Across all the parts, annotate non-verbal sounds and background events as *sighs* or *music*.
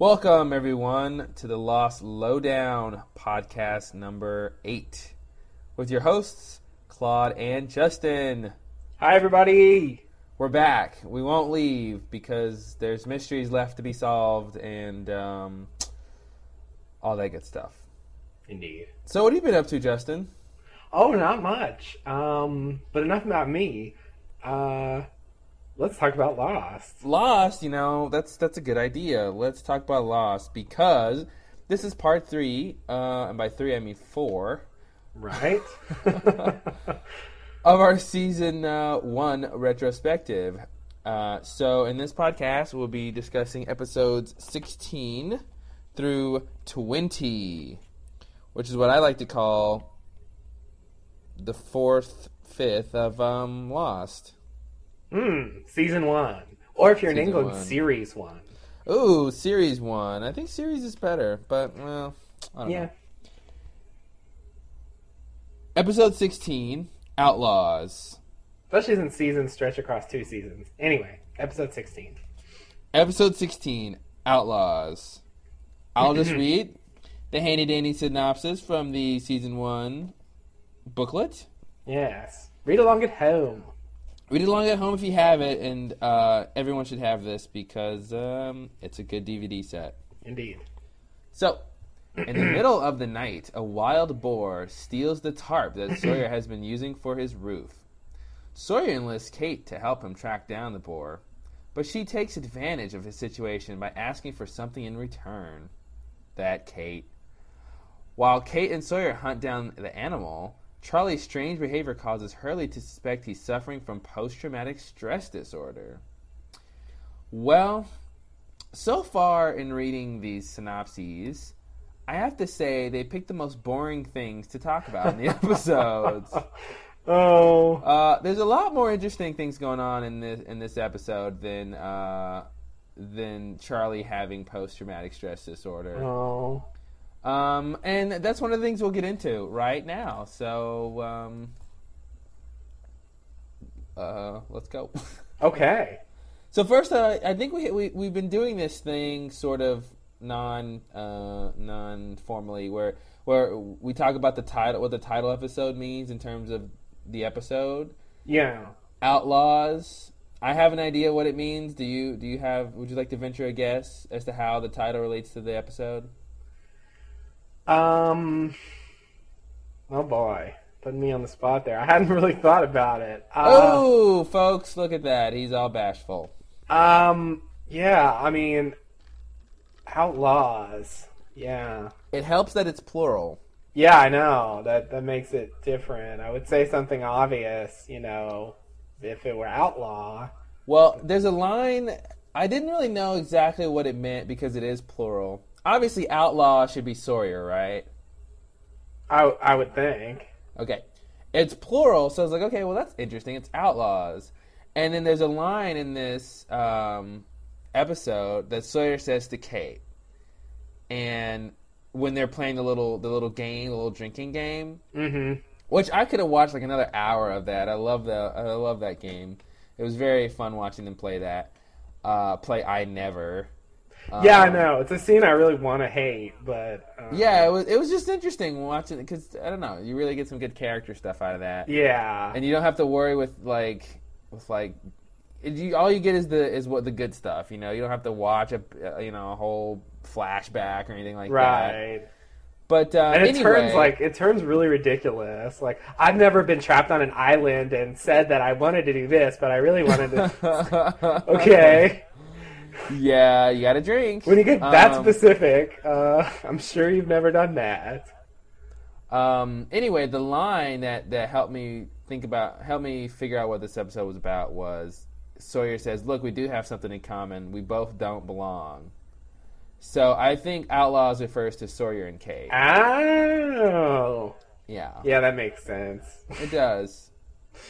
Welcome, everyone, to the Lost Lowdown podcast number eight with your hosts, Claude and Justin. Hi, everybody. We're back. We won't leave because there's mysteries left to be solved and um, all that good stuff. Indeed. So, what have you been up to, Justin? Oh, not much. Um, but enough about me. Uh, let's talk about Lost. Lost, you know, that's that's a good idea. Let's talk about Lost because this is part three, uh, and by three I mean four Right? *laughs* of our season uh, one retrospective. Uh, so, in this podcast, we'll be discussing episodes 16 through 20, which is what I like to call the fourth, fifth of um, Lost. Hmm. Season one. Or if you're in Season England, one. series one. Ooh, series one. I think series is better, but well, I don't Yeah. know. Episode 16, Outlaws. Especially since seasons stretch across two seasons. Anyway, episode 16. Episode 16, Outlaws. I'll just *laughs* read the handy dandy synopsis from the season one booklet. Yes. Read along at home. Read it along at home if you have it, and uh, everyone should have this because um, it's a good DVD set. Indeed. So, in the middle of the night, a wild boar steals the tarp that *coughs* Sawyer has been using for his roof. Sawyer enlists Kate to help him track down the boar, but she takes advantage of his situation by asking for something in return. That Kate. While Kate and Sawyer hunt down the animal, Charlie's strange behavior causes Hurley to suspect he's suffering from post traumatic stress disorder. Well, so far in reading these synopses, I have to say they picked the most boring things to talk about in the *laughs* episodes. Oh. Uh, there's a lot more interesting things going on in this in this episode than uh, than Charlie having post traumatic stress disorder. Oh. Um, and that's one of the things we'll get into right now. So um, uh, let's go. *laughs* Okay. So first, uh, I think we, we we've been doing this thing sort of non uh, non formally, where where we talk about the title, what the title episode means in terms of the episode. Yeah. Outlaws. I have an idea what it means. Do you do you have? Would you like to venture a guess as to how the title relates to the episode? Um. Oh boy, putting me on the spot there. I hadn't really thought about it. Uh, oh, folks, look at that. He's all bashful. Um. Yeah. I mean, outlaws. Yeah. It helps that it's plural. Yeah, I know that that makes it different. I would say something obvious, you know, if it were outlaw. Well, there's a line. I didn't really know exactly what it meant because it is plural. Obviously, outlaw should be Sawyer, right? I I would think. Okay. It's plural, so I was like, okay, well, that's interesting. It's outlaws. And then there's a line in this um, episode that Sawyer says to Kate. And when they're playing the little the little game, the little drinking game, Mm-hmm. which I could have watched like another hour of that. I love the I love that game. It was very fun watching them play that. Uh, play I never. Yeah, I Um, know. It's a scene I really want to hate, but uh, Yeah, it was it was just interesting watching it because I don't know, you really get some good character stuff out of that, yeah, and you don't have to worry with like with like you, all you get is the is what the good stuff. You know, you don't have to watch a uh, you know a whole flashback or anything like that. right. But uh, And it anyway, turns like it turns really ridiculous. Like I've never been trapped on an island and said that I wanted to do this, but I really wanted to. *laughs* *laughs* okay, yeah, you got to drink when you get that Um, specific, uh, *laughs* I'm sure you've never done that. Um, anyway, the line that, that helped me think about, helped me figure out what this episode was about was Sawyer says, "Look, we do have something in common. We both don't belong." So I think Outlaws refers to Sawyer and Kate. Oh, Yeah, yeah, that makes sense. it does. *laughs*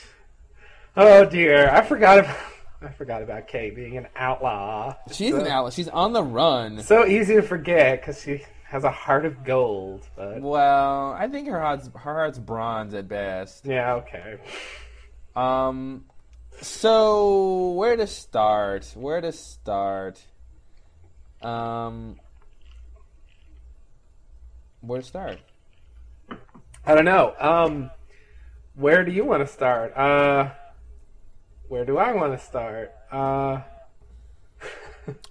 Oh dear, I forgot about I forgot about Kate being an outlaw. She's so, an outlaw. She's on the run. So easy to forget because she has a heart of gold. But Well, I think her heart's her heart's bronze at best. yeah, okay. Um, so where to start? Where to start? Um, where to start? I don't know. Um, where do you want to start? Uh, where do I want to start? Uh, *laughs*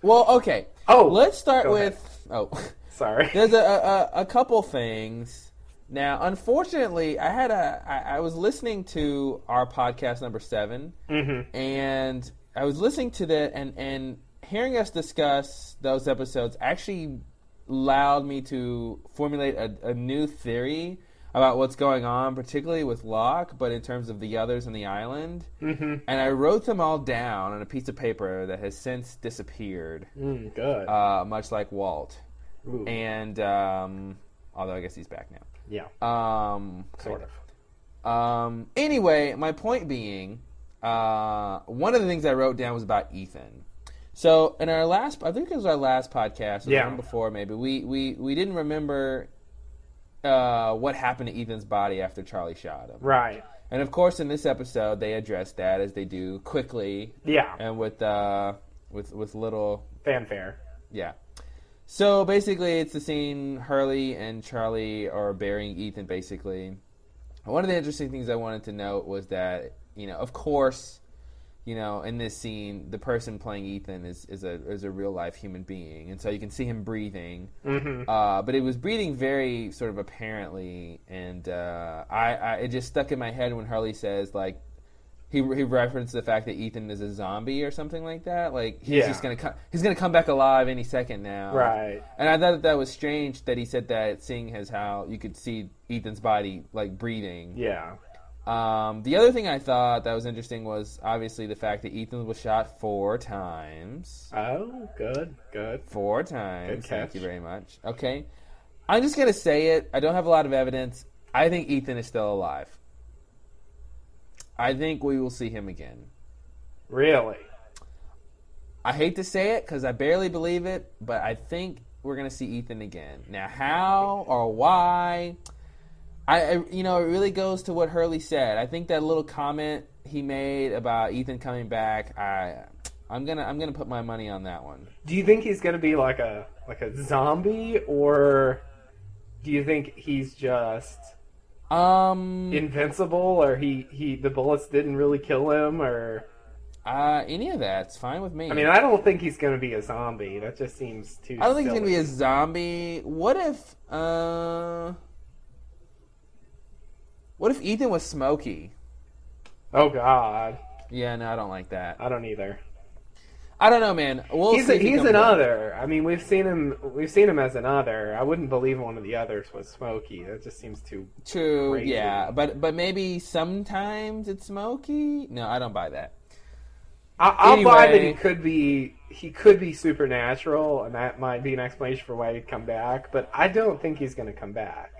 Well, okay. oh, Let's start with. Oh, *laughs* sorry. there's a, a a couple things. Now, unfortunately, I had a I, I was listening to our podcast number seven, Mm-hmm. and I was listening to that and and hearing us discuss those episodes actually allowed me to formulate a, a new theory about what's going on, particularly with Locke, but in terms of the others on the island. Mm-hmm. And I wrote them all down on a piece of paper that has since disappeared, Mm, good. uh, much like Walt. Ooh, And um, although I guess he's back now. yeah, Um, sort of. um, anyway, my point being, uh, one of the things I wrote down was about Ethan. So in our last, I think it was our last podcast, or Yeah. the one before maybe, we, we, we didn't remember uh, what happened to Ethan's body after Charlie shot him. Right. And of course, in this episode, they address that as they do quickly Yeah. and with uh, with with little Fanfare. yeah. So basically, it's the scene Hurley and Charlie are burying Ethan. Basically, one of the interesting things I wanted to note was that you know, of course, you know, in this scene, the person playing Ethan is is a is a real life human being, and so you can see him breathing. Mm-hmm. Uh, but it was breathing very sort of apparently, and uh, I, I it just stuck in my head when Hurley says like he he referenced the fact that Ethan is a zombie or something like that. Like he's Yeah. just gonna come, he's gonna come back alive any second now. Right. And I thought that, that was strange that he said that, seeing as how you could see Ethan's body like breathing. Yeah. Um, the other thing I thought that was interesting was obviously the fact that Ethan was shot four times. Oh, good. Good. Four times. Good Thank you very much. Okay. I'm just going to say it. I don't have a lot of evidence. I think Ethan is still alive. I think we will see him again. Really. I hate to say it because I barely believe it, but I think we're going to see Ethan again. Now, how or why? I, you know, it really goes to what Hurley said. I think that little comment he made about Ethan coming back. I, I'm gonna, I'm gonna put my money on that one. Do you think he's gonna be like a like a zombie, or do you think he's just Um, invincible, or he he the bullets didn't really kill him, or uh, any of that's fine with me. I mean, I don't think he's gonna be a zombie. That just seems too. I don't think he's gonna be a zombie. What if, uh, what if Ethan was Smokey? Oh God, Yeah, no, I don't like that. I don't either. I don't know, man. We'll he's see a, he's comes an other. I mean, we've seen him. We've seen him as an other. I wouldn't believe one of the others was Smokey. That just seems too. True, Crazy. yeah, but but maybe sometimes it's Smokey. No, I don't buy that. I, I'll buy that he could be. He could be supernatural, and that might be an explanation for why he'd come back. But I don't think he's going to come back.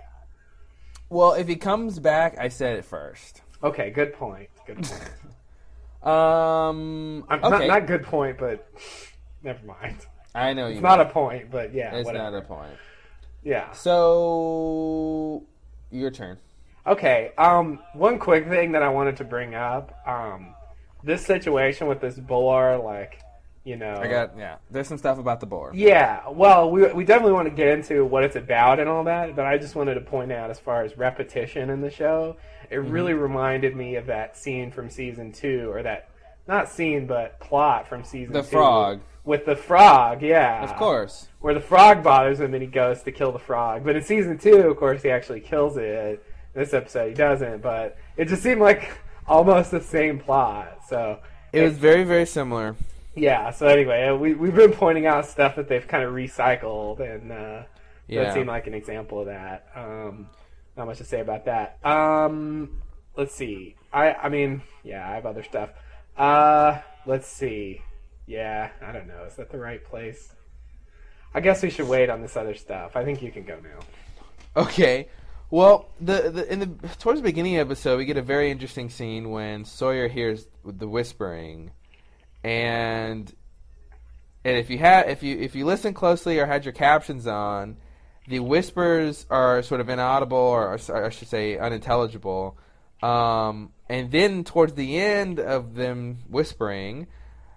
Well, if he comes back, I said it first. Okay, good point. Good point. *laughs* Um, I'm, okay, not, not good point, but never mind. I know you. It's not a point, but yeah, It's whatever. not a point. Yeah. So, your turn. Okay. Um, one quick thing that I wanted to bring up. Um, this situation with this boar, like, you know, I got yeah. There's some stuff about the boar. Yeah, well, we, we definitely want to get into what it's about and all that, but I just wanted to point out as far as repetition in the show, it Mm-hmm. really reminded me of that scene from season two, or that, not scene, but plot from season The two. frog. With the frog, yeah. Of course. Where the frog bothers him and he goes to kill the frog. But in season two, of course, he actually kills it. This episode, he doesn't, but it just seemed like *laughs* almost the same plot, so. It was very very similar. Yeah. So anyway, uh, we we've been pointing out stuff that they've kind of recycled, and uh, Yeah. that seemed like an example of that. Um, not much to say about that. Um, let's see. I I mean, yeah, I have other stuff. Uh, let's see. Yeah, I don't know. Is that the right place? I guess we should wait on this other stuff. I think you can go now. Okay. Well, the, the in the towards the beginning of the episode, we get a very interesting scene when Sawyer hears the whispering, and and if you had if you if you listen closely or had your captions on, the whispers are sort of inaudible or, or I should say unintelligible. Um, and then towards the end of them whispering,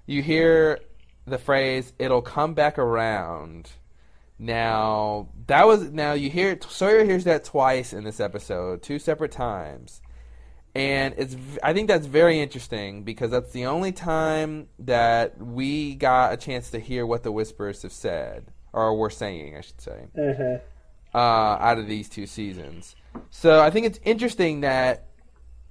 you hear the phrase "it'll come back around." Now that was now you hear Sawyer hears that twice in this episode, two separate times, and it's I think that's very interesting because that's the only time that we got a chance to hear what the Whisperers have said or were saying, I should say, uh, out of these two seasons. So I think it's interesting that,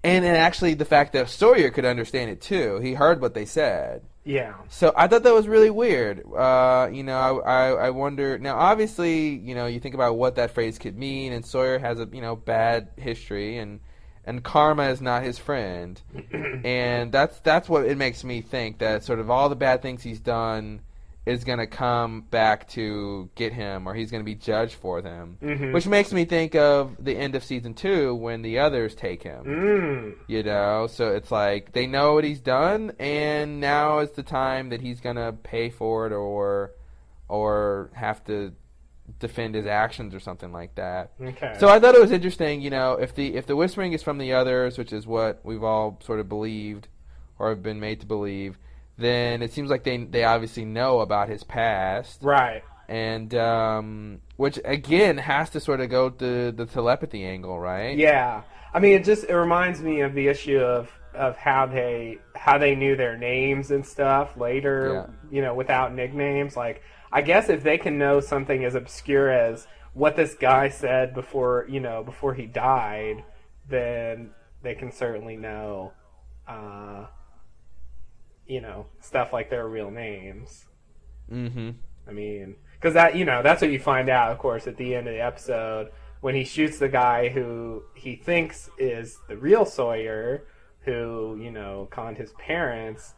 and and actually the fact that Sawyer could understand it too. He heard what they said. Yeah. So I thought that was really weird. Uh, you know, I, I I wonder now. Obviously, you know, you think about what that phrase could mean, and Sawyer has a you know bad history, and and karma is not his friend, *clears throat* and that's that's what it makes me think that sort of all the bad things he's done is going to come back to get him, or he's going to be judged for them, Mhm. which makes me think of the end of season two when the others take him. Mm. You know, so it's like they know what he's done, and now is the time that he's gonna pay for it, or or have to defend his actions or something like that. Okay. So I thought it was interesting. You know, if the if the whispering is from the others, which is what we've all sort of believed or have been made to believe, then it seems like they they obviously know about his past, right. and um, which again has to sort of go to the telepathy angle, right? Yeah. I mean, it just it reminds me of the issue of of how they how they knew their names and stuff later. You know, without nicknames. Like, I guess if they can know something as obscure as what this guy said before you know before he died, then they can certainly know. Uh, you know, stuff like their real names. Mm-hmm. I mean, because that you know that's what you find out, of course, at the end of the episode when he shoots the guy who he thinks is the real Sawyer, who you know conned his parents,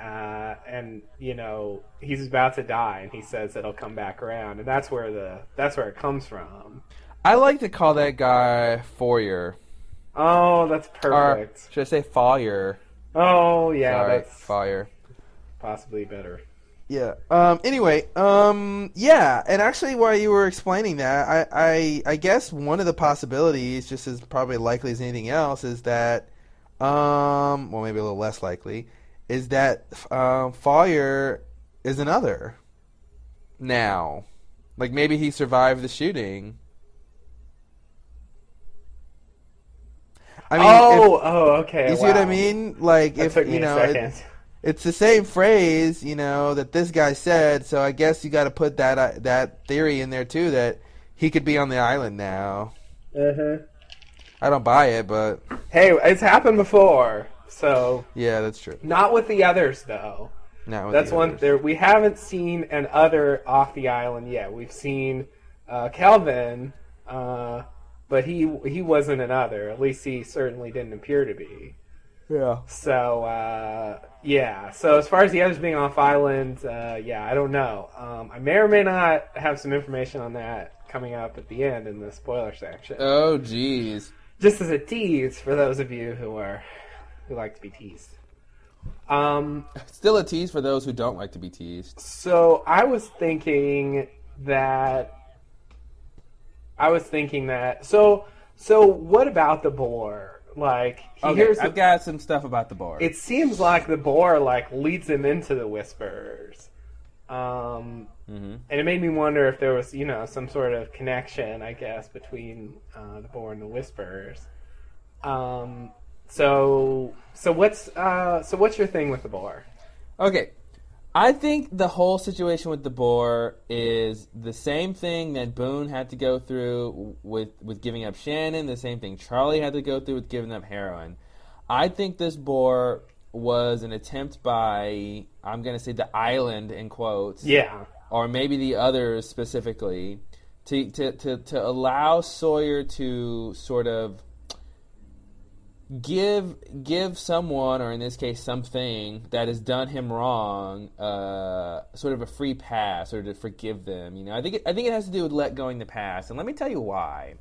uh, and you know he's about to die, and he says it'll come back around, and that's where the that's where it comes from. I like to call that guy Foyer. Oh, that's Or perfect. should I say Foyer? oh yeah, Sorry, that's Foyer. possibly better. Yeah. Um. Anyway. Um. Yeah. And actually, while you were explaining that, I, I, I guess one of the possibilities, just as probably likely as anything else, is that, um, well, maybe a little less likely, is that um, Foyer is another. Now, like maybe he survived the shooting. I mean, oh, if- oh, okay. you see what I mean? Like, That if you know, it- it's the same phrase, you know, that this guy said. So I guess you got to put that uh, that theory in there too that he could be on the island now. Mhm. I don't buy it, but Hey, it's happened before, so yeah, that's true. not with the others though. No, That's the one others. there. We haven't seen an other off the island yet. We've seen uh, Kelvin, uh, but he he wasn't an other. At least he certainly didn't appear to be. Yeah. So uh, yeah. So as far as the others being off island, uh, yeah, I don't know. Um, I may or may not have some information on that coming up at the end in the spoiler section. Oh, jeez. Just as a tease for those of you who are who like to be teased. Um, Still a tease for those who don't like to be teased. So I was thinking that I was thinking that so so what about the boar? Like he Okay, hears I've the, got some stuff about the boar. it seems like the boar like leads him into the whispers. Um hmm and it made me wonder if there was, you know, some sort of connection, I guess, between uh, the boar and the whispers. Um so so what's uh so what's your thing with the boar? Okay. I think the whole situation with the boar is the same thing that Boone had to go through with with giving up Shannon, the same thing Charlie had to go through with giving up heroin. I think this boar was an attempt by I'm going to say the island in quotes Yeah. or maybe the others specifically to, to, to, to allow Sawyer to sort of give give someone or in this case something that has done him wrong uh, sort of a free pass or to forgive them you know I think it, I think it has to do with let going the past and let me tell you why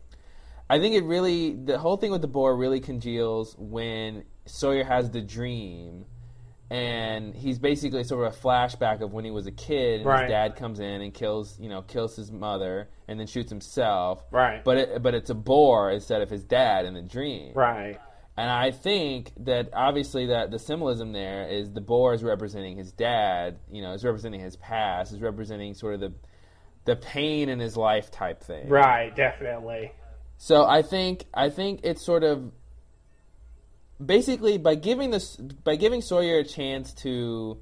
I think it really the whole thing with the boar really congeals when Sawyer has the dream and he's basically sort of a flashback of when he was a kid and Right. his dad comes in and kills you know kills his mother and then shoots himself Right. but it, but it's a boar instead of his dad in the dream Right. And I think that obviously that the symbolism there is the boar is representing his dad, you know, is representing his past, is representing sort of the the pain in his life type thing. Right, definitely. So I think I think it's sort of basically by giving this by giving Sawyer a chance to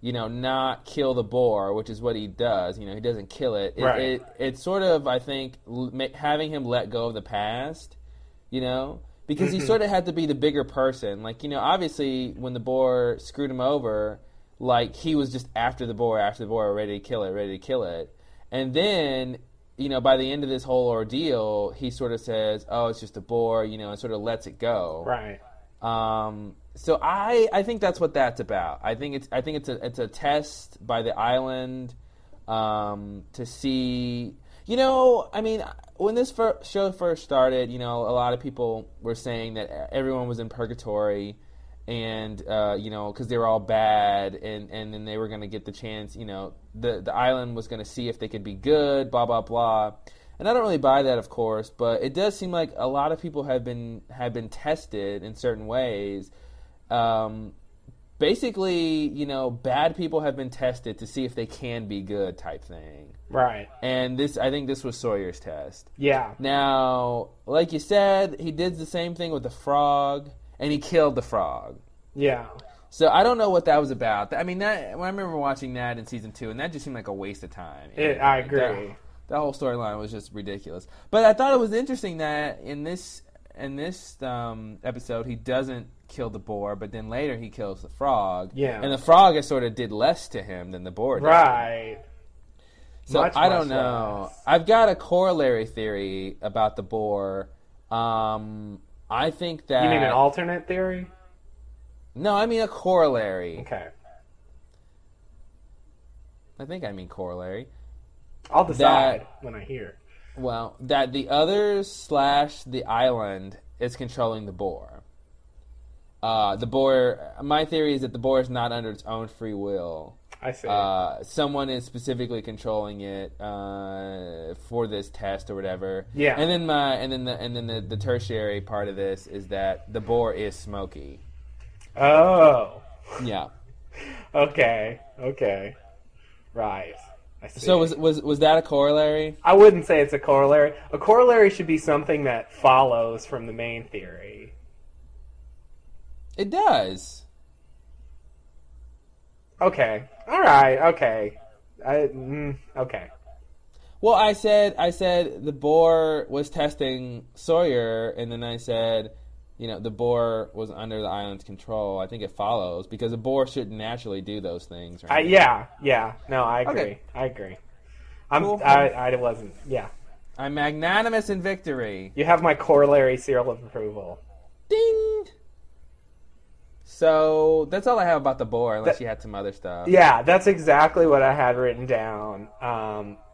you know not kill the boar, which is what he does. You know, he doesn't kill it. It, Right. it it's sort of I think having him let go of the past. You know. Because he sort of had to be the bigger person. Like, you know, obviously when the boar screwed him over, like he was just after the boar, after the boar, ready to kill it, ready to kill it. And then, you know, by the end of this whole ordeal, he sort of says, "Oh, it's just a boar," you know, and sort of lets it go. Right. Um, so I I think that's what that's about. I think it's I think it's a it's a test by the island um, to see. You know, I mean, when this fir- show first started, you know, a lot of people were saying that everyone was in purgatory, and uh, you know, because they were all bad, and and then they were going to get the chance. You know, the the island was going to see if they could be good. Blah blah blah. And I don't really buy that, of course, but it does seem like a lot of people have been have been tested in certain ways. Um, basically, you know, bad people have been tested to see if they can be good, type thing. Right. And this, I think, this was Sawyer's test. Yeah. Now, like you said, he did the same thing with the frog, and he killed the frog. Yeah. So I don't know what that was about. I mean, that I remember watching that in season two, and that just seemed like a waste of time. It, I agree. that- that whole storyline was just ridiculous. But I thought it was interesting that in this in this um, episode he doesn't kill the boar, but then later he kills the frog. Yeah. and the frog has sort of did less to him than the boar did. Right. So Much, I don't know. less. I've got a corollary theory about the boar. Um, I think that You mean an alternate theory? no, I mean a corollary. Okay. I think I mean corollary. I'll decide when I hear. Well, that the others slash the island is controlling the boar. Uh, the boar. My theory is that the boar is not under its own free will. I see. Uh, someone is specifically controlling it uh, for this test or whatever. Yeah. And then my and then the and then the, the tertiary part of this is that the boar is Smokey. oh. Yeah. *laughs* Okay. Okay. Right. So was was was that a corollary? I wouldn't say it's a corollary. A corollary should be something that follows from the main theory. It does. Okay. All right. Okay. I, mm, okay. Well, I said I said the boar was testing Sawyer, and then I said, you know, the boar was under the island's control. I think it follows because a boar shouldn't naturally do those things. I, yeah. Yeah. No, I agree. Okay. I agree. I'm. Cool. I, I wasn't. Yeah. I'm magnanimous in victory. You have my corollary seal of approval. Ding. So that's all I have about the boar, unless That- you had some other stuff. Yeah, that's exactly what I had written down.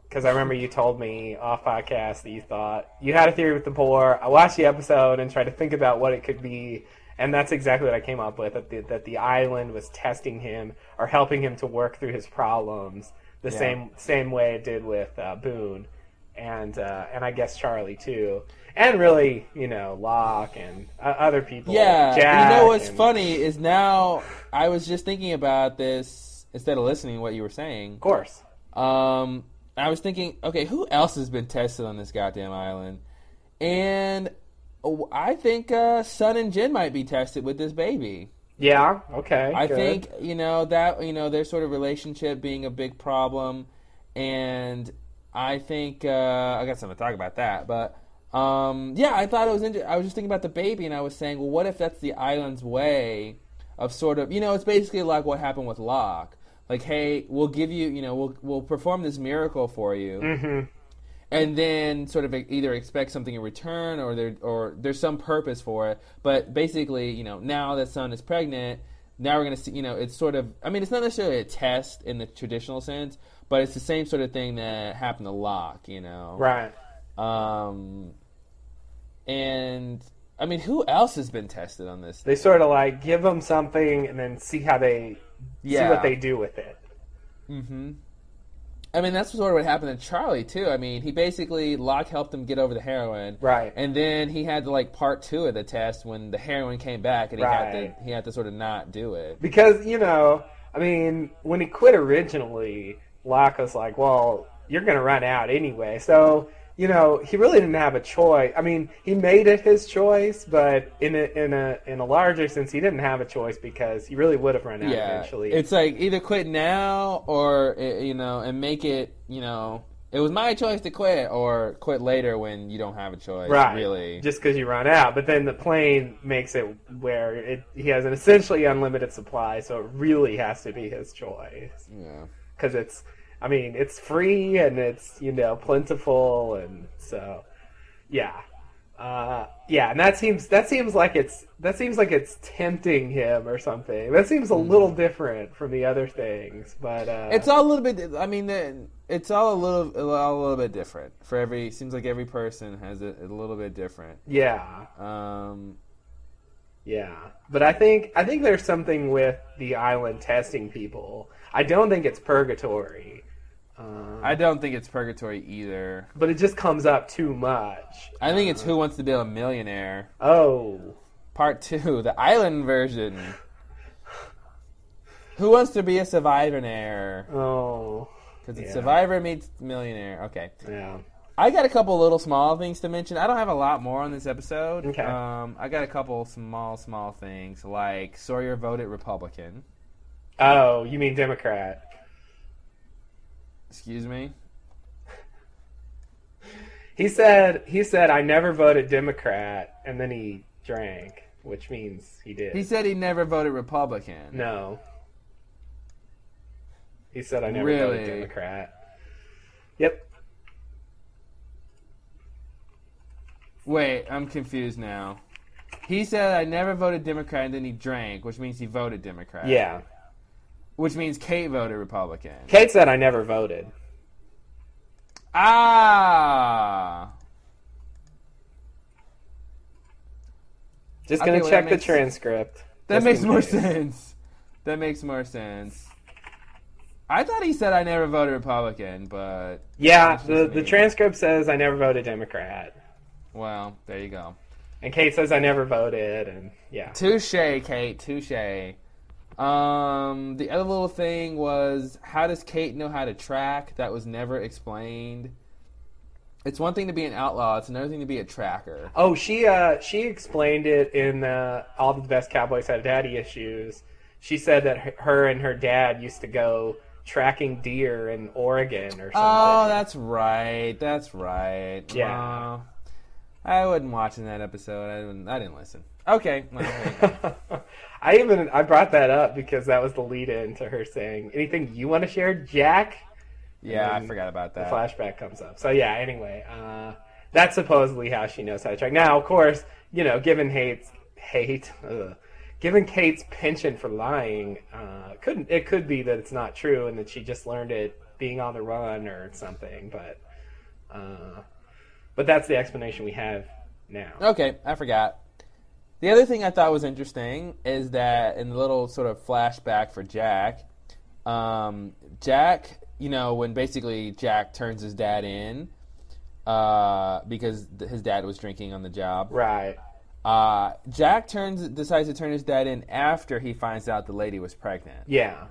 Because I remember you told me off podcast that you thought you had a theory with the boar. I watched the episode and tried to think about what it could be, and that's exactly what I came up with. That the, that the island was testing him or helping him to work through his problems the Yeah. same same way it did with uh, Boone, and uh, and I guess Charlie too, and really you know Locke and uh, other people. Yeah, Jack you know what's and- funny is now I was just thinking about this instead of listening to what you were saying. Of course. Um, I was thinking, okay, who else has been tested on this goddamn island? And I think uh, Sun and Jin might be tested with this baby. Yeah. Okay. I good. think you know that you know their sort of relationship being a big problem, and I think uh, I got something to talk about that. But um, yeah, I thought it was. Inter- I was just thinking about the baby, and I was saying, well, what if that's the island's way of sort of you know it's basically like what happened with Locke. Like, hey, we'll give you, you know, we'll we'll perform this miracle for you, hmm and then sort of either expect something in return or there or there's some purpose for it. But basically, you know, now that Sun is pregnant, now we're gonna see. You know, it's sort of. I mean, it's not necessarily a test in the traditional sense, but it's the same sort of thing that happened to Locke. You know, Right. Um, and I mean, who else has been tested on this? They sort of like give them something and then see how they see what they do with it. Mm-hmm. I mean, that's sort of what happened to Charlie too. I mean, he basically Locke helped him get over the heroin, Right. And then he had to like part two of the test when the heroin came back, and he had to he had to sort of not do it. because you know, I mean, when he quit originally, Locke was like, "Well, you're going to run out anyway." So you know, he really didn't have a choice. I mean, he made it his choice, but in a in a in a larger sense, he didn't have a choice because he really would have run out Yeah, eventually. it's like either quit now or eh, you know, and make it. You know, it was my choice to quit, or quit later when you don't have a choice. right, Really. just because you run out. But then the plane makes it where it he has an essentially unlimited supply, so it really has to be his choice. yeah. because it's i mean it's free and it's you know plentiful and so yeah uh yeah and that seems that seems like it's that seems like it's tempting him or something that seems a little different from the other things but uh It's all a little bit. I mean, it's all a little, all a little bit different for every. Seems like every person has it a little bit different. yeah Um, yeah but i think i think there's something with the island testing people i don't think it's purgatory uh, I don't think it's purgatory either. but it just comes up too much I think it's Who Wants to Be a Millionaire, oh Part Two, the island version. Who wants to be a survivor? oh Because it's Yeah. Survivor meets Millionaire. Okay. yeah I got a couple little small things to mention. I don't have a lot more on this episode. Okay. Um, I got a couple small, small things like Sawyer voted Republican. oh you mean democrat Excuse me. He said he said I never voted Democrat, and then he drank, which means he did. He said he never voted Republican. no. He said I never Really? voted Democrat. Yep. Wait, I'm confused now. He said I never voted Democrat, and then he drank, which means he voted Democrat. Yeah. Which means Kate voted Republican. Kate said I never voted. Ah. Just gonna well, check that the makes- transcript. That makes more case. sense. That makes more sense. I thought he said I never voted Republican, but Yeah, the, the transcript says I never voted Democrat. well, there you go. And Kate says I never voted, and yeah. Touche, Kate. Touche. Um, the other little thing was how does Kate know how to track? That was never explained. It's one thing to be an outlaw; it's another thing to be a tracker. Oh, she uh she explained it in uh, all the best cowboys had daddy issues. She said that her- and her dad used to go tracking deer in Oregon or something. Oh, that's right. That's right. Yeah. Wow. I wasn't watching that episode. I didn't. I didn't listen. Okay. Well, there you go. I even I brought that up because that was the lead in to her saying, "Anything you want to share, Jack?" yeah, I forgot about The that. flashback comes up. So yeah. Anyway, uh, that's supposedly how she knows how to track. Now, of course, you know, given hate's hate, *laughs* ugh, given Kate's penchant for lying, uh, couldn't it could be that it's not true and that she just learned it being on the run or something. But uh, but that's the explanation we have now. Okay, I forgot. The other thing I thought was interesting is that in the little sort of flashback for Jack, um, Jack, you know, when basically Jack turns his dad in uh, because th- his dad was drinking on the job. Right. Uh, Jack turns decides to turn his dad in after he finds out the lady was pregnant, Yeah.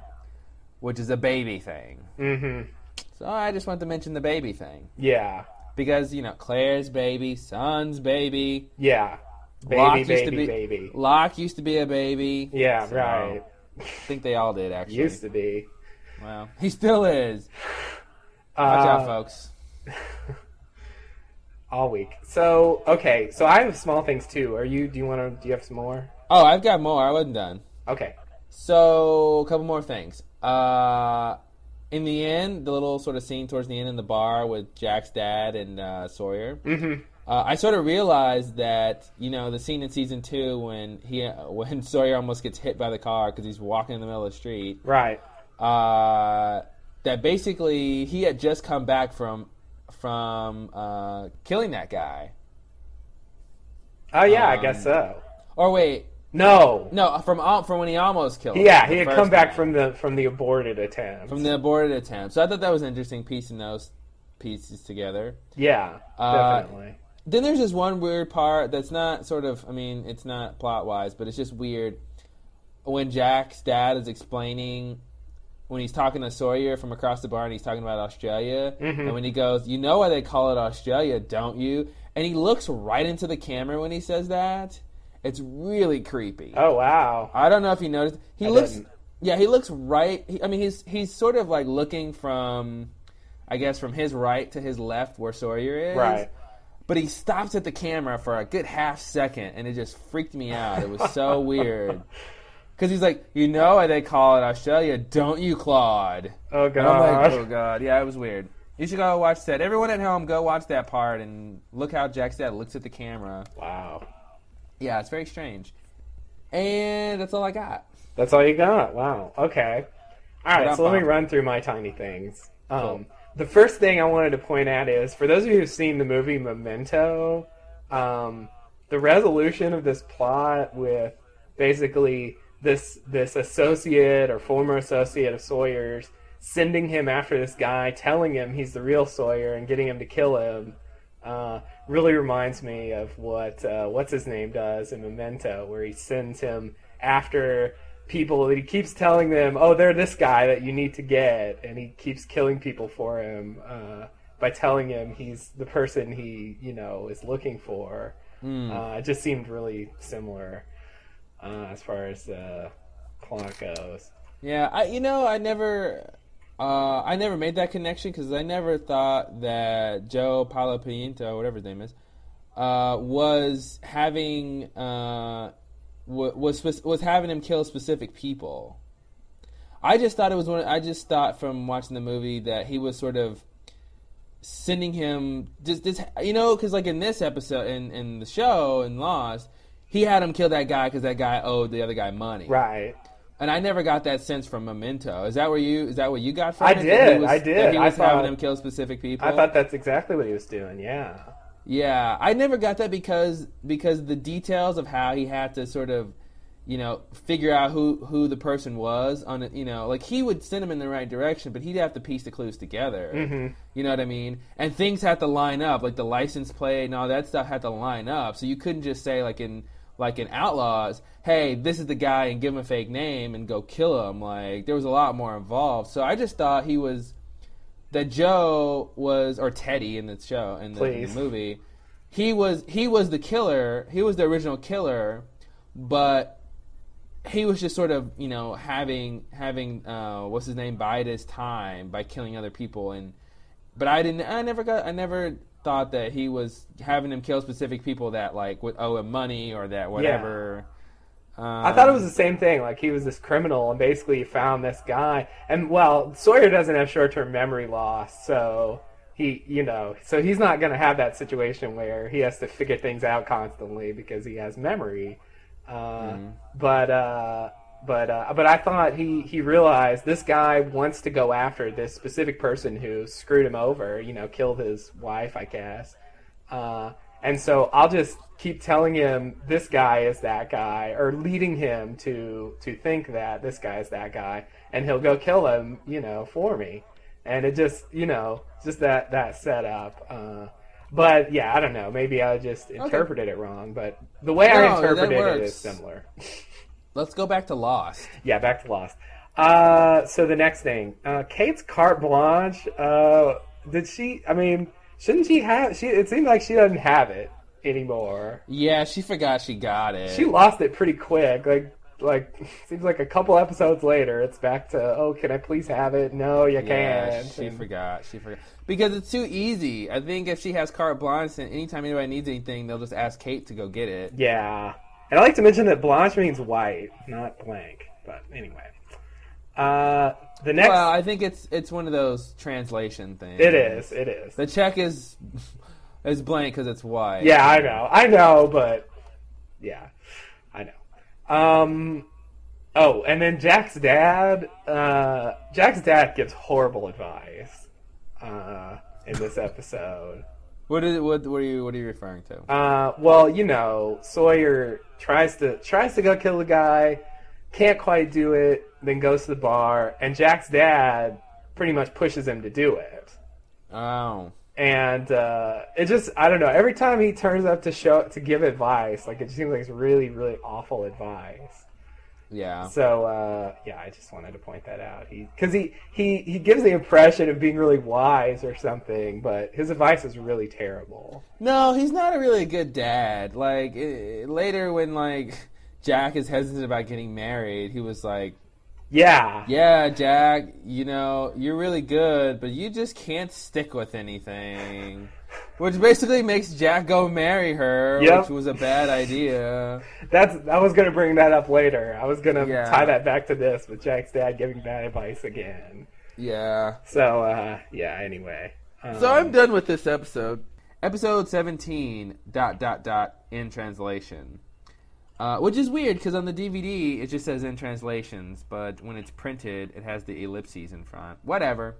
which is a baby thing. Mm-hmm. So I just want to mention the baby thing Yeah. because you know Claire's baby, Sun's baby. Yeah. Baby, Locke used to be baby. Locke used to be a baby. Yeah, So, right. I think they all did actually. Used to be. Well, he still is. Uh, Watch out, folks. *laughs* all week. So okay, so I have small things too. Are you? Do you want to? Do you have some more? Oh, I've got more. I wasn't done. Okay. So, a couple more things. Uh, in the end, the little sort of scene towards the end in the bar with Jack's dad and uh, Sawyer. Mm-hmm. Uh, I sort of realized that you know the scene in season two when he *laughs* when Sawyer almost gets hit by the car because he's walking in the middle of the street. Right. uh, that basically he had just come back from from uh, killing that guy. Oh yeah, I Um, guess so. Or wait, No. No, from from when he almost killed. him, Yeah, he had come back from the from the aborted attempt. from the aborted attempt. So I thought that was an interesting piece piecing those pieces together. yeah, Uh, definitely. Then there's this one weird part that's not sort of, I mean, it's not plot wise, but it's just weird. When Jack's dad is explaining, when he's talking to Sawyer from across the bar and he's talking about Australia, Mm-hmm. and when he goes, You know why they call it Australia, don't you? And he looks right into the camera when he says that. It's really creepy. Oh wow. I don't know if you noticed. He I looks. didn't. Yeah, he looks right. He, I mean, he's he's sort of like looking from, I guess, from his right to his left where Sawyer is. Right. But he stops at the camera for a good half second, and it just freaked me out. It was so weird. *laughs* Because he's like, you know why they call it Australia, don't you, Claude? Oh I'm like, god. oh god, yeah, it was weird. You should go watch that. Everyone at home, go watch that part and look how Jack's dad looks at the camera. Wow. Yeah, it's very strange. And that's all I got. That's all you got. Wow. Okay. All right. So let me run through my tiny things. Um, Cool. The first thing I wanted to point out is for those of you who've seen the movie Memento, um, the resolution of this plot with basically this this associate or former associate of Sawyer's sending him after this guy, telling him he's the real Sawyer and getting him to kill him. Uh, really reminds me of what uh, what's his name does in Memento, where he sends him after people that he keeps telling them, "Oh, they're this guy that you need to get," and he keeps killing people for him uh, by telling him he's the person he you know is looking for. Uh, it just seemed really similar uh, as far as the plot goes. Yeah, I you know I never uh, I never made that connection because I never thought that Joe Palapinto, whatever his name is, uh, was having uh, wa- was was having him kill specific people. I just thought it was one. I just thought from watching the movie that he was sort of sending him just this you know because like in this episode in in the show in Lost, he had him kill that guy because that guy owed the other guy money. Right. And I never got that sense from Memento. Is that where you? Is that what you got from I it? Did, was- I did. That he I was having him kill specific people. I thought that's exactly what he was doing. Yeah. Yeah, I never got that because because the details of how he had to sort of, you know, figure out who who the person was on it. You know, like he would send him in the right direction, but he'd have to piece the clues together. Mm-hmm. You know what I mean? And things had to line up, like the license plate and all that stuff had to line up. So you couldn't just say like in like in Outlaws, hey, this is the guy, and give him a fake name and go kill him. Like there was a lot more involved. So I just thought he was that Joe was or Teddy in the show in the, in the movie. He was he was the killer. He was the original killer, but he was just sort of you know having having uh, what's his name bide his time by killing other people and but I didn't I never got I never thought that he was having him kill specific people that like would owe him money or that whatever. I thought it was the same thing. Like he was this criminal, and basically he found this guy. And well, Sawyer doesn't have short-term memory loss, so he, you know, so he's not going to have that situation where he has to figure things out constantly because he has memory. Uh, But uh, but uh, but I thought he he realized this guy wants to go after this specific person who screwed him over. You know, killed his wife, I guess. Uh, and so I'll just keep telling him this guy is that guy, or leading him to to think that this guy is that guy, and he'll go kill him, you know, for me. And it just, you know, just that that setup. Uh, but yeah, I don't know. Maybe I just interpreted it wrong, but the way No, I interpreted it is similar. *laughs* Let's go back to Lost. yeah, back to Lost. Uh, so the next thing, uh, Kate's carte blanche. Uh, did she? I mean, shouldn't she have? She. It seems like she doesn't have it anymore. Yeah, she forgot she got it. She lost it pretty quick. Like, like *laughs* seems like a couple episodes later, it's back to, oh, can I please have it? No, you Yeah, can't. she And- forgot. She forgot because it's too easy. I think if she has carte blanche, and anytime anybody needs anything, they'll just ask Kate to go get it. Yeah, and I like to mention that blanche means white, not blank. But anyway, uh, the next, Well, I think it's it's one of those translation things. it is, it is. The check is *laughs* is blank because it's white. Yeah, I know, I know, but yeah, I know. Um, oh, and then Jack's dad. Uh, Jack's dad gives horrible advice uh, in this episode. What is what? What are you? What are you referring to? Uh, well, you know, Sawyer tries to tries to go kill the guy, can't quite do it, then goes to the bar, and Jack's dad pretty much pushes him to do it. Oh, And uh, it just I don't know. Every time he turns up to show to give advice, like it seems like it's really really awful advice. yeah. So uh, yeah, I just wanted to point that out. He because he, he he gives the impression of being really wise or something, but his advice is really terrible. No, he's not a really good dad. Like eh, later, when like Jack is hesitant about getting married, he was like, Yeah, "Yeah, Jack, you know you're really good, but you just can't stick with anything." Which basically makes Jack go marry her, Yep. which was a bad idea. that's I was gonna bring that up later. I was gonna Yeah. tie that back to this with Jack's dad giving bad advice again. Yeah. So uh, yeah. Anyway, um, So I'm done with this episode. Episode 17, dot, dot, dot, in translation. Uh, which is weird because on the DVD it just says in translations, but when it's printed it has the ellipses in front. Whatever.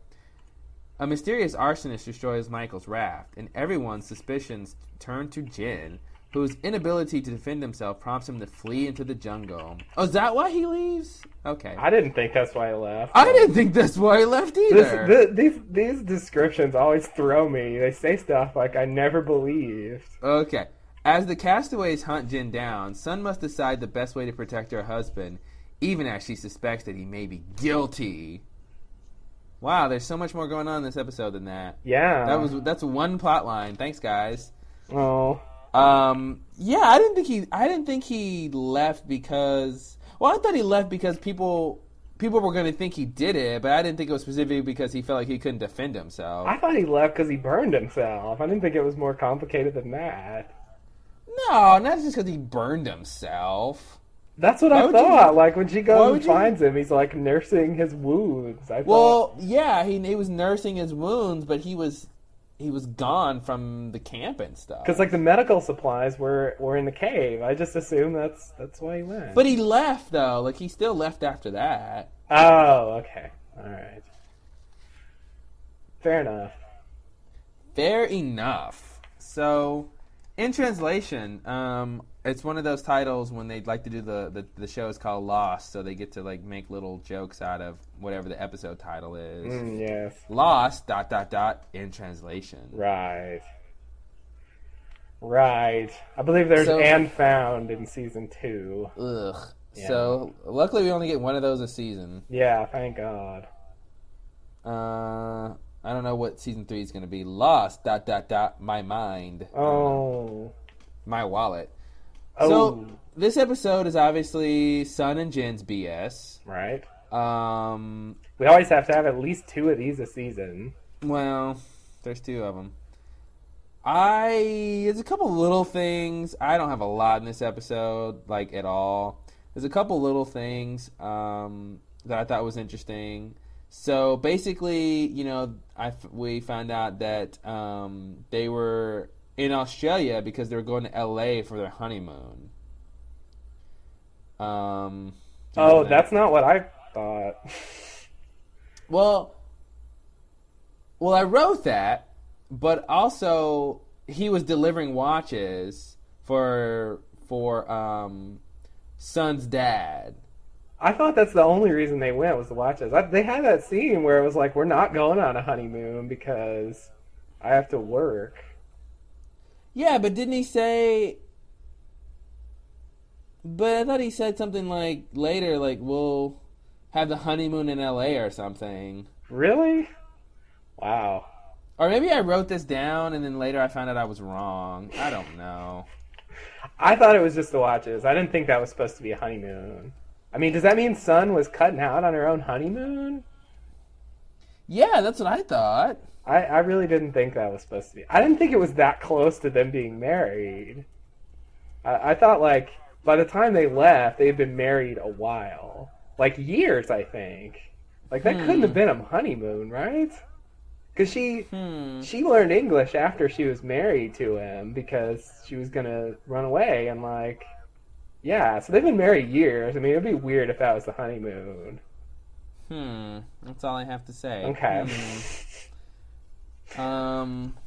A mysterious arsonist destroys Michael's raft, and everyone's suspicions turn to Jin, whose inability to defend himself prompts him to flee into the jungle. Oh, is that why he leaves? Okay. I didn't think that's why he left. I didn't think that's why he left This, either. these these descriptions always throw me. They say stuff like I never believed. Okay. As the castaways hunt Jin down, Sun must decide the best way to protect her husband, even as she suspects that he may be guilty. Wow, there's so much more going on in this episode than that. Yeah, That was that's one plot line. Thanks, guys. oh. Um, yeah, I didn't think he I didn't think he left because well, I thought he left because people people were going to think he did it, but I didn't think it was specifically because he felt like he couldn't defend himself. I thought he left because he burned himself. I didn't think it was more complicated than that. No, not just because he burned himself. That's what Why I would you- thought. Like when she goes and you- finds him, he's like nursing his wounds. I thought, Well, yeah, he he was nursing his wounds, but he was he was gone from the camp and stuff. because like the medical supplies were were in the cave. I just assume that's that's why he went. but he left though. Like he still left after that. oh, okay, all right, fair enough. Fair enough. So, in translation, um, it's one of those titles when they'd like to do the, the the show is called Lost, so they get to like make little jokes out of whatever the episode title is. Mm, yes, Lost dot dot dot in translation. right, right. I believe there's So- and found in season two. Ugh. Yeah. So luckily we only get one of those a season. Yeah, thank God. Uh, I don't know what season three is going to be. Lost. Dot dot dot. My mind. Oh, My wallet. oh, So this episode is obviously Sun and Jin's BS. right. Um. We always have to have at least two of these a season. Well, there's two of them. I there's a couple little things. I don't have a lot in this episode, like at all. There's a couple little things um, that I thought was interesting. So basically, you know, I we found out that um, they were in Australia because they were going to LA for their honeymoon. Um, Oh, that? that's not what I thought. *laughs* Well, well, I wrote that, but also he was delivering watches for for um, Sun's dad. I thought that's the only reason they went was to watch us. I, they had that scene where it was like, "We're not going on a honeymoon because I have to work." Yeah, but didn't he say? But I thought he said something like later, like we'll have the honeymoon in L.A. or something. Really? Wow. Or maybe I wrote this down and then later I found out I was wrong. I don't know. *laughs* I thought it was just the watches. I didn't think that was supposed to be a honeymoon. I mean, does that mean Sun was cutting out on her own honeymoon? Yeah, that's what I thought. I, I really didn't think that was supposed to be. I didn't think it was that close to them being married. I, I thought like by the time they left, they had been married a while, like years. I think. Like that couldn't Hmm. have been a honeymoon, right? Because she Hmm. she learned English after she was married to him because she was gonna run away and like, yeah. So they've been married years. I mean, it'd be weird if that was the honeymoon. Hmm. That's all I have to say. Okay. Hmm. Um.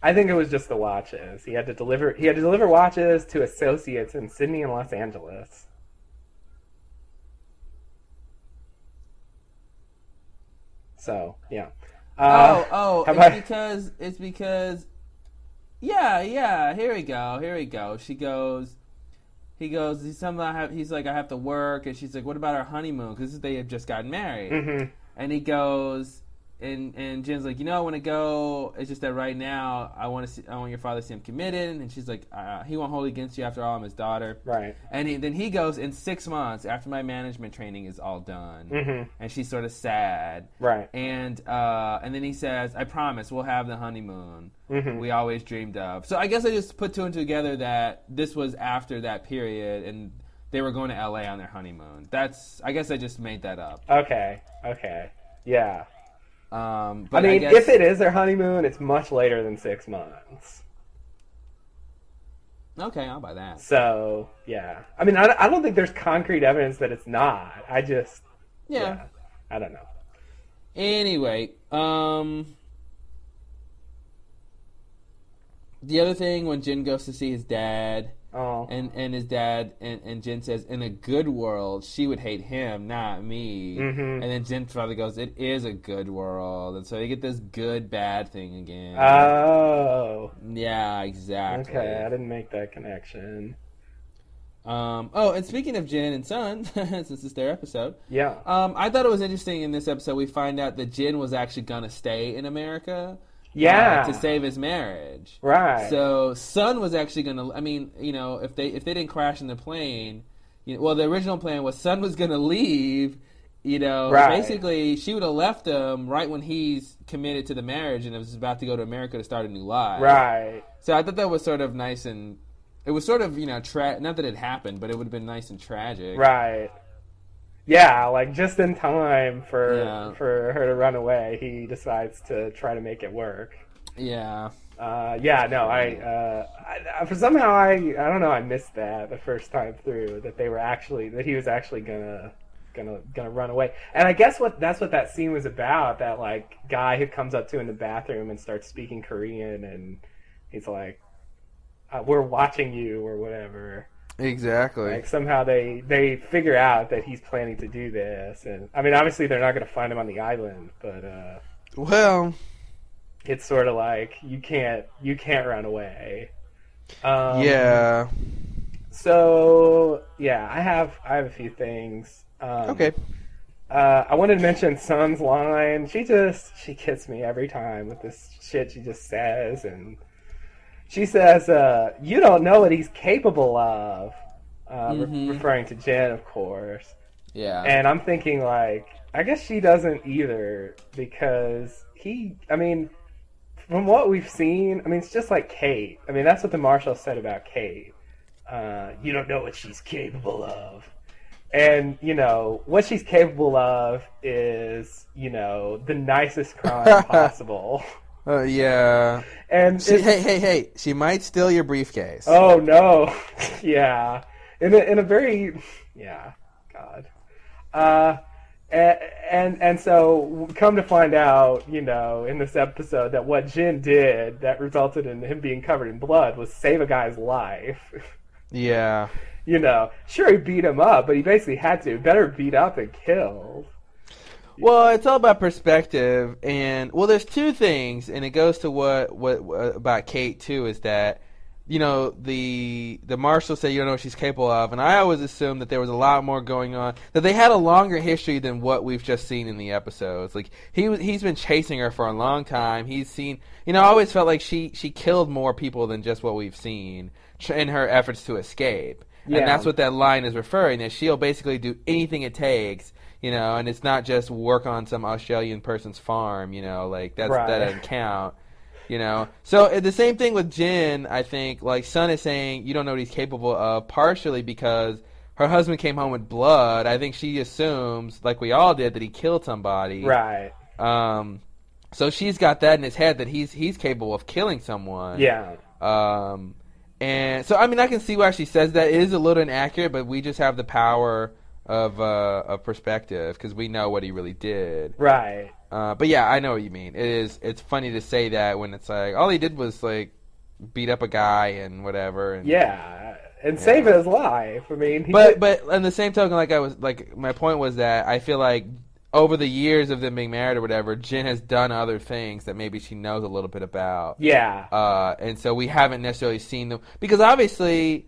I think it was just the watches. He had to deliver. He had to deliver watches to associates in Sydney and Los Angeles. So yeah. Uh, oh, oh, it's about- because it's because. Yeah, yeah. Here we go. Here we go. She goes. He goes. He's. Have, he's like, I have to work, and she's like, What about our honeymoon? Because they had just gotten married. mhm. And he goes, and and Jin's like, you know, I want to go. It's just that right now, I want to see. I want your father to see him committed. And she's like, uh, he won't hold it against you. After all, I'm his daughter. Right. And he, then he goes in six months after my management training is all done, mm-hmm. and she's sort of sad. Right. And uh, and then he says, "I promise we'll have the honeymoon Mhm. we always dreamed of." So I guess I just put two and two together that this was after that period, and they were going to L.A. on their honeymoon. That's I guess I just made that up. Okay. Okay. Yeah. Um, I mean, guess, if it is their honeymoon, it's much later than six months. okay, I'll buy that. So yeah. I mean, I, I don't think there's concrete evidence that it's not. I just Yeah. I don't know. Anyway, um, the other thing when Jin goes to see his dad. Oh. And and his dad and, and Jin says, in a good world, she would hate him, not me. Mhm. And then Jin's father goes, it is a good world, and so you get this good bad thing again. Oh. yeah, exactly. Okay, I didn't make that connection. Um. Oh, and speaking of Jin and Sun, *laughs* since it's their episode, Yeah. um, I thought it was interesting in this episode we find out that Jin was actually gonna stay in America. Yeah. uh, to save his marriage. Right. So Sun was actually gonna. I mean, you know, if they if they didn't crash in the plane, you know, well, the original plan was Sun was gonna leave. You know, Right. basically, she would have left him right when he's committed to the marriage and was about to go to America to start a new life. right. So I thought that was sort of nice and it was sort of you know tra- not that it happened, but it would have been nice and tragic. Right. Yeah, like just in time for Yeah. for her to run away, he decides to try to make it work. Yeah. Uh, yeah, no, I, uh, I, for somehow I, I don't know, I missed that the first time through that they were actually that he was actually gonna, gonna, gonna run away. And I guess what that's what that scene was about. That like guy who comes up to in the bathroom and starts speaking Korean, and he's like, uh, "We're watching you" or whatever. Exactly. Like somehow they they figure out that he's planning to do this, and I mean, obviously they're not gonna find him on the island, but. uh well, it's sort of like you can't you can't run away. Um, yeah. So yeah, I have I have a few things. Um, Okay. Uh, I wanted to mention Sun's line. She just she gets me every time with this shit she just says, and she says, uh, "You don't know what he's capable of," uh, re- Mhm. referring to Jin, of course. Yeah. And I'm thinking like, I guess she doesn't either because he, I mean, from what we've seen, I mean, it's just like Kate. I mean, that's what the marshal said about Kate. Uh, you don't know what she's capable of. And, you know, what she's capable of is, you know, the nicest crime *laughs* possible. Uh, yeah. And She, hey, hey, hey! She might steal your briefcase. Oh no, *laughs* yeah, in a, in a very yeah, God, uh, and, and and so come to find out, you know, in this episode that what Jin did that resulted in him being covered in blood was save a guy's life. *laughs* Yeah. you know, sure he beat him up, but he basically had to. Better beat up and kill. Well, it's all about perspective, and well, there's two things, and it goes to what what, what about Kate too is that you know the the marshal said you don't know what she's capable of, and I always assumed that there was a lot more going on, that they had a longer history than what we've just seen in the episodes. Like he he's been chasing her for a long time. He's seen, you know, I always felt like she she killed more people than just what we've seen in her efforts to escape. Yeah. And that's what that line is referring that she'll basically do anything it takes, you know, and it's not just work on some Australian person's farm, you know, like that's Right. that doesn't count. You know, so uh, the same thing with Jin. I think, like Sun is saying, you don't know what he's capable of, partially because her husband came home with blood. I think she assumes, like we all did, that he killed somebody. Right. Um, so she's got that in his head that he's he's capable of killing someone. Yeah. Um, and so I mean, I can see why she says that. It is a little inaccurate, but we just have the power of uh, of perspective because we know what he really did. Right. Uh, but yeah, I know what you mean. It is. It's funny to say that when it's like all he did was like beat up a guy and whatever. And, Yeah, and save his life. I mean, he But did- but on the same token, like I was like my point was that I feel like over the years of them being married or whatever, Jin has done other things that maybe she knows a little bit about. yeah, Uh, and so we haven't necessarily seen them because obviously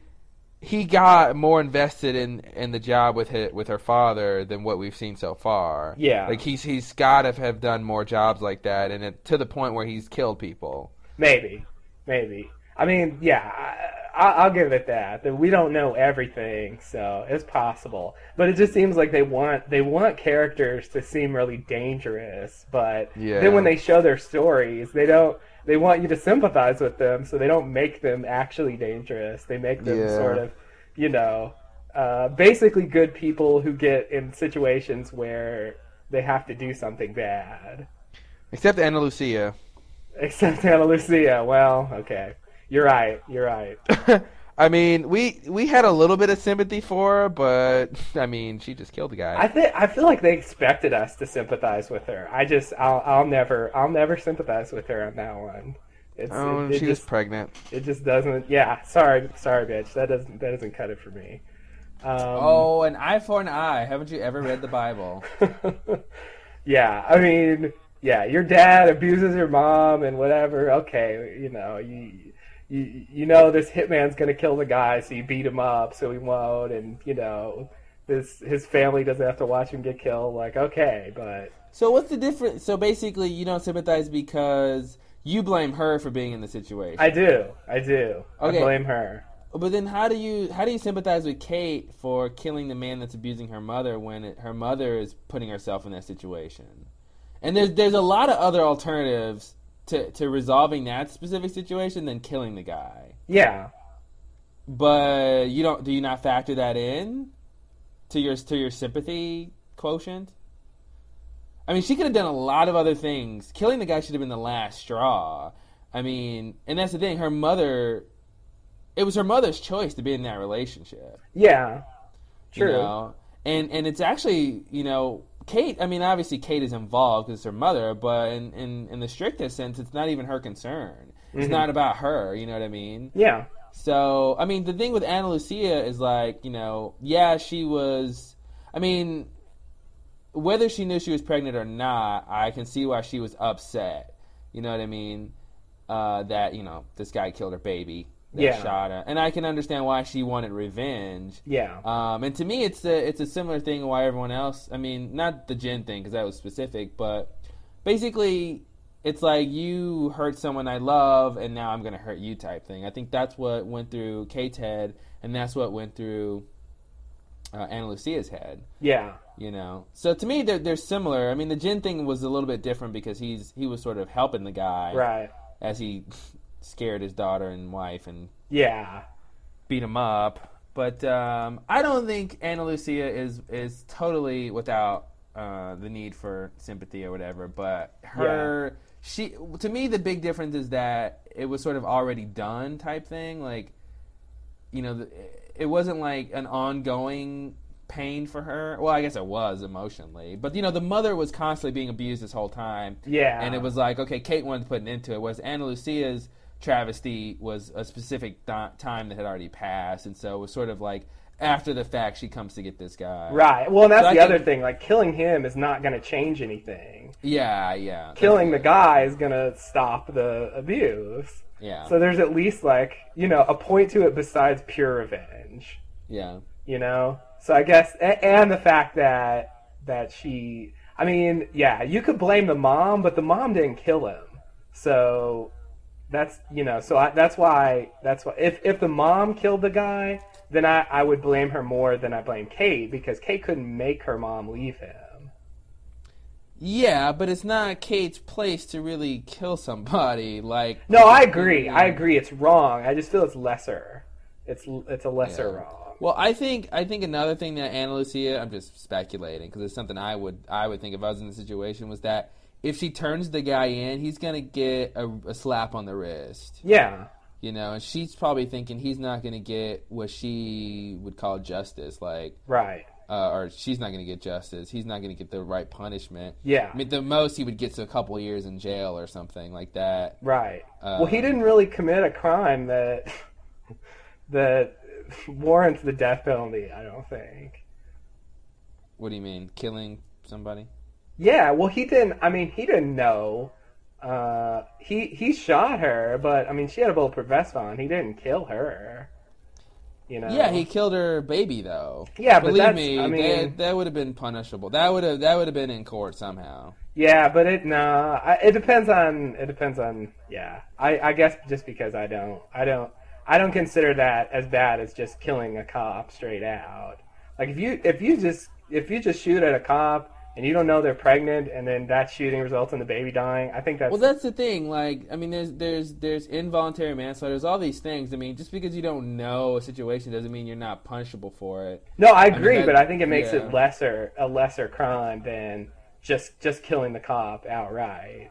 he got more invested in, in the job with his, with her father than what we've seen so far. Yeah. like he's he's got to have done more jobs like that, and it, to the point where he's killed people. maybe, maybe. I mean, yeah, I, I- I'll give it that. That we don't know everything, so it's possible. But it just seems like they want they want characters to seem really dangerous, but Yeah. then when they show their stories, they don't. They want you to sympathize with them, so they don't make them actually dangerous. They make them Yeah. sort of, you know, uh, basically good people who get in situations where they have to do something bad. Except Ana Lucia. Except Ana Lucia. Well, okay. You're right. You're right. *laughs* I mean, we we had a little bit of sympathy for her, but *laughs* I mean, she just killed the guy. I think I feel like they expected us to sympathize with her. I just I'll I'll never I'll never sympathize with her on that one. It's oh, it, it she was just pregnant. it just doesn't. Yeah, sorry, sorry, bitch. That doesn't that doesn't cut it for me. Um, Oh, an eye for an eye. Haven't you ever read the Bible? *laughs* yeah, I mean, yeah, your dad abuses your mom and whatever. Okay, you know, you you you know this hitman's gonna kill the guy, so you beat him up so he won't, and you know this his family doesn't have to watch him get killed. Like, okay, but So what's the difference? So basically, you don't sympathize because you blame her for being in the situation. I do, I do. Okay. I blame her. but then how do you how do you sympathize with Kate for killing the man that's abusing her mother when it, her mother is putting herself in that situation? And there's there's a lot of other alternatives to to resolving that specific situation than killing the guy. Yeah, But you don't do you not factor that in to your to your sympathy quotient? I mean, she could have done a lot of other things. Killing the guy should have been the last straw. I mean, and that's the thing. Her mother, it was her mother's choice to be in that relationship. yeah, You true. know? And and it's actually you know Kate. I mean, obviously Kate is involved because it's her mother, but in, in in the strictest sense, it's not even her concern. It's Mhm. not about her. You know what I mean? Yeah, So, I mean, the thing with Ana Lucia is like, you know, yeah, she was. I mean, whether she knew she was pregnant or not, I can see why she was upset. You know what I mean? Uh, that you know this guy killed her baby. That Yeah. shot her, and I can understand why she wanted revenge. yeah, Um, and to me, it's a it's a similar thing. Why everyone else? I mean, not the Jin thing because that was specific, but basically, it's like you hurt someone I love, and now I'm gonna hurt you type thing. I think that's what went through Kate's head, and that's what went through uh, Ana Lucia's head. yeah, You know, so to me, they're they're similar. I mean, the Jin thing was a little bit different because he's he was sort of helping the guy right. as he scared his daughter and wife and Yeah, beat him up. But um, I don't think Ana Lucia is is totally without uh, the need for sympathy or whatever. But her, she to me the big difference is that it was sort of already done type thing. Like, you know, the, it wasn't like an ongoing pain for her. Well, I guess it was emotionally, but you know, the mother was constantly being abused this whole time. yeah, And it was like, okay, Kate wanted to put an end to it. Was Ana Lucia's travesty was a specific th- time that had already passed, and so it was sort of like after the fact she comes to get this guy. right. Well, and that's So the other thing. Like, killing him is not going to change anything. Yeah, yeah. Killing the guy is going to stop the abuse. Yeah, So there's at least like you know a point to it besides pure revenge. yeah, You know. So I guess and the fact that that she. I mean, yeah, you could blame the mom, but the mom didn't kill him. So that's you know. So I, that's why that's why if if the mom killed the guy, then I I would blame her more than I blame Kate because Kate couldn't make her mom leave him. yeah. But it's not Kate's place to really kill somebody. Like, No, I agree. I agree. It's wrong. I just feel it's lesser. It's it's a lesser Yeah. wrong. Well, I think I think another thing that Ana Lucia, I'm just speculating because it's something I would I would think if I was in the situation was that if she turns the guy in, he's gonna get a, a slap on the wrist. Yeah. You know, and she's probably thinking he's not going to get what she would call justice. Like, Right. uh, or she's not going to get justice. He's not going to get the right punishment. Yeah. I mean, the most he would get to a couple years in jail or something like that. Right. Uh, well, he didn't really commit a crime that *laughs* that warrants the death penalty. I don't think. What do you mean, killing somebody? Yeah. Well, he didn't. I mean, he didn't know. Uh, he he shot her, but I mean, she had a bulletproof vest on. He didn't kill her. You know. Yeah, he killed her baby though. Yeah, but believe that's- me, I mean- that, that would have been punishable. That would have that would have been in court somehow. Yeah, but it no. I, it depends on. It depends on. Yeah. I I guess just because I don't. I don't. I don't consider that as bad as just killing a cop straight out. Like if you if you just if you just shoot at a cop and you don't know they're pregnant and then that shooting results in the baby dying, I think that's Well, that's the thing. Like, I mean, there's there's there's involuntary manslaughter. There's all these things. I mean, just because you don't know a situation doesn't mean you're not punishable for it. no. I mean, agree, that- but I think it makes yeah. it lesser a lesser crime than just just killing the cop outright.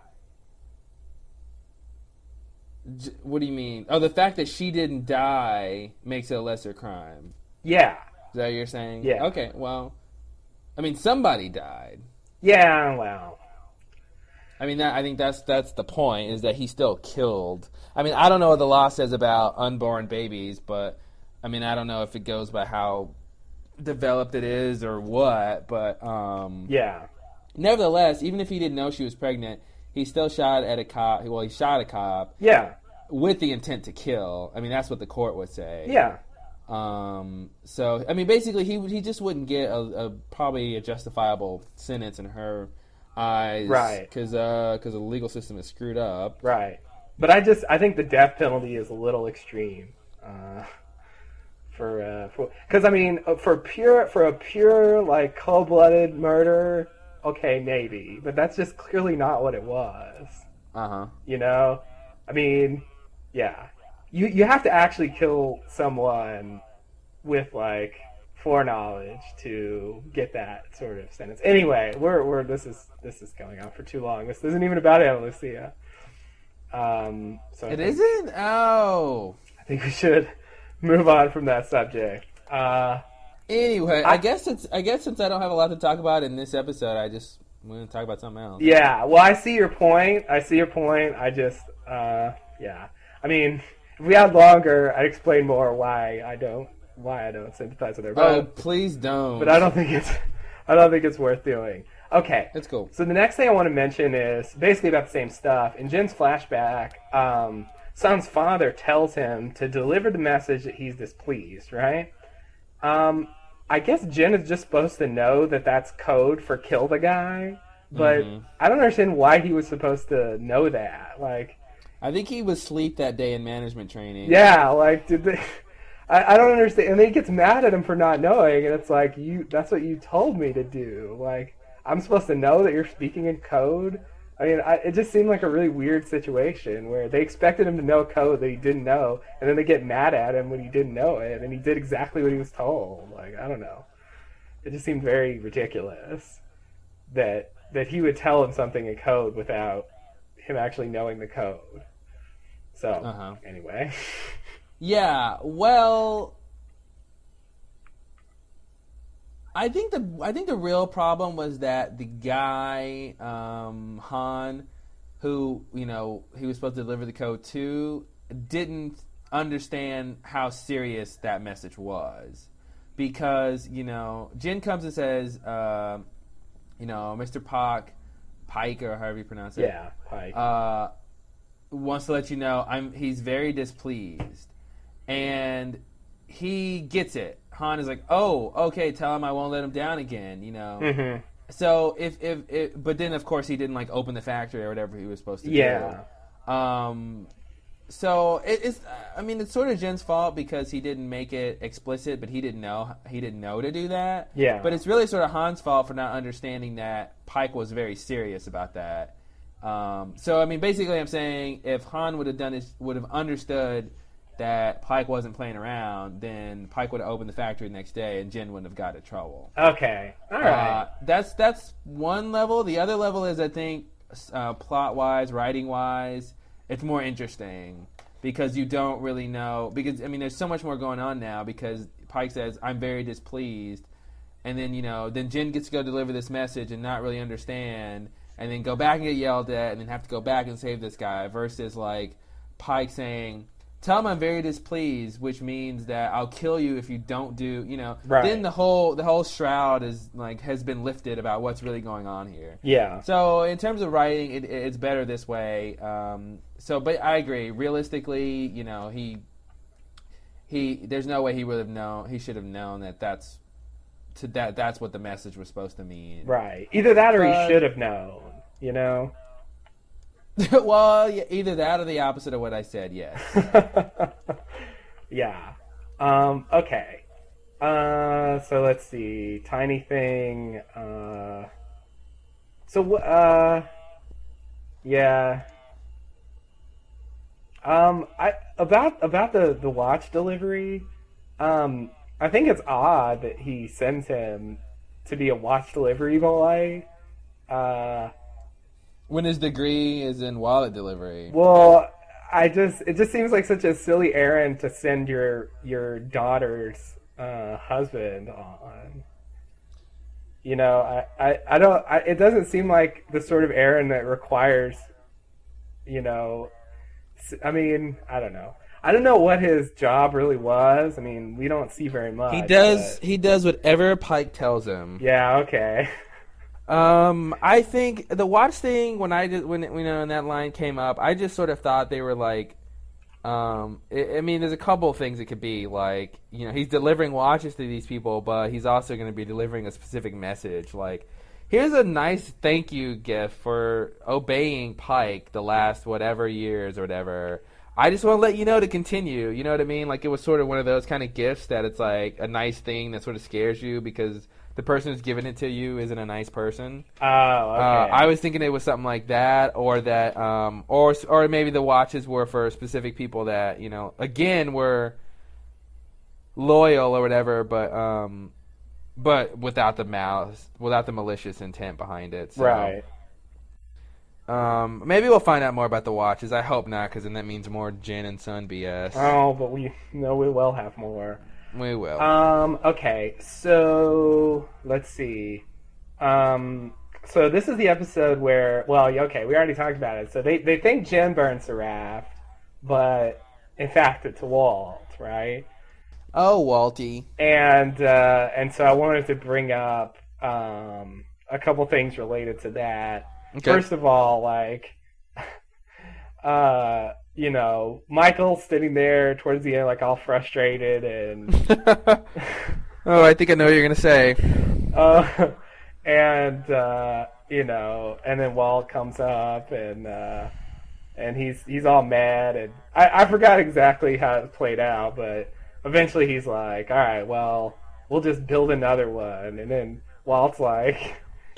What do you mean? Oh, the fact that she didn't die makes it a lesser crime. Yeah. Is that what you're saying? Yeah. Okay. Well, I mean, somebody died. Yeah. Well. I mean, that, I think that's that's the point is that he still killed. I mean, I don't know what the law says about unborn babies, but I mean, I don't know if it goes by how developed it is or what. But um, Yeah. nevertheless, even if he didn't know she was pregnant, he still shot at a cop. Well, he shot a cop Yeah. with the intent to kill. I mean, that's what the court would say. Yeah. Um. So I mean, basically, he he just wouldn't get a, a probably a justifiable sentence in her eyes, Right. Because uh, because the legal system is screwed up. Right. But I just I think the death penalty is a little extreme. Uh, for uh, for because I mean uh, for pure for a pure like cold blooded murder, okay maybe, but that's just clearly not what it was. Uh huh. You know, I mean, yeah, you you have to actually kill someone with like foreknowledge to get that sort of sentence. Anyway, we're we're this is this is going on for too long. This isn't even about Ana Lucia. Um, so It isn't. Oh. I think we should move on from that subject. Uh, Anyway, I, I- guess it's. I guess since I don't have a lot to talk about in this episode, I just want to talk about something else. yeah, well, I see your point. I see your point. I just, uh, yeah. I mean, we had longer, I'd explain more why I don't, why I don't sympathize with her. But, Oh, please don't. but I don't think it's, I don't think it's worth doing. Okay. It's cool. So the next thing I want to mention is basically about the same stuff. In Jin's flashback, um, Sun's father tells him to deliver the message that he's displeased, right? Um, I guess Jin is just supposed to know that that's code for kill the guy, but Mhm. I don't understand why he was supposed to know that. Like, I think he was asleep that day in management training. yeah, like did they? I, I don't understand. And then he gets mad at him for not knowing, and it's like you—that's what you told me to do. Like, I'm supposed to know that you're speaking in code. I mean, I, it just seemed like a really weird situation where they expected him to know code that he didn't know, and then they get mad at him when he didn't know it, and he did exactly what he was told. Like, I don't know. It just seemed very ridiculous that that he would tell him something in code without him actually knowing the code. So, Uh-huh. anyway. *laughs* Yeah, well, I think the I think the real problem was that the guy um, Han, who you know he was supposed to deliver the code to, didn't understand how serious that message was, because you know Jin comes and says, um you know, Mr. Pak, Pike or however you pronounce it, Yeah, Pike. uh, wants to let you know I'm he's very displeased, and he gets it. Han is like, "Oh, okay, tell him I won't let him down again." You know. hmm So if, if if but then of course he didn't like open the factory or whatever he was supposed to Yeah. do. Um. So it, it's I mean it's sort of Jin's fault because he didn't make it explicit, but he didn't know he didn't know to do that. Yeah. But it's really sort of Han's fault for not understanding that Pike was very serious about that. Um, so I mean, basically, I'm saying if Han would have done his, would have understood that Pike wasn't playing around, then Pike would have opened the factory the next day, and Jin wouldn't have got in trouble. Okay. All right. Uh, that's that's one level. The other level is I think uh, plot wise, writing wise, it's more interesting because you don't really know because I mean there's so much more going on now because Pike says I'm very displeased, and then you know, then Jin gets to go deliver this message and not really understand, and then go back and get yelled at, and then have to go back and save this guy. Versus like Pike saying, "Tell him I'm very displeased," which means that I'll kill you if you don't do. You know, Right. then the whole the whole shroud is like has been lifted about what's really going on here. Yeah. So in terms of writing, it, it's better this way. Um, so, but I agree. Realistically, you know, he he there's no way he would have known. He should have known that that's to that that's what the message was supposed to mean. Right. Either that or But- he should have known. You know. *laughs* well, yeah, either that or the opposite of what I said. Yes. *laughs* yeah. Um, okay. Uh, so let's see. Tiny thing. Uh, so uh, yeah. Um, I about about the the watch delivery. Um, I think it's odd that he sends him to be a watch delivery boy. Uh, when his degree is in wallet delivery. well, I just it just seems like such a silly errand to send your your daughter's uh, husband on. You know, I I, I don't. I, it doesn't seem like the sort of errand that requires. You know, I mean, I don't know. I don't know what his job really was. I mean, we don't see very much. He does. but- He does whatever Pike tells him. Yeah. Okay. *laughs* Um, I think the watch thing when I did when you know when that line came up, I just sort of thought they were like, um, I, I mean, there's a couple of things it could be like, you know, he's delivering watches to these people, but he's also going to be delivering a specific message. Like, here's a nice thank you gift for obeying Pike the last whatever years or whatever. I just want to let you know to continue. You know what I mean? Like it was sort of one of those kind of gifts that it's like a nice thing that sort of scares you because the person who's giving it to you isn't a nice person. Oh. Okay. Uh, I was thinking it was something like that, or that, um, or or maybe the watches were for specific people that you know, again, were loyal or whatever, but um, but without the malice, without the malicious intent behind it. So, right. Um, maybe we'll find out more about the watches. I hope not, because then that means more Jin and Sun BS. Oh, but we know we will have more. We will. Um, okay, so let's see. Um, so this is the episode where, well, okay, we already talked about it. So they, they think Jin burns the raft, but in fact it's Walt, right? oh, Walty. And uh, and so I wanted to bring up um, a couple things related to that. Okay. First of all, like, *laughs* uh, you know, Michael sitting there towards the end, like all frustrated and *laughs* oh, I think I know what you're gonna say. Uh, and uh, you know, and then Walt comes up and uh, and he's he's all mad and I, I forgot exactly how it played out, but eventually he's like, All right, well, we'll just build another one and then Walt's like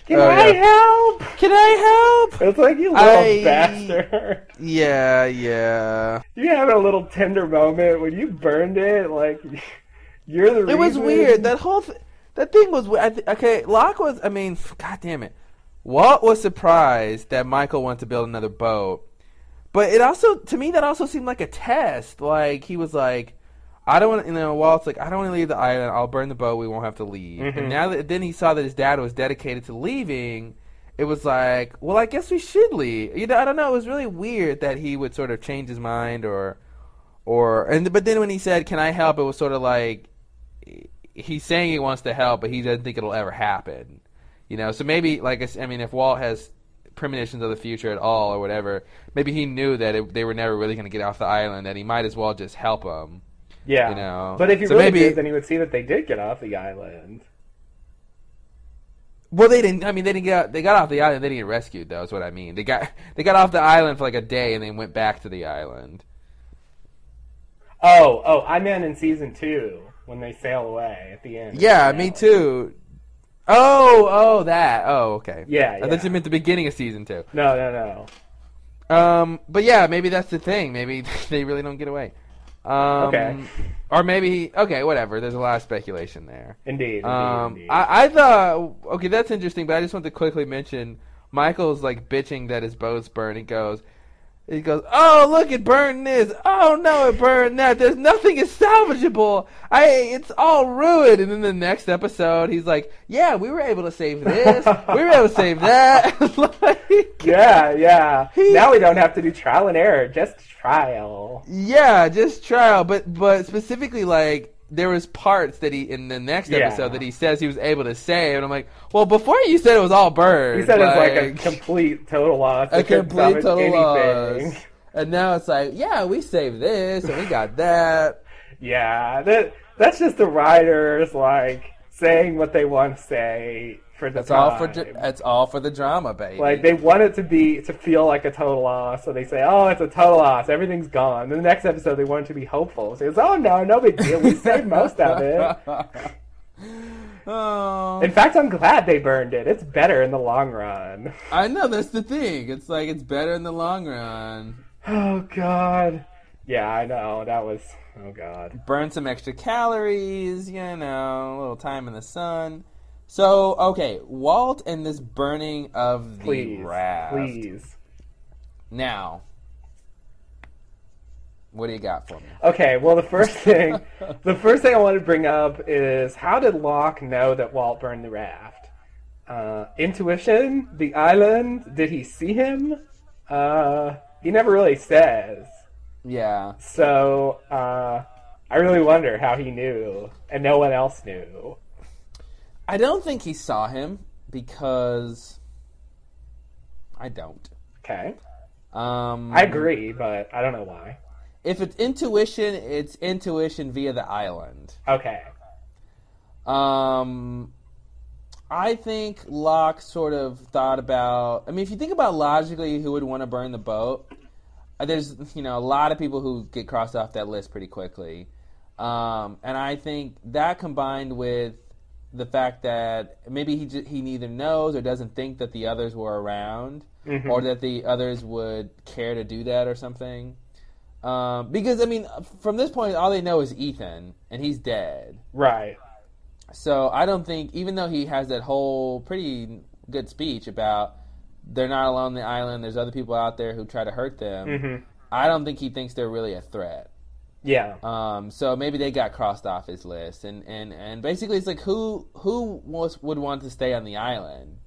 Can Oh, I yeah. help? Can I help? It's like you little I- bastard. *laughs* Yeah, yeah. You had a little tender moment when you burned it, like *laughs* you're the reason. It was weird. That whole th- that thing was th- okay. Locke was. I mean, god damn it. Walt was surprised that Michael wanted to build another boat, but it also to me that also seemed like a test. Like he was like, I don't want you know. Walt's like, I don't want to leave the island. I'll burn the boat. We won't have to leave. Mhm. And now that then he saw that his dad was dedicated to leaving. It was like, well, I guess we should leave. You know, I don't know. It was really weird that he would sort of change his mind or or and but then when he said can i help it was sort of like he's saying he wants to help but he doesn't think it'll ever happen you know so maybe like I mean if walt has premonitions of the future at all or whatever maybe he knew that it, they were never really going to get off the island and he might as well just help them Yeah. you know. But if you So really maybe- did, then you would see that they did get off the island. well they didn't i mean they didn't get they got off the island they didn't get rescued though is what i mean they got they got off the island for like a day and then went back to the island Oh, oh, I meant in season two when they sail away at the end. yeah the me too oh oh that oh okay Yeah, i yeah. thought you meant the beginning of season two No, no, no. Um, but yeah, maybe that's the thing. Maybe *laughs* they really don't get away. Um, Okay. Or maybe okay, whatever. There's a lot of speculation there. Indeed. indeed, Um, indeed. I, I thought okay, that's interesting. But I just want to quickly mention Michael's like bitching that his boat's burned. He goes, He goes, "Oh, look, it burned this. Oh no, it burned that. There's nothing is salvageable. I, it's all ruined." And then the next episode, he's like, "Yeah, we were able to save this. we were able to save that." *laughs* like, Yeah, yeah. He- now we don't have to do trial and error, just trial. yeah, just trial. But but specifically, like there was parts that he in the next Yeah. episode that he says he was able to save, and I'm like, well, before you said it was all burned. He said it's like a complete total loss. *laughs* a complete total anything. loss. And now it's like, yeah, we saved this and we got that. Yeah, that that's just the writers like saying what they want to say for the That's all for time. that's all for the drama, baby. Like they want it to be to feel like a total loss, so they say, "Oh, it's a total loss. Everything's gone." Then the next episode, they want it to be hopeful. So it's, "Oh no, no big deal. We saved *laughs* most of it." *laughs* oh, In fact, I'm glad they burned it. It's better in the long run. I know that's the thing. It's like it's better in the long run. *sighs* Oh God. Yeah, I know. That was. Oh God. Burn some extra calories, you know, a little time in the sun. So okay, Walt and this burning of the Please, raft. please. Now, what do you got for me? Okay, well, the first *laughs* thing, the first thing I want to bring up is how did Locke know that Walt burned the raft? Uh, intuition, the island. Did he see him? Uh, he never really says. Yeah. So uh, I really wonder how he knew, and no one else knew. I don't think he saw him because I don't. Okay, Um, I agree, but I don't know why. If it's intuition, it's intuition via the island. Okay, Um, I think Locke sort of thought about. I mean, if you think about logically, who would want to burn the boat? uh, There's you know a lot of people who get crossed off that list pretty quickly, um, and I think that combined with the fact that maybe he j- he neither knows or doesn't think that the others were around, Mhm. or that the others would care to do that or something. Um, because I mean, from this point, all they know is Ethan, and he's dead. right. So I don't think, even though he has that whole pretty good speech about they're not alone on the island, there's other people out there who try to hurt them. hmm I don't think he thinks they're really a threat. Yeah. Um, so maybe they got crossed off his list, and, and, and basically it's like who who was, would want to stay on the island,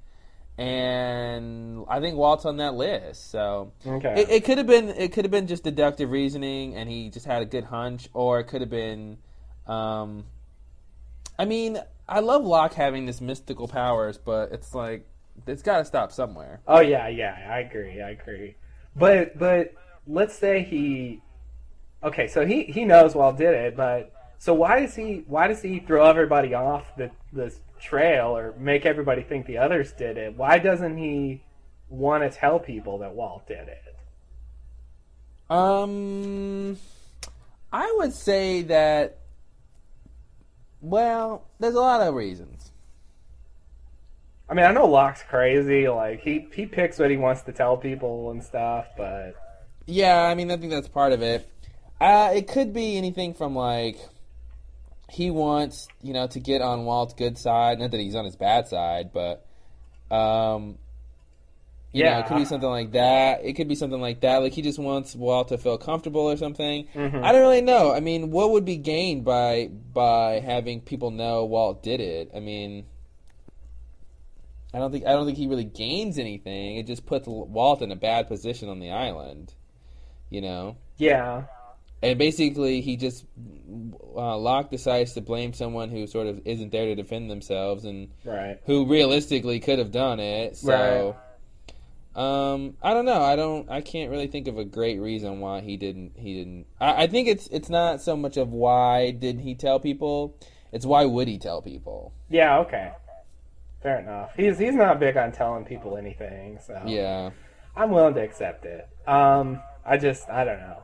and I think Walt's on that list. So Okay. it, it could have been it could have been just deductive reasoning, and he just had a good hunch, or it could have been. Um, I mean, I love Locke having this mystical powers, but it's like it's got to stop somewhere. Oh yeah, yeah, I agree, I agree. But but let's say he Okay, so he he knows Walt did it, but so why does he why does he throw everybody off the this trail or make everybody think the others did it? Why doesn't he want to tell people that Walt did it? Um, I would say that. Well, there's a lot of reasons. I mean, I know Locke's crazy, like he he picks what he wants to tell people and stuff, but Yeah, I mean, I think that's part of it. Uh, it could be anything from like he wants, you know, to get on Walt's good side. Not that he's on his bad side, but um, you know, Yeah. it could be something like that. It could be something like that. Like he just wants Walt to feel comfortable or something. Mhm. I don't really know. I mean, what would be gained by by having people know Walt did it? I mean. I don't think I don't think he really gains anything. It just puts Walt in a bad position on the island, you know. yeah. And basically, he just uh, Locke decides to blame someone who sort of isn't there to defend themselves, and Right. who realistically could have done it. So, um, I don't know. I don't. I can't really think of a great reason why he didn't. He didn't. I, I think it's it's not so much of why didn't he tell people. It's why would he tell people? Yeah, okay. Fair enough. He's he's not big on telling people anything, so Yeah. I'm willing to accept it. Um, I just I don't know.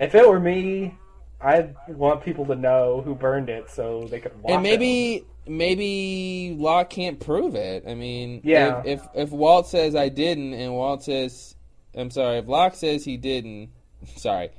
If it were me, I'd want people to know who burned it so they could watch and maybe maybe Locke can't prove it. I mean, Yeah. If, if if Walt says I didn't, and Walt says, I'm sorry, if Locke says he didn't, *laughs* sorry,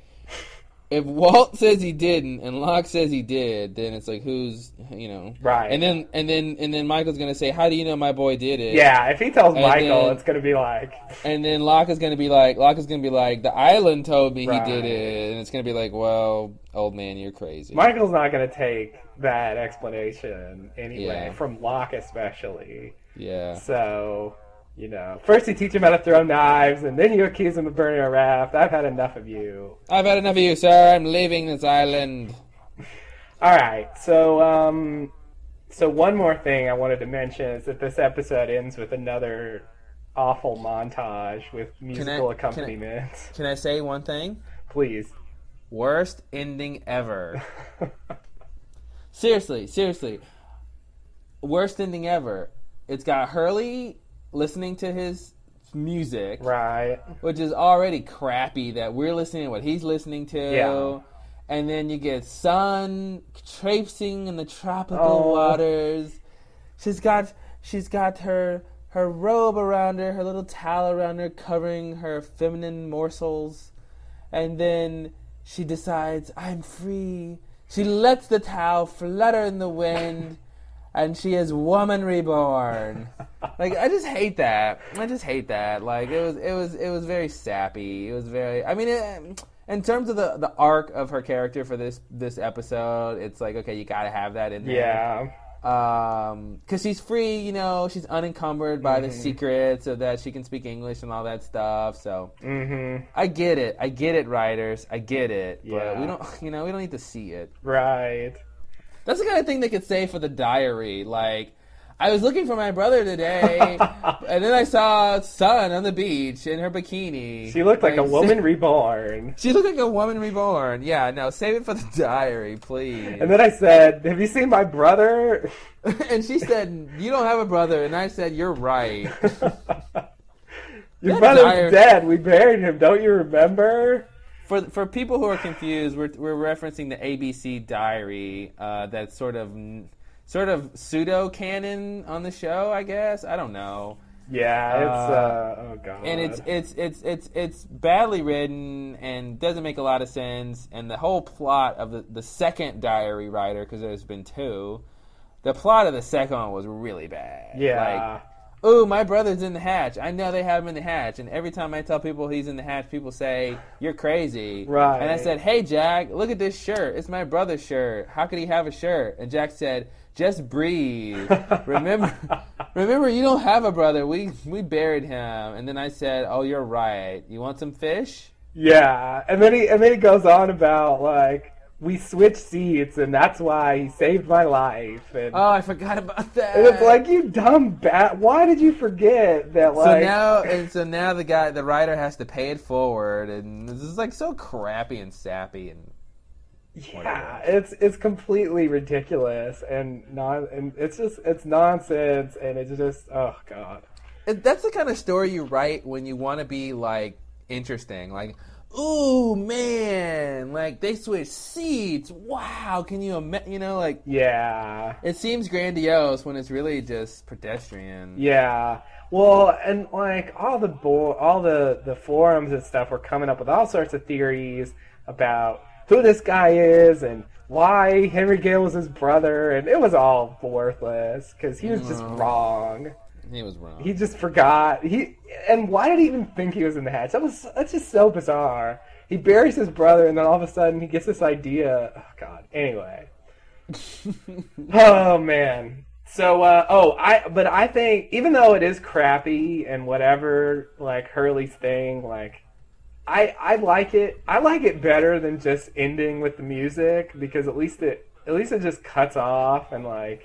if Walt says he didn't and Locke says he did, then it's like who's you know Right. And then and then and then Michael's gonna say, "How do you know my boy did it?" Yeah, if he tells And Michael, then- it's gonna be like, And then Locke is gonna be like, Locke is gonna be like, "The island told me Right. he did it," and it's gonna be like, "Well, old man, you're crazy." Michael's not gonna take that explanation anyway, Yeah. from Locke especially. yeah. So, you know, first you teach him how to throw knives, and then you accuse him of burning a raft. I've had enough of you. I've had enough of you, sir. I'm leaving this island. *laughs* All right, so um, so one more thing I wanted to mention is that this episode ends with another awful montage with musical can I- accompaniment. Can I say one thing? Please. Worst ending ever. *laughs* seriously, seriously. Worst ending ever. It's got Hurley listening to his music, right. which is already crappy that we're listening to what he's listening to. Yeah. And then you get Sun traipsing in the tropical Oh. waters. She's got she's got her her robe around her, her little towel around her, covering her feminine morsels. And then she decides, I'm free. She lets the towel flutter in the wind, and she is woman reborn. like I just hate that. I just hate that. Like it was, it was, it was very sappy. It was very. I mean, it, in terms of the the arc of her character for this this episode, it's like okay, you got to have that in there Yeah. um because she's free you know she's unencumbered by the secret so that she can speak english and all that stuff so Mm-hmm. i get it i get it writers i get it but Yeah. we don't *laughs* you know we don't need to see it Right. That's the kind of thing they could say for the diary like i was looking for my brother today *laughs* and then i saw sun on the beach in her bikini She looked like a Like, woman *laughs* reborn. she looked like a woman reborn yeah no save it for the diary please And then I said, "Have you seen my brother?" *laughs* and she said you don't have a brother and i said you're right Your That brother's dire- dead. We buried him. Don't you remember? For for people who are confused, we're we're referencing the ABC Diary. Uh, that's sort of sort of pseudo canon on the show, I guess. I don't know. Yeah, it's Uh, uh, oh god. And it's it's it's it's it's badly written and doesn't make a lot of sense. And the whole plot of the the second diary writer, because there's been two, the plot of the second one was really bad. yeah. Like, Ooh, my brother's in the hatch. I know they have him in the hatch. And every time I tell people he's in the hatch, people say, You're crazy. Right. And I said, Hey, Jack, look at this shirt. It's my brother's shirt. How could he have a shirt? And Jack said, Just breathe. *laughs* remember, remember, you don't have a brother. We, we buried him. And then I said, Oh, you're right. You want some fish? yeah, and then he and then he goes on about like we switched seats, and that's why he saved my life. And, Oh, I forgot about that. and it's like you dumb bat. Why did you forget that? Like So now, and so now the guy, the writer, has to pay it forward, and this is like so crappy and sappy, and Yeah, it's it's completely ridiculous and non and it's just it's nonsense and it's just oh god. It- that's the kind of story you write when you want to be like interesting like ooh man like they switched seats wow can you imagine you know like Yeah. it seems grandiose when it's really just pedestrian Yeah. Well, and like all the bo- all the the forums and stuff were coming up with all sorts of theories about who this guy is and why Henry Gale was his brother and it was all worthless cuz he was just mm. wrong. He was wrong He just forgot. He and why did he even think he was in the hatch? That was that's just so bizarre. He buries his brother, and then all of a sudden he gets this idea. Oh God. Anyway. *laughs* oh man. So uh, oh I but I think even though it is crappy and whatever like Hurley's thing like I I like it I like it better than just ending with the music because at least it at least it just cuts off and like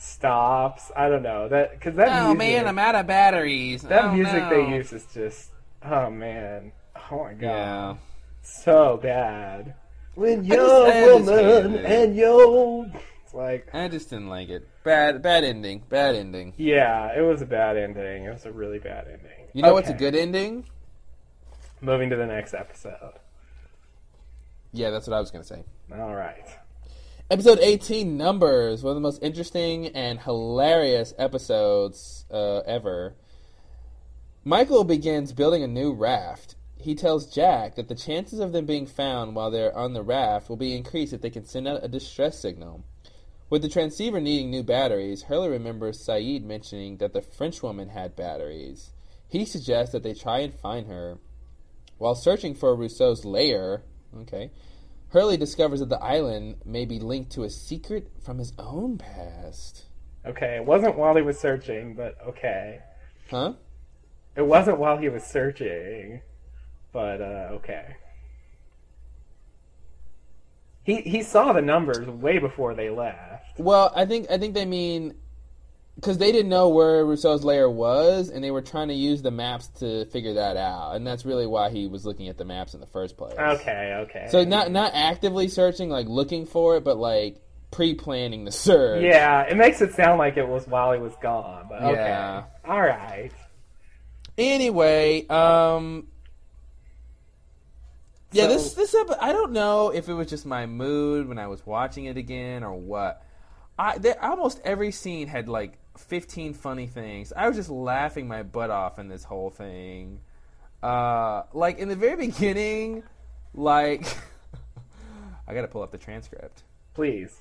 stops. I don't know. That because that oh music, man i'm out of batteries. That Oh, music no. they use is just oh man. Oh my god. Yeah. So bad. When just- you're I a just woman and you're it's like i just didn't like it. Bad bad ending. Bad ending. Yeah it was a bad ending. It was a really bad ending. You know what's a good ending? Moving to the next episode. Yeah that's what i was gonna say. All right Episode 18, Numbers, one of the most interesting and hilarious episodes uh, ever. Michael begins building a new raft. he tells Jack that the chances of them being found while they're on the raft will be increased if they can send out a distress signal. With the transceiver needing new batteries, Hurley remembers Sayid mentioning that the Frenchwoman had batteries. He suggests that they try and find her. While searching for Rousseau's lair, okay, Hurley discovers that the island may be linked to a secret from his own past. Okay, it wasn't while he was searching, but okay. Huh? It wasn't while he was searching, but uh, okay. He he saw the numbers way before they left. Well, I think I think they mean because they didn't know where Rousseau's lair was, and they were trying to use the maps to figure that out, and that's really why he was looking at the maps in the first place. Okay, okay. So not not actively searching, like looking for it, but like pre-planning the search. yeah, it makes it sound like it was while he was gone, but okay. Yeah. All right. Anyway, um, yeah, So- this this I don't know if it was just my mood when I was watching it again or what. I almost every scene had like 15 funny things. I was just laughing my butt off in this whole thing. Uh, like in the very beginning, like *laughs* I got to pull up the transcript. Please.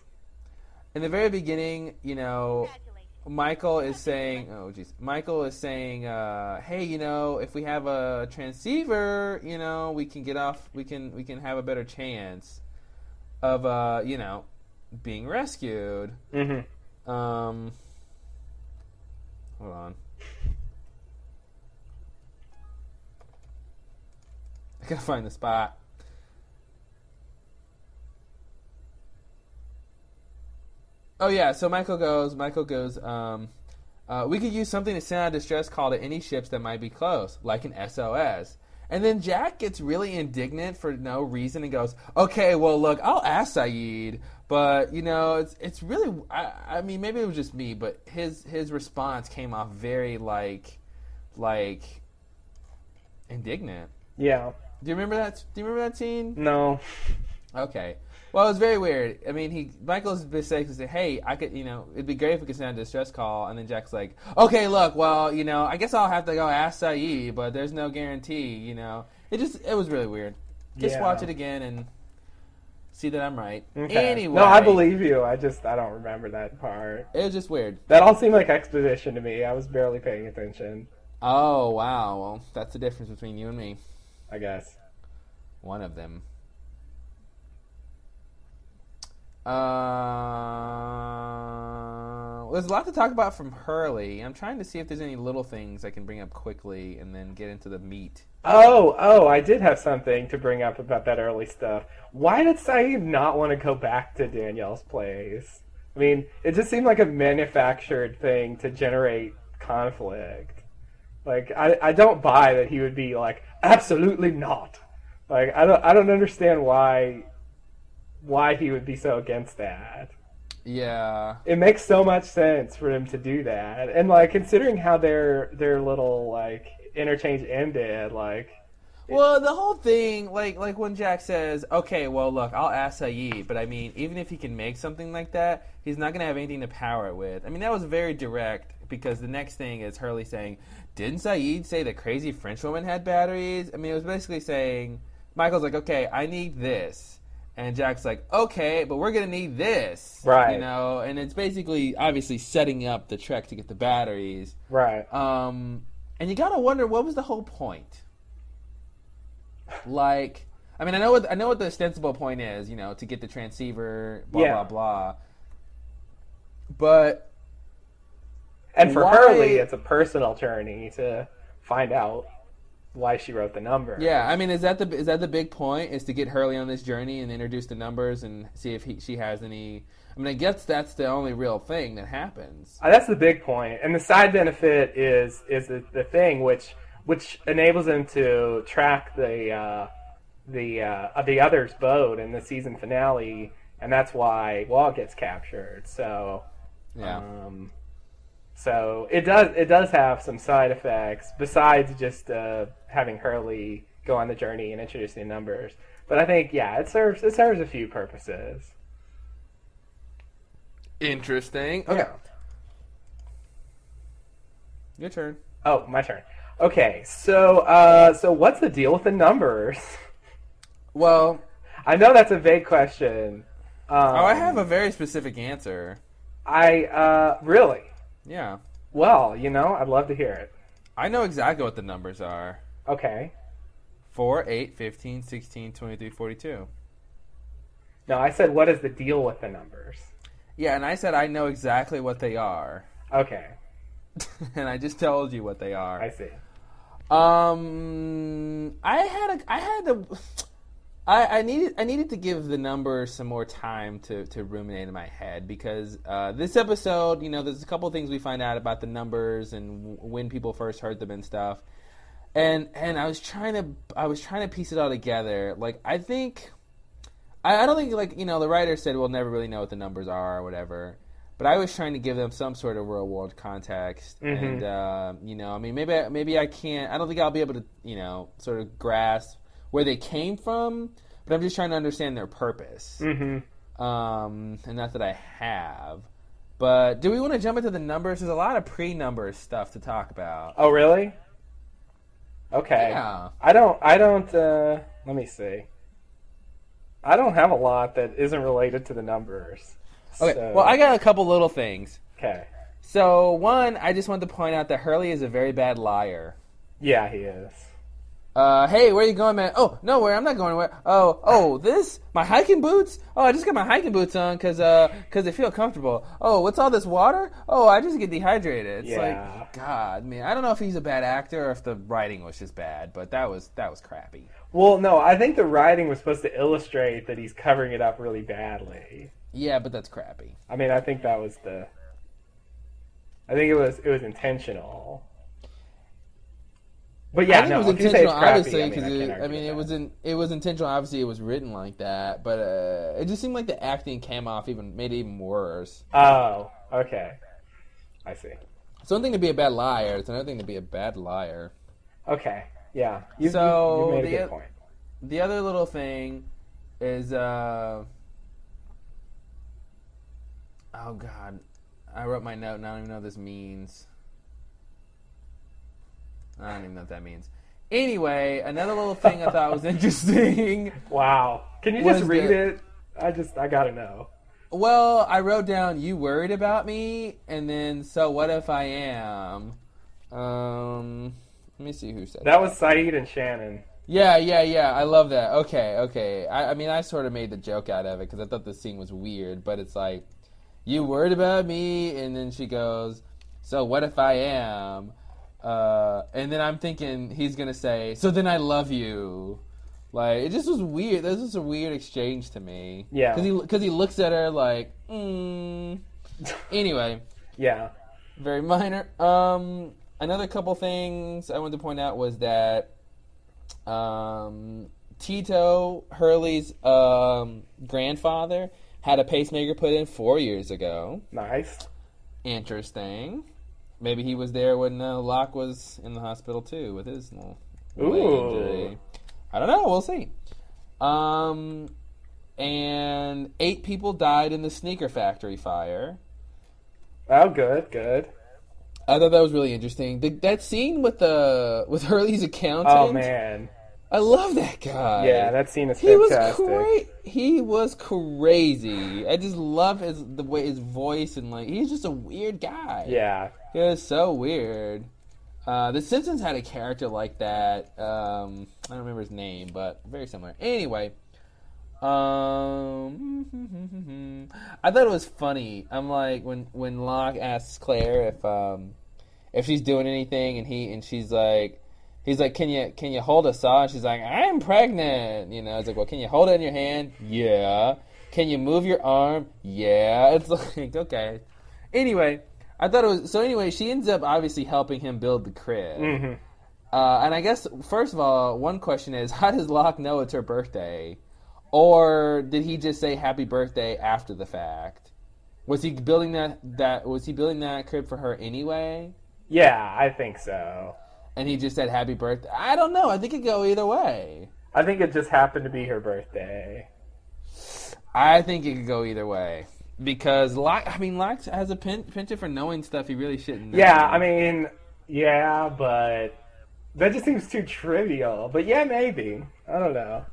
In the very beginning, you know, Michael is saying, "Oh, jeez." Michael is saying, uh, "Hey, you know, if we have a transceiver, you know, we can get off. We can we can have a better chance of, uh, you know, being rescued." Mm-hmm. Um, hold on. I gotta find the spot. Oh yeah, so Michael goes. Michael goes. Um, uh, we could use something to send out a distress call to any ships that might be close, like an SOS. And then Jack gets really indignant for no reason and goes, "Okay, well, look, I'll ask Sayid, but you know, it's it's really. I, I mean, maybe it was just me, but his his response came off very like, like, indignant. Yeah. Do you remember that? Do you remember that scene? No. Okay. Well, it was very weird. I mean, he Michael's basically said, "Hey, I could, you know, it'd be great if we could send a distress call." And then Jack's like, "Okay, look, well, you know, I guess I'll have to go ask Sayid, but there's no guarantee, you know." It just it was really weird. Just Yeah. watch it again and see that I'm right. Okay. Anyway, No, I believe you. I just I don't remember that part. it was just weird. That all seemed like exposition to me. I was barely paying attention. Oh wow, well, that's the difference between you and me. I guess. One of them. Uh, there's a lot to talk about from Hurley. I'm trying to see if there's any little things I can bring up quickly and then get into the meat. Oh, oh, I did have something to bring up about that early stuff. Why did Sayid not want to go back to Danielle's place? I mean, it just seemed like a manufactured thing to generate conflict. Like, I, I don't buy that he would be like, absolutely not. Like, I don't, I don't understand why, why he would be so against that. Yeah. It makes so much sense for him to do that, and like considering how their their little like interchange ended, like Well, the whole thing, like like when Jack says, "Okay, well, look, I'll ask Sayid," but I mean, even if he can make something like that, he's not going to have anything to power it with. I mean, that was very direct because the next thing is Hurley saying, "Didn't Sayid say the crazy French woman had batteries?" I mean, it was basically saying, Michael's like, "Okay, I need this." And Jack's like, okay, but we're gonna need this, Right. You know, and it's basically obviously setting up the trek to get the batteries. right. Um, and you gotta wonder what was the whole point. Like, I mean, I know what I know what the ostensible point is, you know, to get the transceiver, blah Yeah. blah blah. But And for Why- Hurley, it's a personal journey to find out why she wrote the number. yeah, I mean, is that the is that the big point? Is to get Hurley on this journey and introduce the numbers and see if he, she has any. I mean, I guess that's the only real thing that happens. Uh, that's the big point. And the side benefit is is the, the thing which which enables him to track the uh, the uh, the other's boat in the season finale, and that's why Walt gets captured. So. Yeah. Um, so it does it does have some side effects besides just uh, having Hurley go on the journey and introduce the numbers. But I think yeah, it serves it serves a few purposes. Interesting. Okay, Yeah. your turn. Oh, my turn. Okay, so uh, so what's the deal with the numbers? *laughs* Well, I know that's a vague question. Um, oh, I have a very specific answer. I uh, really Yeah. well, you know, I'd love to hear it. I know exactly what the numbers are. Okay. 4, 8, 15, 16, 23, 42. No, I said, what is the deal with the numbers? Yeah, and I said I know exactly what they are. Okay, *laughs* and I just told you what they are. I see. Um, I had a, I had a, I, I needed, I needed to give the numbers some more time to, to ruminate in my head because uh, this episode, you know, there's a couple of things we find out about the numbers and w- when people first heard them and stuff, and and I was trying to, I was trying to piece it all together. Like I think, I, I don't think like you know the writer said we'll never really know what the numbers are or whatever. But I was trying to give them some sort of real world context, Mhm. and uh, you know, I mean, maybe maybe I can't. I don't think I'll be able to, you know, sort of grasp where they came from. But I'm just trying to understand their purpose, Mm-hmm. um, and not that I have. But do we want to jump into the numbers? There's a lot of pre-number stuff to talk about. Oh, really? Okay. Yeah. I don't. I don't. Uh, let me see. I don't have a lot that isn't related to the numbers. Okay. So- Well, I got a couple little things. Okay. So one, I just wanted to point out that Hurley is a very bad liar. Yeah, he is. Uh, hey, where you going, man? Oh, nowhere. I'm not going anywhere. Oh, oh, this my hiking boots. Oh, I just got my hiking boots on because uh, cause they feel comfortable. Oh, what's all this water? Oh, I just get dehydrated. It's Yeah. like God, man. I don't know if he's a bad actor or if the writing was just bad, but that was that was crappy. Well, no, I think the writing was supposed to illustrate that he's covering it up really badly. Yeah, but that's crappy. I mean, I think that was the. I think it was it was intentional. But yeah, I think no, it was if you say it's intentional, obviously, I mean, because I, I, mean, it was in, it was intentional. Obviously, it was written like that, but uh, it just seemed like the acting came off even made it even worse. Oh, okay. I see. It's one thing to be a bad liar; it's another thing to be a bad liar. Okay. Yeah. You've, So, you've, you've made a the good point. The other little thing is, uh, oh god, I wrote my note and I don't even know what this means. I don't even know what that means. Anyway, another little thing I thought was *laughs* interesting. Wow. Can you just read the- it? I just I gotta know. Well, I wrote down "you worried about me," and then "so what if I am?" Um, let me see who said That was Sayid and Shannon. Yeah, yeah, yeah. I love that. Okay, okay. I, I mean, I sort of made the joke out of it because I thought the scene was weird, but it's like, you worried about me, and then she goes, "So what if I am?" Uh, and then I'm thinking he's gonna say, "So then I love you." Like it just was weird. This was a weird exchange to me. Yeah. because he because he looks at her like, mm. anyway *laughs* Yeah. very minor. Um, another couple things I wanted to point out was that um, Tito Hurley's um, grandfather had a pacemaker put in four years ago. Nice. Interesting. Maybe he was there when uh, Locke was in the hospital too with his little leg injury. I don't know. We'll see. Um, and eight people died in the sneaker factory fire. Oh, good, good. I thought that was really interesting. The, that scene with the with *laughs* Hurley's accountant. Oh man. I love that guy. Yeah, that scene is he was fantastic. great. He was crazy. I just love his the way his voice and like he's just a weird guy. Yeah. He was so weird. Uh, the Simpsons had a character like that. Um, I don't remember his name, but very similar. Anyway, um, *laughs* I thought it was funny. I'm like when when Locke asks Claire if um if she's doing anything, and he and she's like. He's like, can you can you hold a saw? And she's like, I'm pregnant. You know, it's like, well, can you hold it in your hand? Yeah. Can you move your arm? Yeah. It's *laughs* like, okay. Anyway, I thought it was so. Anyway, she ends up obviously helping him build the crib. hmm Uh, and I guess first of all, one question is, *laughs* how does Locke know it's her birthday, or did he just say happy birthday after the fact? Was he building that that was he building that crib for her anyway? Yeah, I think so. And he just said happy birthday. I don't know. I think it could go either way. I think it just happened to be her birthday. I think it could go either way because Locke. I mean, Locke has a pen, penchant for knowing stuff he really shouldn't. Know. Yeah, I mean, yeah, but that just seems too trivial. But yeah, maybe. I don't know.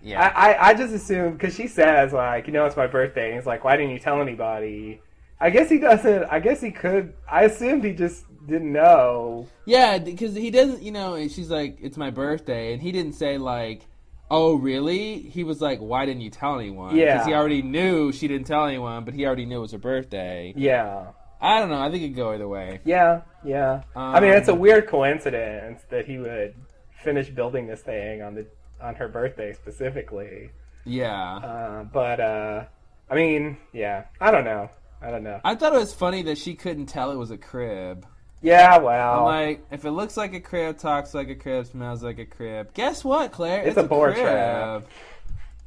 Yeah. I, I, I just assume because she says like, you know, it's my birthday. And he's like, why didn't you tell anybody? I guess he doesn't. I guess he could. I assumed he just didn't know. Yeah, because he doesn't, you know, she's like, it's my birthday. And he didn't say, like, oh, really? He was like, why didn't you tell anyone? Yeah. Because he already knew she didn't tell anyone, but he already knew it was her birthday. Yeah. I don't know. I think it could go either way. Yeah. Yeah. I mean, it's a Um, weird coincidence that he would finish building this thing on the on her birthday specifically. Yeah. Uh, but uh, I mean, yeah. I don't know. I don't know. I thought it was funny that she couldn't tell it was a crib. Yeah. Wow. I'm like, if it looks like a crib, talks like a crib, smells like a crib, guess what, Claire? It's a boar crib. trap.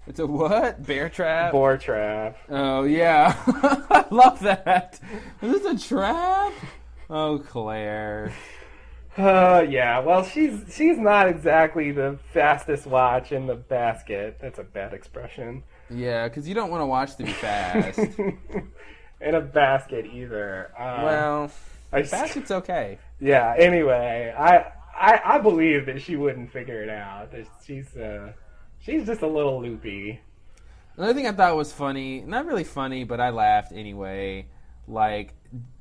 It's a what? Bear trap? Boar trap. Oh yeah, *laughs* I love that. Is this a trap? Oh Claire. Uh, yeah. Well, she's she's not exactly the fastest watch in the basket. That's a bad expression. Yeah, because you don't want to watch to be fast. *laughs* in a basket either. Um, well, I, basket's okay. *laughs* yeah. Anyway, I, I I believe that she wouldn't figure it out. That she's uh she's just a little loopy. Another thing I thought was funny, not really funny, but I laughed anyway. Like,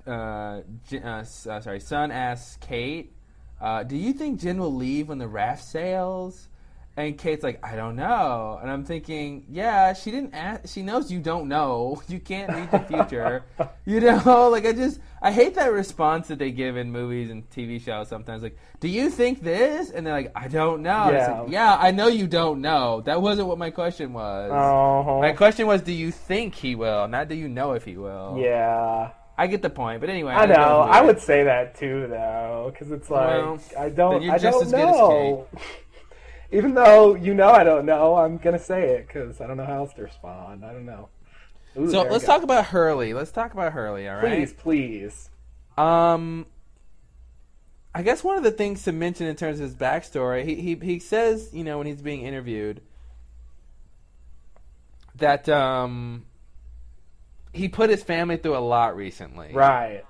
uh, uh, uh, sorry, Sun asks Kate, uh, "Do you think Jin will leave when the raft sails?" And Kate's like, "I don't know." And I'm thinking, "Yeah, she didn't. Ask, she knows you don't know. *laughs* You can't read the future. *laughs* you know, *laughs* like I just I hate that response that they give in movies and TV shows sometimes. Like, do you think this? And they're like, I don't know. Yeah. like, yeah, I know you don't know. That wasn't what my question was. Oh, My question was, do you think he will? Not do you know if he will? yeah. I get the point, but anyway. I that know. I would say that too, though, because it's like Well, I don't. I don't as good as know. Even though you know I don't know, I'm gonna say it because I don't know how else to respond. I don't know. Ooh, So let's talk about Hurley. Let's talk about Hurley. All right. Please, please. Um, I guess one of the things to mention in terms of his backstory, he he he says, you know, when he's being interviewed, that um, he put his family through a lot recently. Right.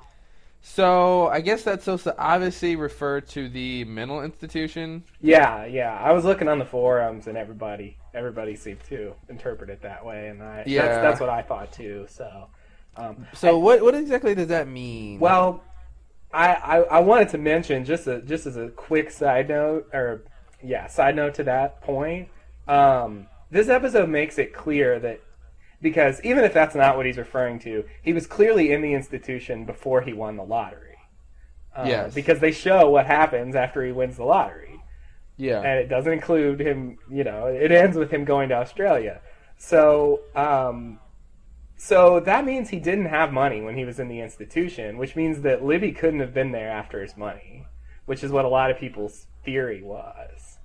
So I guess that's supposed to obviously refer to the mental institution. Yeah, yeah. I was looking on the forums, and everybody, everybody seemed to interpret it that way, and I Yeah. that's, that's what I thought too. So, um, So what what exactly does that mean? Well, I, I I wanted to mention just a just as a quick side note, or yeah, side note to that point. Um, this episode makes it clear that because even if that's not what he's referring to, he was clearly in the institution before he won the lottery. Uh, Yes. Because they show what happens after he wins the lottery yeah. and it doesn't include him. You know, it ends with him going to Australia. So, um, so that means he didn't have money when he was in the institution, which means that Libby couldn't have been there after his money, which is what a lot of people's theory was.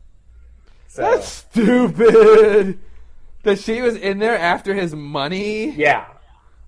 So, That's stupid. That she was in there after his money. yeah,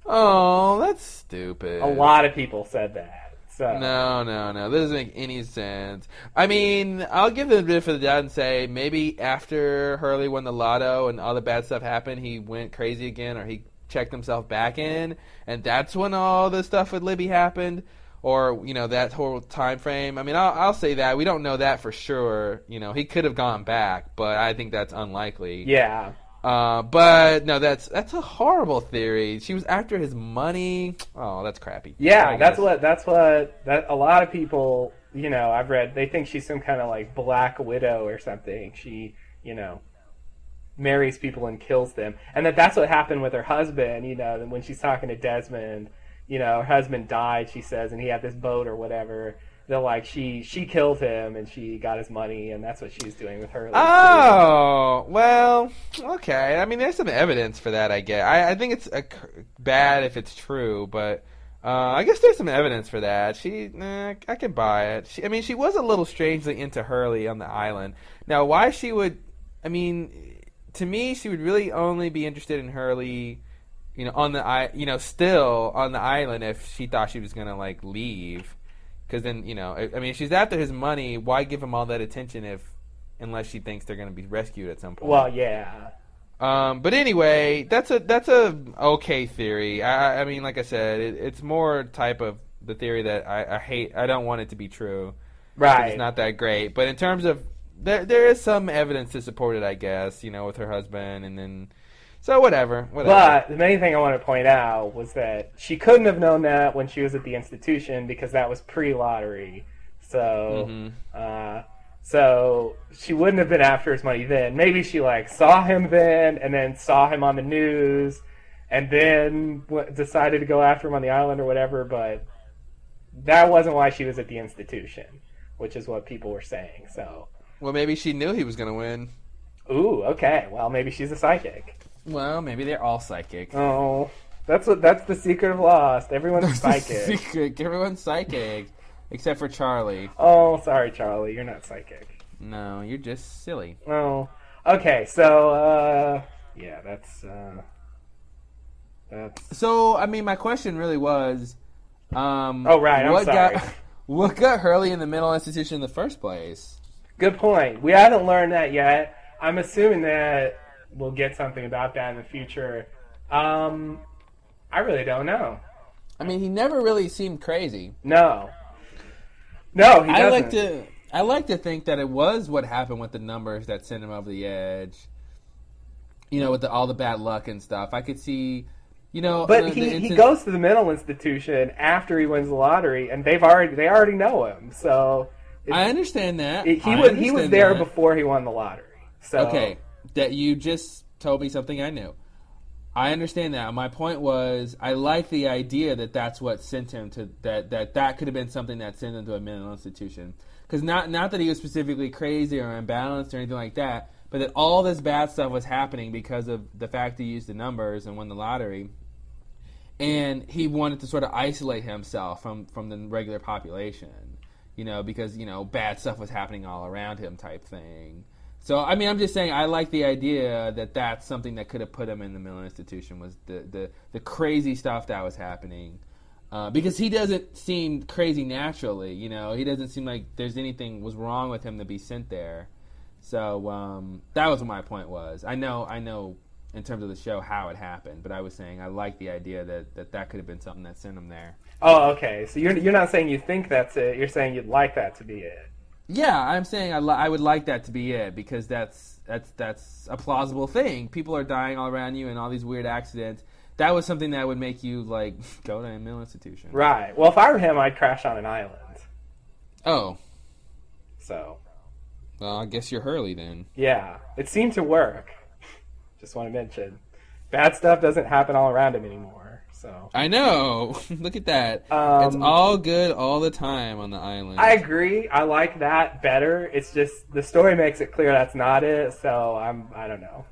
Oh, that's stupid. a lot of people said that. So, No, no, no. That doesn't make any sense. I mean, I'll give them a bit for the doubt and say maybe after Hurley won the lotto and all the bad stuff happened, he went crazy again, or he checked himself back in, and that's when all the stuff with Libby happened, or you know that whole time frame. I mean, I'll, I'll say that we don't know that for sure. You know, he could have gone back, but I think that's unlikely. yeah, Uh, but no, that's that's a horrible theory. She was after his money. Oh, that's crappy. yeah, that's what that's what that a lot of people, you know, I've read they think she's some kind of like black widow or something. She, you know, marries people and kills them, and that that's what happened with her husband. You know, when she's talking to Desmond, you know, her husband died. She says, and he had this boat or whatever. They're like she she killed him and she got his money, and that's what she's doing with her. Oh well, okay. I mean, there's some evidence for that. I get. I, I think it's a, bad if it's true, but uh, I guess there's some evidence for that. She, I can buy it. She, I mean, she was a little strangely into Hurley on the island. Now, why she would? I mean, to me, she would really only be interested in Hurley. You know, on the you know, still on the island if she thought she was gonna like leave, because then you know, I, I mean, if she's after his money. Why give him all that attention if, unless she thinks they're gonna be rescued at some point? Well, yeah, Um, but anyway, that's a that's a okay theory. I, I mean, like I said, it, it's more type of the theory that I, I hate. I don't want it to be true. Right. It's not that great, but in terms of there, there is some evidence to support it, I guess. You know, with her husband, and then so whatever, whatever. But the main thing I want to point out was that she couldn't have known that when she was at the institution because that was pre-lottery. So, Mhm. uh, so she wouldn't have been after his money then. Maybe she like saw him then, and then saw him on the news, and then w- decided to go after him on the island or whatever. But that wasn't why she was at the institution, which is what people were saying. So, well, maybe she knew he was going to win. ooh, okay. Well, maybe she's a psychic. Well, maybe they're all psychic. Oh, that's what that's the secret of Lost. Everyone's psychic. secret. Everyone's psychic, except for Charlie. Oh, sorry, Charlie, you're not psychic. No, you're just silly. Oh, okay. So, uh, yeah, that's uh, that's So, I mean, my question really was, um, Oh, right, I'm what sorry. got *laughs* what got Hurley in the mental institution in the first place? good point. We haven't learned that yet. I'm assuming that we'll get something about that in the future. Um, I really don't know. I mean, he never really seemed crazy. No, no, he I like to I like to think that it was what happened with the numbers that sent him over the edge. You know, with the, all the bad luck and stuff. I could see, you know, But the- he, the he goes to the mental institution after he wins the lottery, and they've already they already know him. So it- I understand that. it- he I was he was there that. before he won the lottery. So Okay, that you just told me something I knew. I understand that. My point was, I like the idea that that's what sent him to that. That that could have been something that sent him to a mental institution. Because not not that he was specifically crazy or imbalanced or anything like that, but that all this bad stuff was happening because of the fact he used the numbers and won the lottery. And he wanted to sort of isolate himself from from the regular population, you know, because you know bad stuff was happening all around him, type thing. So I mean, I'm just saying I like the idea that that's something that could have put him in the mental institution was the the, the crazy stuff that was happening. Uh, because he doesn't seem crazy naturally, you know. He doesn't seem like there's anything was wrong with him to be sent there. So um, that was what my point was. I know, I know, in terms of the show how it happened, but I was saying I like the idea that that, that could have been something that sent him there. Oh, okay. So you're you're not saying you think that's it. You're saying you'd like that to be it. Yeah, I'm saying I, li- I would like that to be it because that's that's that's a plausible thing. People are dying all around you and all these weird accidents. That was something that would make you like *laughs* go to a mental institution. Right. Well, if I were him, I'd crash on an island. Oh, So well, I guess you're Hurley then. yeah, it seemed to work. *laughs* Just want to mention, bad stuff doesn't happen all around him anymore. So I know. *laughs* Look at that. Um, it's all good all the time on the island. I agree. I like that better. It's just the story makes it clear that's not it. So I'm I don't know.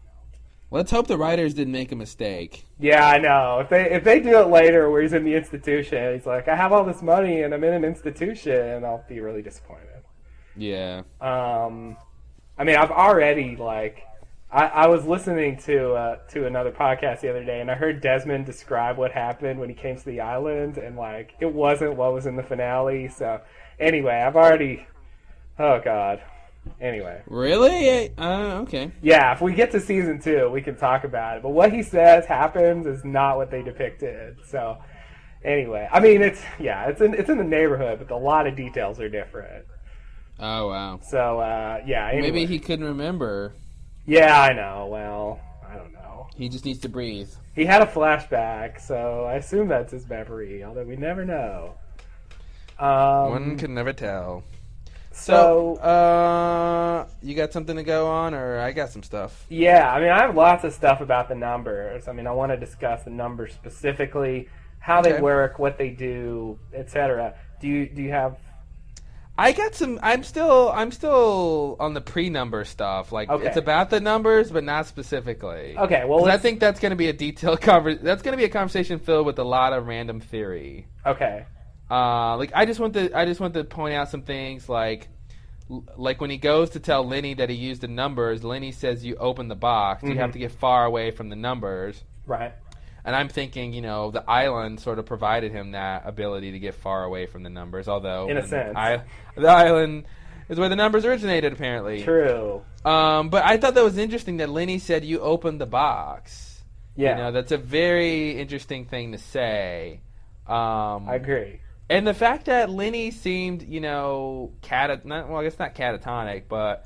Let's hope the writers didn't make a mistake. Yeah, I know. If they if they do it later, where he's in the institution, he's like, I have all this money and I'm in an institution, and I'll be really disappointed. Yeah. Um, I mean, I've already like, I, I was listening to uh, to another podcast the other day, and I heard Desmond describe what happened when he came to the island, and like, it wasn't what was in the finale. So, anyway, I've already, oh god. Anyway, Really? Uh, okay. yeah, if we get to season two, we can talk about it. But what he says happens is not what they depicted. So, anyway, I mean, it's yeah, it's in it's in the neighborhood, but a lot of details are different. Oh wow. So, uh, yeah, anyway. Maybe he couldn't remember. Yeah, I know. Well, I don't know. He just needs to breathe. He had a flashback, so I assume that's his memory, although we never know. Um, One can never tell. so, So, uh, you got something to go on, or I got some stuff. yeah, I mean, I have lots of stuff about the numbers. I mean, I want to discuss the numbers specifically, how they work, what they do, etc. Do you do you have? I got some. I'm still. I'm still on the pre-number stuff. Like Okay. it's about the numbers, but not specifically. Okay, well, 'Cause I let's- think that's going to be a detailed *laughs* conver- That's going to be a conversation filled with a lot of random theory. Okay, Uh, like I just want to. I just want to point out some things. Like, like when he goes to tell Lenny that he used the numbers, Lenny says you open the box. You have Mhm. to get far away from the numbers. right. And I'm thinking, you know, the island sort of provided him that ability to get far away from the numbers. Although, In a sense. I, the island is where the numbers originated, apparently. True. Um, but I thought that was interesting that Lenny said you opened the box. Yeah, You know, that's a very interesting thing to say. Um, I agree. And the fact that Lenny seemed, you know, cat well, I guess not catatonic, but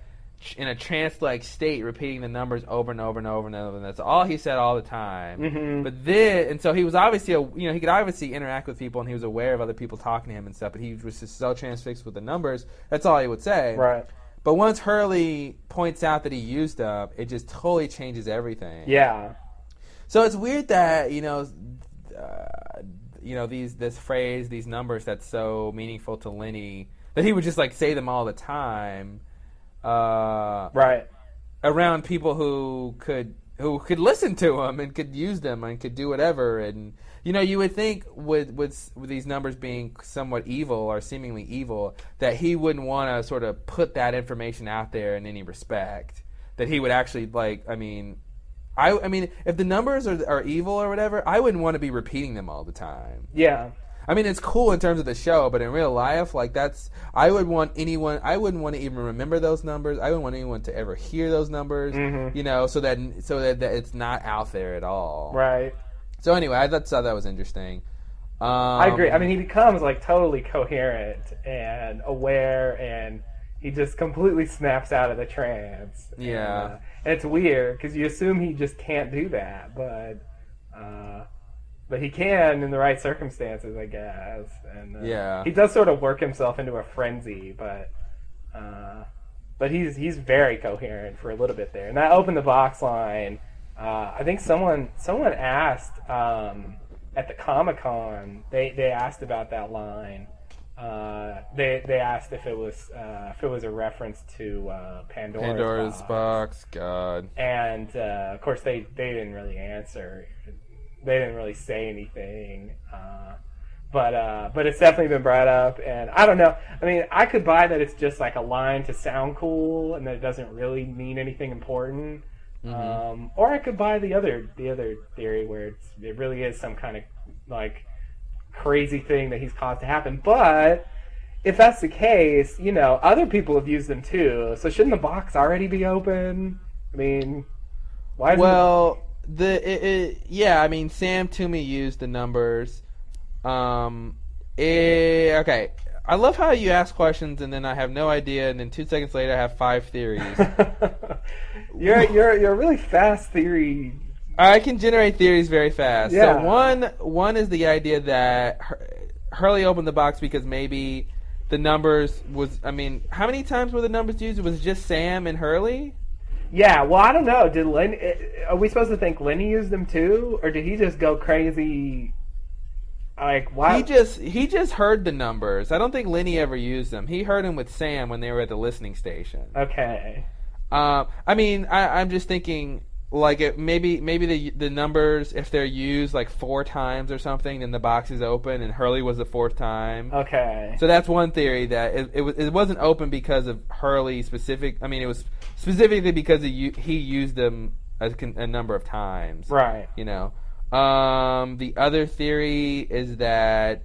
in a trance-like state, repeating the numbers over and over and over and over. And that's all he said all the time. Mhm. But then, and so he was obviously, a, you know, he could obviously interact with people, and he was aware of other people talking to him and stuff. But he was just so transfixed with the numbers. That's all he would say. Right. But once Hurley points out that he used them, it just totally changes everything. Yeah. So it's weird that you know, uh, you know these this phrase, these numbers that's so meaningful to Lenny that he would just like say them all the time uh, Right. around people who could who could listen to him and could use them and could do whatever and you know you would think with with, with these numbers being somewhat evil or seemingly evil that he wouldn't want to sort of put that information out there in any respect that he would actually like i mean I, I mean, if the numbers are, are evil or whatever, I wouldn't want to be repeating them all the time. Yeah. I mean, it's cool in terms of the show, but in real life, like that's, I would want anyone, I wouldn't want to even remember those numbers. I wouldn't want anyone to ever hear those numbers, Mhm. you know, so that so that, that it's not out there at all. Right. So anyway, I thought, thought that was interesting. Um, I agree. I mean, he becomes like totally coherent and aware, and he just completely snaps out of the trance. And, Yeah. uh, and it's weird because you assume he just can't do that, but uh, but he can in the right circumstances, I guess. And uh, Yeah. he does sort of work himself into a frenzy, but. Uh, but he's he's very coherent for a little bit there. And that opened the box line. Uh, I think someone someone asked um, at the Comic Con. They they asked about that line. Uh, they they asked if it was uh, if it was a reference to uh, Pandora's, Pandora's box. box, God. And uh, of course they they didn't really answer. They didn't really say anything. Uh, but uh, but it's definitely been brought up, and I don't know. I mean, I could buy that it's just like a line to sound cool, and that it doesn't really mean anything important. Um, or I could buy the other the other theory where it's, it really is some kind of like crazy thing that he's caused to happen. But if that's the case, you know, other people have used them too. So shouldn't the box already be open? I mean, why? Well, the it, it, yeah, I mean Sam Toomey used the numbers. Um, eh, okay. I love how you ask questions and then I have no idea, and then two seconds later I have five theories. *laughs* you're you're you're a really fast theory. I can generate theories very fast. Yeah. So one one is the idea that Hurley opened the box because maybe the numbers was. I mean, how many times were the numbers used? It was just Sam and Hurley. Yeah, well, I don't know. Did Len? eh, Are we supposed to think Lenny used them too, or did he just go crazy? Like why? He just he just heard the numbers. I don't think Lenny ever used them. He heard them with Sam when they were at the listening station. okay. Um, I mean, I, I'm just thinking like it, maybe maybe the the numbers if they're used like four times or something, then the box is open, and Hurley was the fourth time. Okay. So that's one theory that it, it was it wasn't open because of Hurley specific. I mean, it was specifically because he he used them a, a number of times. right. You know. Um, the other theory is that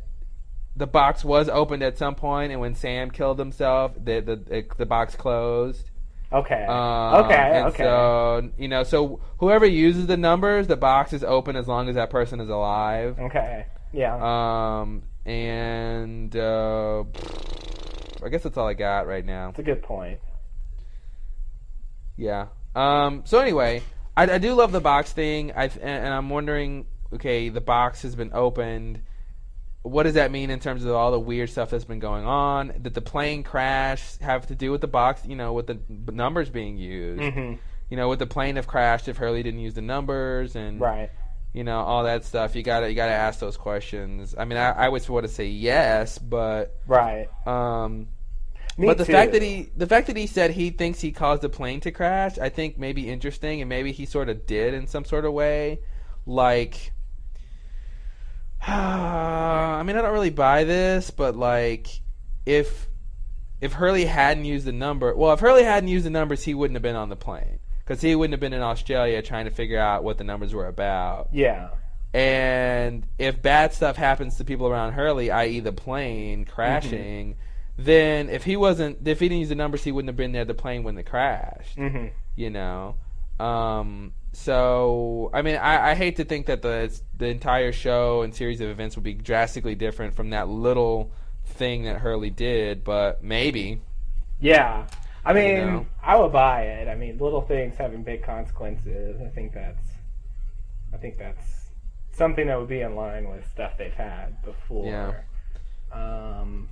the box was opened at some point, and when Sam killed himself, the the the, the box closed. Okay. Um, okay. Okay. So you know, so whoever uses the numbers, the box is open as long as that person is alive. okay. Yeah. Um, and uh, I guess that's all I got right now. It's a good point. Yeah. Um. So anyway, I, I do love the box thing. I and, and I'm wondering. Okay, the box has been opened. What does that mean in terms of all the weird stuff that's been going on? Did the plane crash have to do with the box? You know, with the numbers being used. hmm You know, would the plane have crashed if Hurley didn't use the numbers? And Right. you know all that stuff. You gotta you gotta ask those questions. I mean, I, I would want to say yes, but Right. um, Me but the too. fact that he the fact that he said he thinks he caused the plane to crash, I think may be interesting, and maybe he sort of did in some sort of way. Like, *sighs* I mean, I don't really buy this, but like, if if Hurley hadn't used the number, well, if Hurley hadn't used the numbers, he wouldn't have been on the plane because he wouldn't have been in Australia trying to figure out what the numbers were about. Yeah. And if bad stuff happens to people around Hurley, i.e., the plane crashing, then if he wasn't, if he didn't use the numbers, he wouldn't have been there. The plane wouldn't have crashed. hmm You know. Um, so I mean, I, I hate to think that the the entire show and series of events will be drastically different from that little thing that Hurley did, but maybe. Yeah. I mean, You know? I would buy it. I mean, little things having big consequences. I think that's, I think that's something that would be in line with stuff they've had before. Yeah. Um,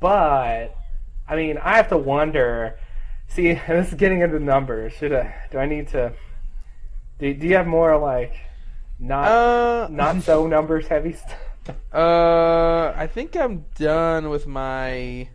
but I mean, I have to wonder. See, *laughs* this is getting into numbers. Should I? Do I need to? Do, do you have more like not Uh, not so *laughs* numbers heavy stuff? Uh, I think I'm done with my.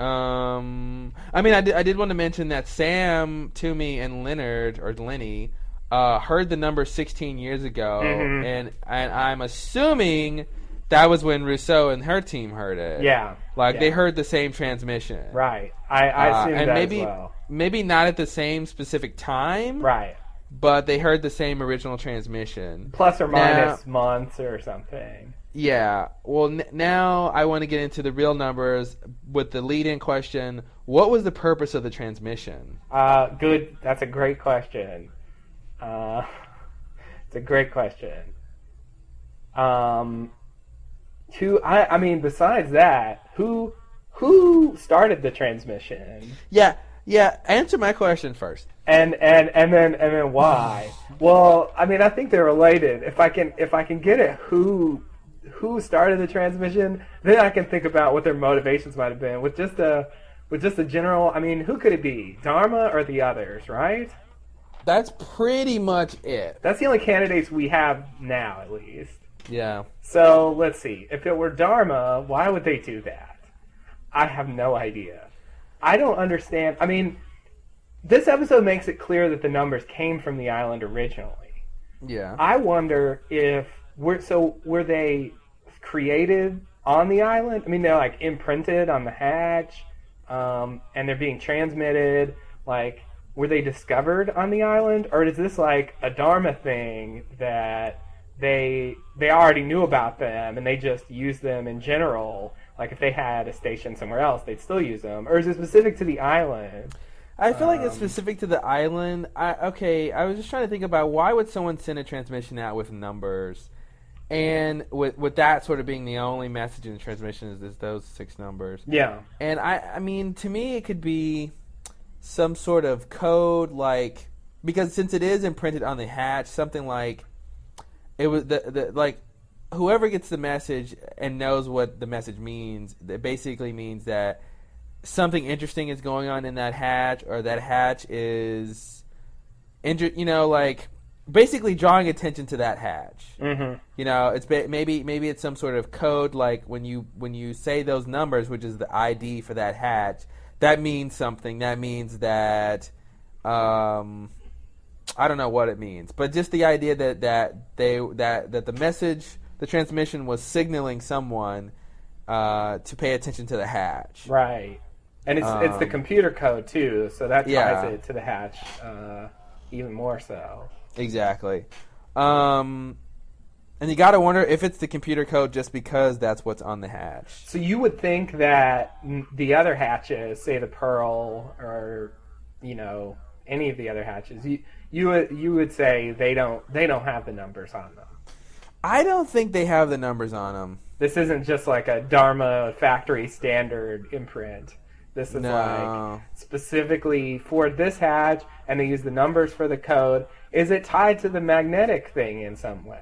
Um, I mean, I did, I did want to mention that Sam, Toomey, and Leonard or Lenny uh, heard the number 16 years ago, Mhm. and and I'm assuming that was when Rousseau and her team heard it. Yeah. like yeah. they heard the same transmission. Right. I, I Uh, and that maybe as well. maybe not at the same specific time, Right. but they heard the same original transmission. Plus or Now- minus months or something. Yeah. Well, n- now I want to get into the real numbers with the lead-in question. What was the purpose of the transmission? Uh, good. That's a great question. Uh, *laughs* it's a great question. Um, who? I, I mean, besides that, who who started the transmission? Yeah. Yeah. Answer my question first. And and and then and then why? Well, I mean, I think they're related. If I can if I can get it, who who started the transmission, then I can think about what their motivations might have been. With just a with just a general, I mean, who could it be? Dharma or the others, right? That's pretty much it. That's the only candidates we have now, at least. Yeah. So let's see. If it were Dharma, why would they do that? I have no idea. I don't understand. I mean, this episode makes it clear that the numbers came from the island originally. Yeah. I wonder if were so were they created on the island? I mean, they're like imprinted on the hatch, um, and they're being transmitted. Like, were they discovered on the island, or is this like a Dharma thing that they they already knew about them and they just used them in general? Like, if they had a station somewhere else, they'd still use them, or is it specific to the island? I feel like it's Um, specific to the island. I okay, I was just trying to think about why would someone send a transmission out with numbers, and with with that sort of being the only message in the transmission is, is those six numbers. Yeah. And I, I mean, to me, it could be some sort of code, like because since it is imprinted on the hatch, something like it was the, the like whoever gets the message and knows what the message means, it basically means that something interesting is going on in that hatch, or that hatch is, inter- you know, like basically drawing attention to that hatch. Mm-hmm. You know, it's ba- maybe maybe it's some sort of code like when you when you say those numbers, which is the ID for that hatch, that means something. That means that um, I don't know what it means, but just the idea that that they that that the message, the transmission was signaling someone uh, to pay attention to the hatch. Right. And it's it's the Um, computer code too, so that ties Yeah. it to the hatch uh, even more so. Exactly. Um, and you got to wonder if it's the computer code just because that's what's on the hatch. So you would think that the other hatches, say the Pearl or you know any of the other hatches, you you would you would say they don't they don't have the numbers on them. I don't think they have the numbers on them. This isn't just like a Dharma factory standard imprint. This is No. like specifically for this hatch, and they use the numbers for the code. Is it tied to the magnetic thing in some way?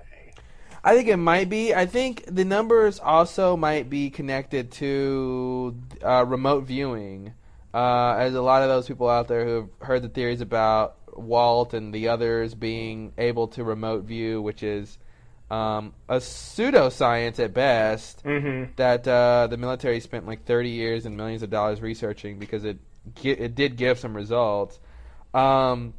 I think it might be. I think the numbers also might be connected to uh, remote viewing. Uh, as a lot of those people out there who have heard the theories about Walt and the others being able to remote view, which is um, a pseudoscience at best. Mm-hmm. that uh, the military spent like 30 years and millions of dollars researching because it it did give some results. Um,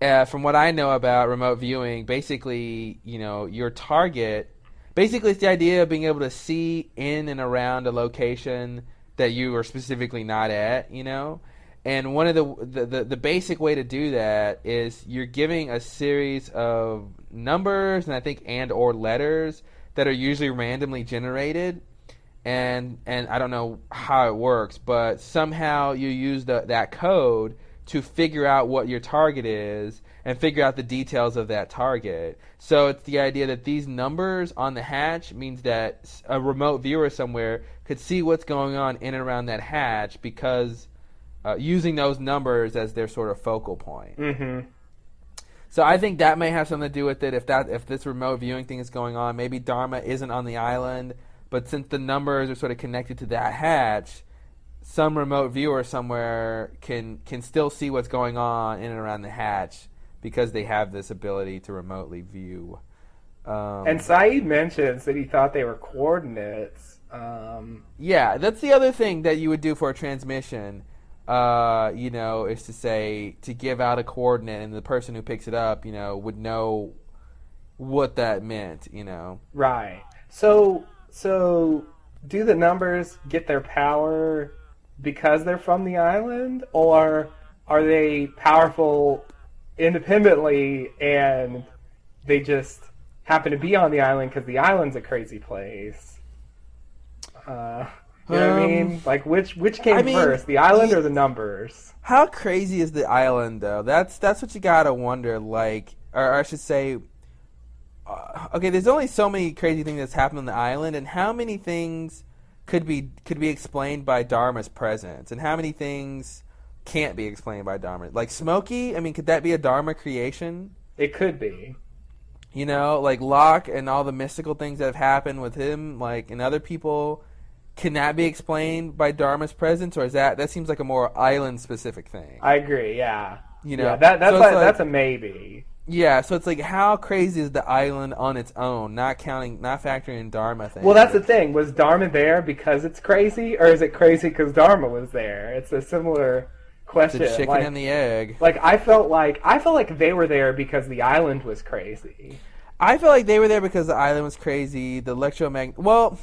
uh, from what I know about remote viewing, basically, you know, your target, basically, it's the idea of being able to see in and around a location that you are specifically not at, you know. And one of the, the the the basic way to do that is you're giving a series of numbers and I think and or letters that are usually randomly generated and and I don't know how it works, but somehow you use the, that code to figure out what your target is and figure out the details of that target. So it's the idea that these numbers on the hatch means that a remote viewer somewhere could see what's going on in and around that hatch because uh, using those numbers as their sort of focal point. Mm-hmm. So I think that may have something to do with it. If that if this remote viewing thing is going on, maybe Dharma isn't on the island, but since the numbers are sort of connected to that hatch, some remote viewer somewhere can can still see what's going on in and around the hatch because they have this ability to remotely view. Um, And Sayid mentions that he thought they were coordinates. Um, Yeah, that's the other thing that you would do for a transmission. Uh, you know, is to say to give out a coordinate, and the person who picks it up, you know, would know what that meant. You know, right. So, so do the numbers get their power because they're from the island, or are they powerful independently and they just happen to be on the island because the island's a crazy place? Uh, you know what I Um, mean? Like which which came I mean, first, the island or the numbers? how crazy is the island though? That's that's what you gotta wonder. Like, or I should say, uh, okay, there's only so many crazy things that's happened on the island, and how many things could be could be explained by Dharma's presence, and how many things can't be explained by Dharma? Like Smokey, I mean, could that be a Dharma creation? It could be. You know, like Locke and all the mystical things that have happened with him, like and other people, can that be explained by Dharma's presence, or is that that seems like a more island specific thing? I agree. Yeah. You know, yeah, that that's So like, like- that's a maybe. Yeah, so it's like how crazy is the island on its own, not counting, not factoring in Dharma thing. Well, that's the thing. Was Dharma there because it's crazy, or is it crazy because Dharma was there? It's a similar question. the chicken like, and the egg. like I felt like I felt like they were there because the island was crazy. I feel like they were there because the island was crazy. The electromagnet. Well,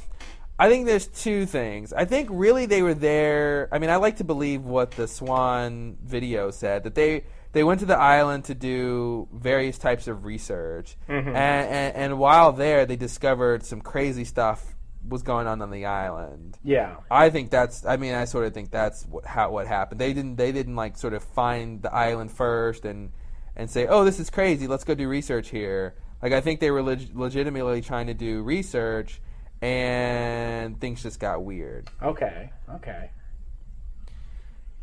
I think there's two things. I think really they were there. I mean, I like to believe what the Swan video said that they they went to the island to do various types of research, Mhm. and, and and while there, they discovered some crazy stuff was going on on the island. Yeah. I think that's. I mean, I sort of think that's what how what happened. They didn't. They didn't like sort of find the island first and and say, "Oh, this is crazy. Let's go do research here." Like I think they were leg- legitimately trying to do research, and things just got weird. Okay. Okay.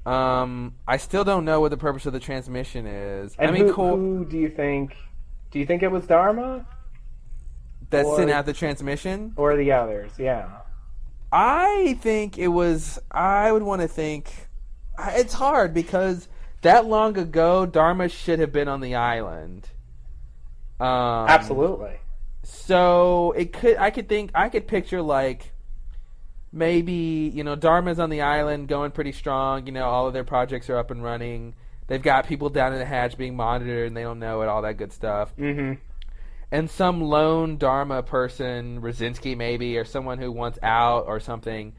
Um, I still don't know what the purpose of the transmission is. And I mean, who, cool. who do you think? Do you think it was Dharma that or- sent out the transmission. or the others? Yeah. I think it was. I would want to think. It's hard because that long ago, Dharma should have been on the island. Um, Absolutely. So it could. I could think. I could picture like maybe you know Dharma's on the island going pretty strong. You know, all of their projects are up and running. They've got people down in the hatch being monitored, and they don't know it. All that good stuff Mm-hmm. and some lone Dharma person, Radzinsky maybe, or someone who wants out or something,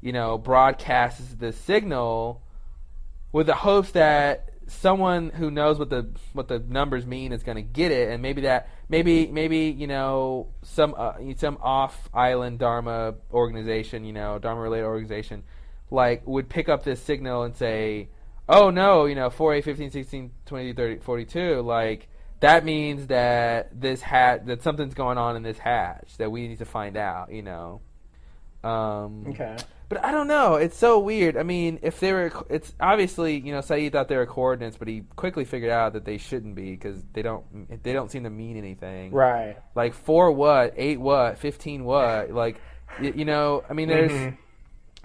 you know, broadcasts the signal with the hopes that someone who knows what the what the numbers mean is going to get it, and maybe that maybe maybe you know some uh, some off island Dharma organization, you know, Dharma related organization, like would pick up this signal and say, oh no, you know, 4, 8, 15, 16, 20, 30, 42, like that means that this hat that something's going on in this hatch that we need to find out, you know. Um, Okay. but I don't know. It's so weird. I mean, if they were, it's obviously you know Sayid thought they were coordinates, but he quickly figured out that they shouldn't be because they don't they don't seem to mean anything. Right. Like four what, eight what, fifteen what? *laughs* Like y- you know, I mean, there's Mhm.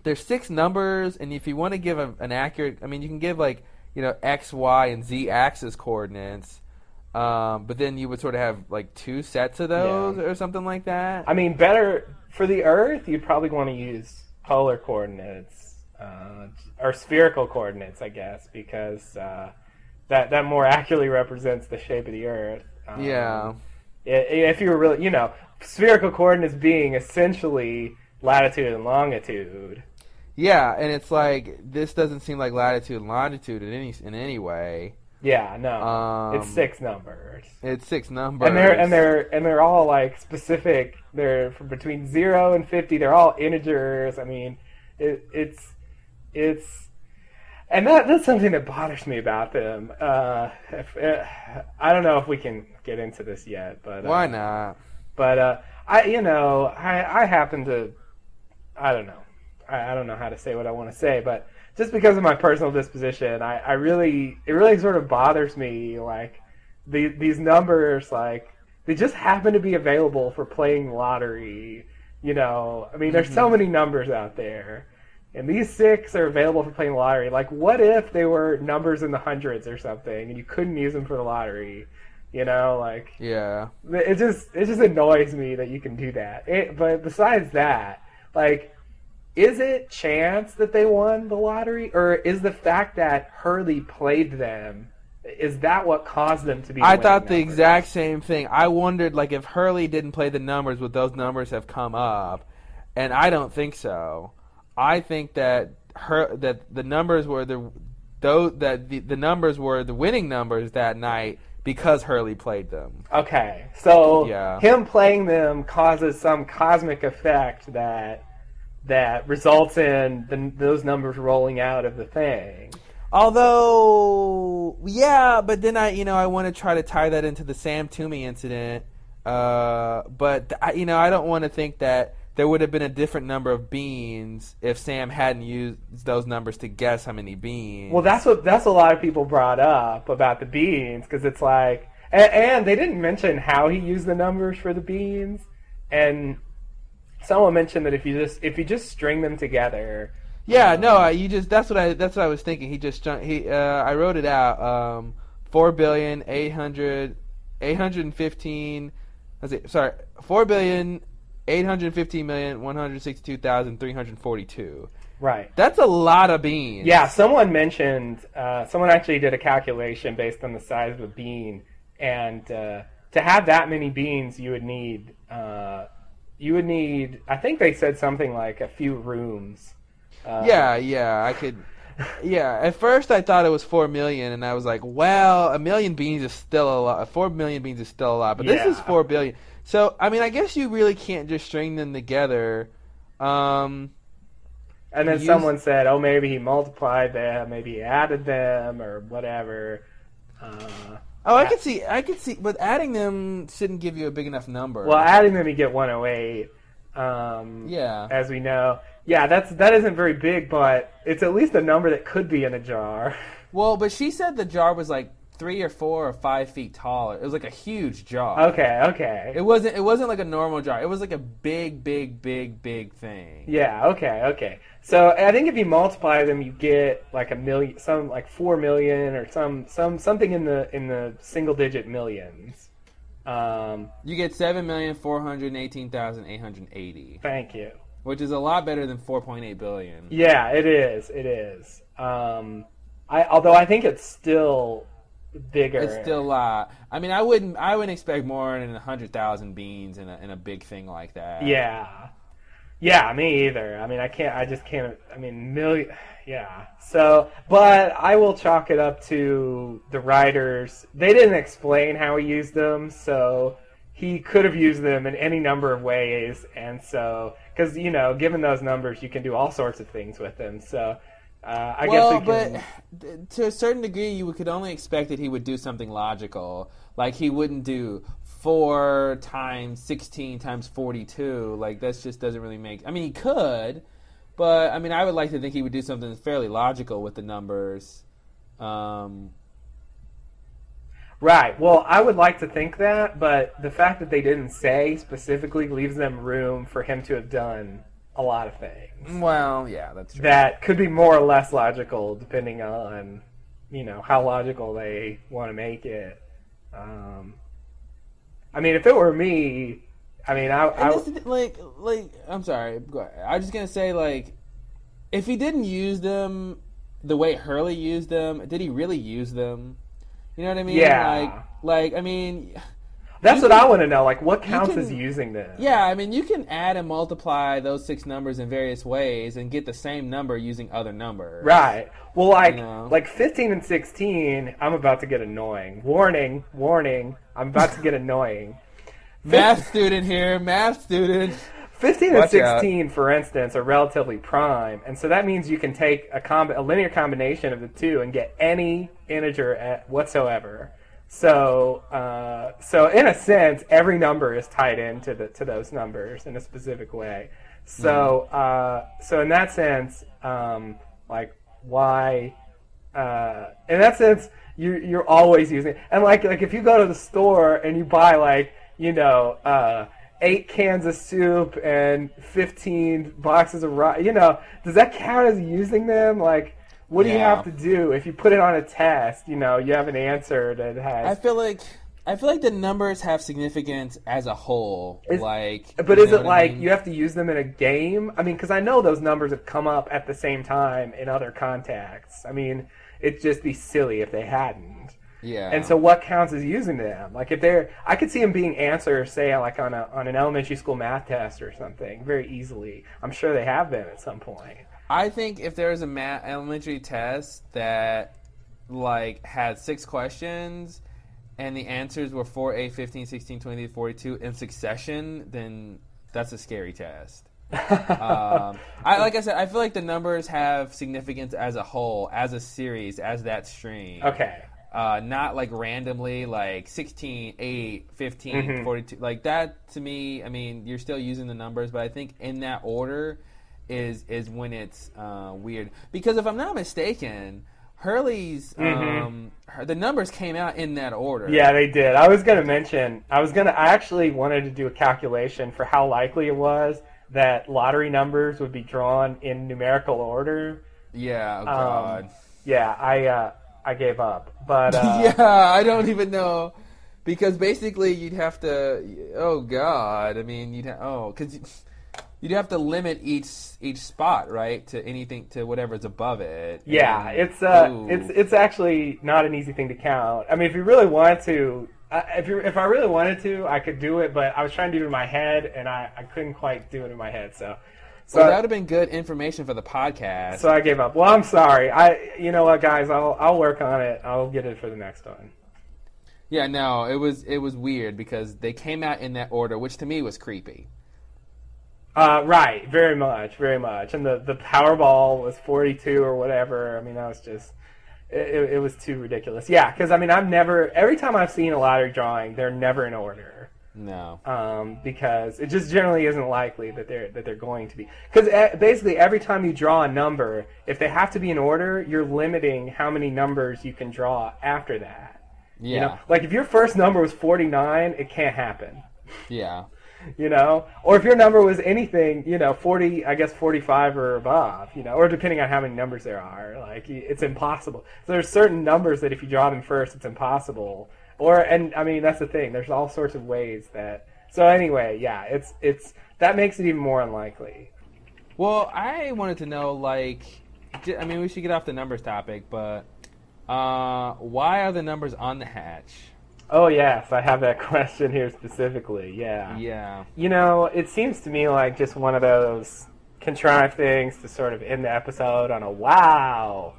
there's six numbers, and if you want to give a, an accurate, I mean, you can give like you know x, y, and z axis coordinates. Um, but then you would sort of have like two sets of those Yeah. or something like that. I mean, better for the Earth, you'd probably want to use polar coordinates uh, or spherical coordinates, I guess, because uh, that that more *laughs* accurately represents the shape of the Earth. Um, yeah. If you were really, you know, spherical coordinates being essentially latitude and longitude. Yeah, and it's like this doesn't seem like latitude and longitude in any in any way. Yeah, no, Um, it's six numbers. It's six numbers, and they're and they're and they're all like specific. They're from between zero and fifty. They're all integers. I mean, it, it's it's. and that that's something that bothers me about them. Uh, if, uh, I don't know if we can get into this yet, but uh, Why not? But uh, I, you know, I I happen to, I don't know, I, I don't know how to say what I want to say, but just because of my personal disposition, I, I really it really sort of bothers me like the, these numbers like they just happen to be available for playing lottery. You know, I mean, there's so mm-hmm. many numbers out there, and these six are available for playing lottery. Like, what if they were numbers in the hundreds or something, and you couldn't use them for the lottery? You know, like Yeah. it just it just annoys me that you can do that. It, but besides that, like, is it chance that they won the lottery, or is the fact that Hurley played them? Is that what caused them to be? I thought the numbers? exact same thing. I wondered, like, if Hurley didn't play the numbers, would those numbers have come up? And I don't think so. I think that her that the numbers were the those that the, the numbers were the winning numbers that night because Hurley played them. Okay, so Yeah. him playing them causes some cosmic effect that that results in the, those numbers rolling out of the thing. Although, yeah, but then I, you know, I want to try to tie that into the Sam Toomey incident. Uh, but I, you know, I don't want to think that there would have been a different number of beans if Sam hadn't used those numbers to guess how many beans. Well, that's what that's a lot of people brought up about the beans because it's like, and, and they didn't mention how he used the numbers for the beans, and someone mentioned that if you just if you just string them together, Yeah, no, you just that's what I that's what I was thinking. He just he uh, I wrote it out. Um, four billion eight hundred eight hundred and fifteen. Let's see, sorry, four billion eight hundred fifteen million one hundred sixty two thousand three hundred forty two. right? That's a lot of beans. Yeah, someone mentioned, uh, someone actually did a calculation based on the size of a bean, and uh, to have that many beans, you would need, uh, you would need, I think they said something like a few rooms. Uh, Yeah, yeah, I could. Yeah, at first I thought it was four million, and I was like, "Well, a million beans is still a lot. Four million beans is still a lot, but this is four billion. So, I mean, I guess you really can't just string them together. Um, And then Use- someone said, oh, maybe he multiplied them, maybe he added them, or whatever. Uh, oh, I could see, I could see, but adding them shouldn't give you a big enough number. well, adding them, you get 108. Um, yeah, As we know. Yeah, that's that isn't very big, but it's at least a number that could be in a jar. *laughs* well, but she said the jar was like three or four or five feet tall. It was like a huge jar. Okay, okay. It wasn't. It wasn't like a normal jar. It was like a big, big, big, big thing. Yeah, okay, okay. So I think if you multiply them, you get like a million, some like four million or some some something in the in the single digit millions. Um, You get seven million four hundred eighteen thousand eight hundred eighty, thank you. which is a lot better than four point eight billion. Yeah, it is. It is. Um, I although I think it's still bigger. It's still a lot. I mean, I wouldn't. I wouldn't expect more than a hundred thousand beans in a in a big thing like that. Yeah. Yeah, me either. I mean, I can't. I just can't. I mean, million. Yeah. So, but I will chalk it up to the writers. They didn't explain how he used them, so he could have used them in any number of ways. And so, because you know, given those numbers, you can do all sorts of things with them. So, uh, I well, guess we can. but to a certain degree, you could only expect that he would do something logical. Like he wouldn't do four times sixteen times forty-two. Like that just doesn't really make. I mean, he could, but I mean, I would like to think he would do something fairly logical with the numbers. Um, Right. Well, I would like to think that, but the fact that they didn't say specifically leaves them room for him to have done a lot of things. well, yeah, that's true. that could be more or less logical depending on you know how logical they want to make it um, i mean if it were me i mean I, I this, like like I'm sorry. I'm just gonna say, like, if he didn't use them the way Hurley used them, did he really use them? You know what I mean? Yeah. Like, like, I mean, that's what can- i want to know like what counts can- as using them yeah. I mean, you can add and multiply those six numbers in various ways and get the same number using other numbers. right well like You know? like 15 and 16 i'm about to get annoying warning warning i'm about to get *laughs* annoying Math student here. Math student. 15 and Watch out. 16, for instance, are relatively prime, and so that means you can take a, comb- a linear combination of the two and get any integer at whatsoever. So, uh, so in a sense, every number is tied into the to those numbers in a specific way. So, uh, so in that sense, um, like why? Uh, in that sense, you you're always using and like like if you go to the store and you buy like you know uh, eight cans of soup and fifteen boxes of rice, you know, does that count as using them? Like, what do you have to do if you put it on a test? You know, you have an answer that I feel like I feel like the numbers have significance as a whole. Is- like, But is it what I like mean? you have to use them in a game? I mean, because I know those numbers have come up at the same time in other contexts. I mean, it'd just be silly if they hadn't. Yeah. And so, what counts as using them? Like, if they're, I could see them being answers, say, like on a on an elementary school math test or something, very easily. I'm sure they have been at some point. I think if there was a math elementary test that like had six questions and the answers were 4, 8, 15, 16, 20, 42 in succession, then that's a scary test. um, I like I said, I feel like the numbers have significance as a whole, as a series, as that string. okay. Uh, not like randomly, like 16, 8, 15, Mhm. 42. Like that to me, I mean, you're still using the numbers, but I think in that order is is when it's uh, weird. Because if I'm not mistaken, Hurley's Mhm. um, her, the numbers came out in that order. Yeah, they did. I was going to mention, I was to, I actually wanted to do a calculation for how likely it was that lottery numbers would be drawn in numerical order. Yeah. Oh Um, God. Yeah, I, uh, I gave up. But, *laughs* uh, yeah, I don't even know. Because basically, you'd have to. Oh God! I mean, you'd ha- oh, because you'd have to limit each each spot, right, to anything to whatever's above it. Yeah, And- it's uh, Ooh. it's it's actually not an easy thing to count. I mean, if you really wanted to, uh, if you if I really wanted to, I could do it. But I was trying to do it in my head, and I, I couldn't quite do it in my head. So, so Well, that would have been good information for the podcast. so I gave up. Well, I'm sorry. I you know what, guys, I'll I'll work on it. I'll get it for the next one. yeah, no, it was it was weird because they came out in that order, which to me was creepy. Uh, right, very much, very much. And the the Powerball was 42 or whatever. I mean, that was just. It, it, it was too ridiculous. Yeah, because I mean, I've never. Every time I've seen a lottery drawing, they're never in order. No. um, because it just generally isn't likely that they're that they're going to be. Because basically, every time you draw a number, if they have to be in order, you're limiting how many numbers you can draw after that. Yeah. You know, like if your first number was 49, it can't happen. Yeah. You know, or if your number was anything, you know, 40, I guess 45 or above. You know, or depending on how many numbers there are, like it's impossible. So there's certain numbers that if you draw them first, it's impossible. Or and I mean that's the thing. There's all sorts of ways that. So anyway, yeah, it's it's that makes it even more unlikely. Well, I wanted to know, like, I mean, we should get off the numbers topic, but uh, why are the numbers on the hatch? Oh yes, I have that *laughs* question here specifically. Yeah. Yeah. You know, it seems to me like just one of those contrived things to sort of end the episode on a wow.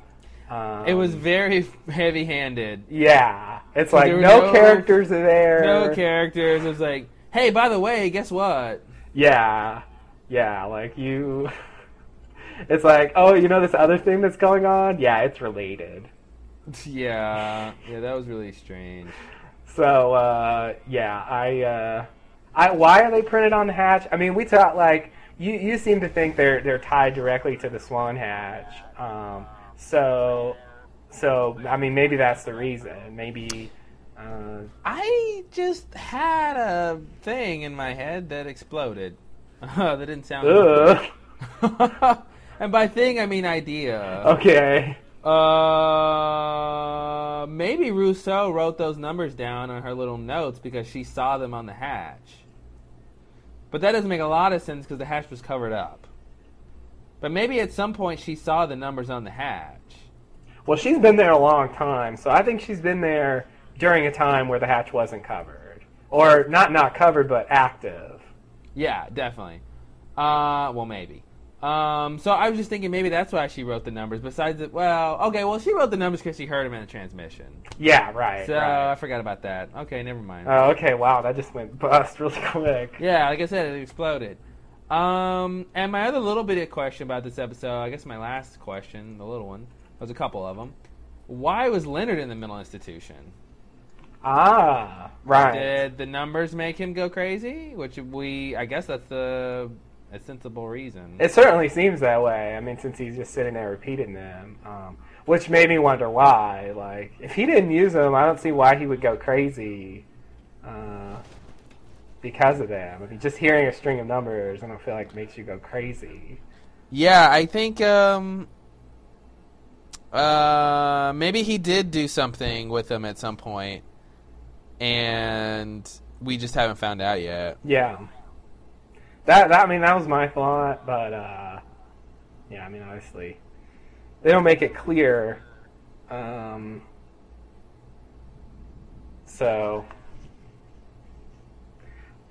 Um, It was very *laughs* heavy-handed. Yeah, it's like no, no- characters are there. No characters. It was like, hey, by the way, guess what? Yeah, yeah, like you. *laughs* It's like, oh, you know this other thing that's going on? Yeah, it's related. Yeah, yeah, that was really strange. So, uh, yeah, I, uh, I, why are they printed on the hatch? I mean, we thought like you, you seem to think they're they're tied directly to the swan hatch. Um, so, so I mean, maybe that's the reason. Maybe. Uh, I just had a thing in my head that exploded. *laughs* that didn't sound. good. *laughs* and by thing, I mean idea. Okay. Uh, maybe Rousseau wrote those numbers down on her little notes because she saw them on the hatch. But that doesn't make a lot of sense because the hatch was covered up. But maybe at some point she saw the numbers on the hatch. Well, she's been there a long time, so I think she's been there during a time where the hatch wasn't covered, or not not covered but active. Yeah, definitely. Uh, well, maybe. Um, so I was just thinking maybe that's why she wrote the numbers. Besides, well, okay, well she wrote the numbers because she heard them in the transmission. Yeah, right. So right. I forgot about that. Okay, never mind. Oh, okay. Wow, that just went bust *laughs* really quick. Yeah, like I said, it exploded. Um, and my other little bit of question about this episode, I guess my last question, the little one, was a couple of them. Why was Leonard in the mental institution? Ah, right. Did the numbers make him go crazy? Which we, I guess that's the a sensible reason. It certainly seems that way. I mean, since he's just sitting there repeating them, um, which made me wonder why. Like, if he didn't use them, I don't see why he would go crazy uh, because of them. I mean, just hearing a string of numbers, I don't feel like makes you go crazy. Yeah, I think um, uh, maybe he did do something with them at some point, and we just haven't found out yet. Yeah. That, that I mean that was my thought, but uh, yeah, I mean obviously they don't make it clear. Um, so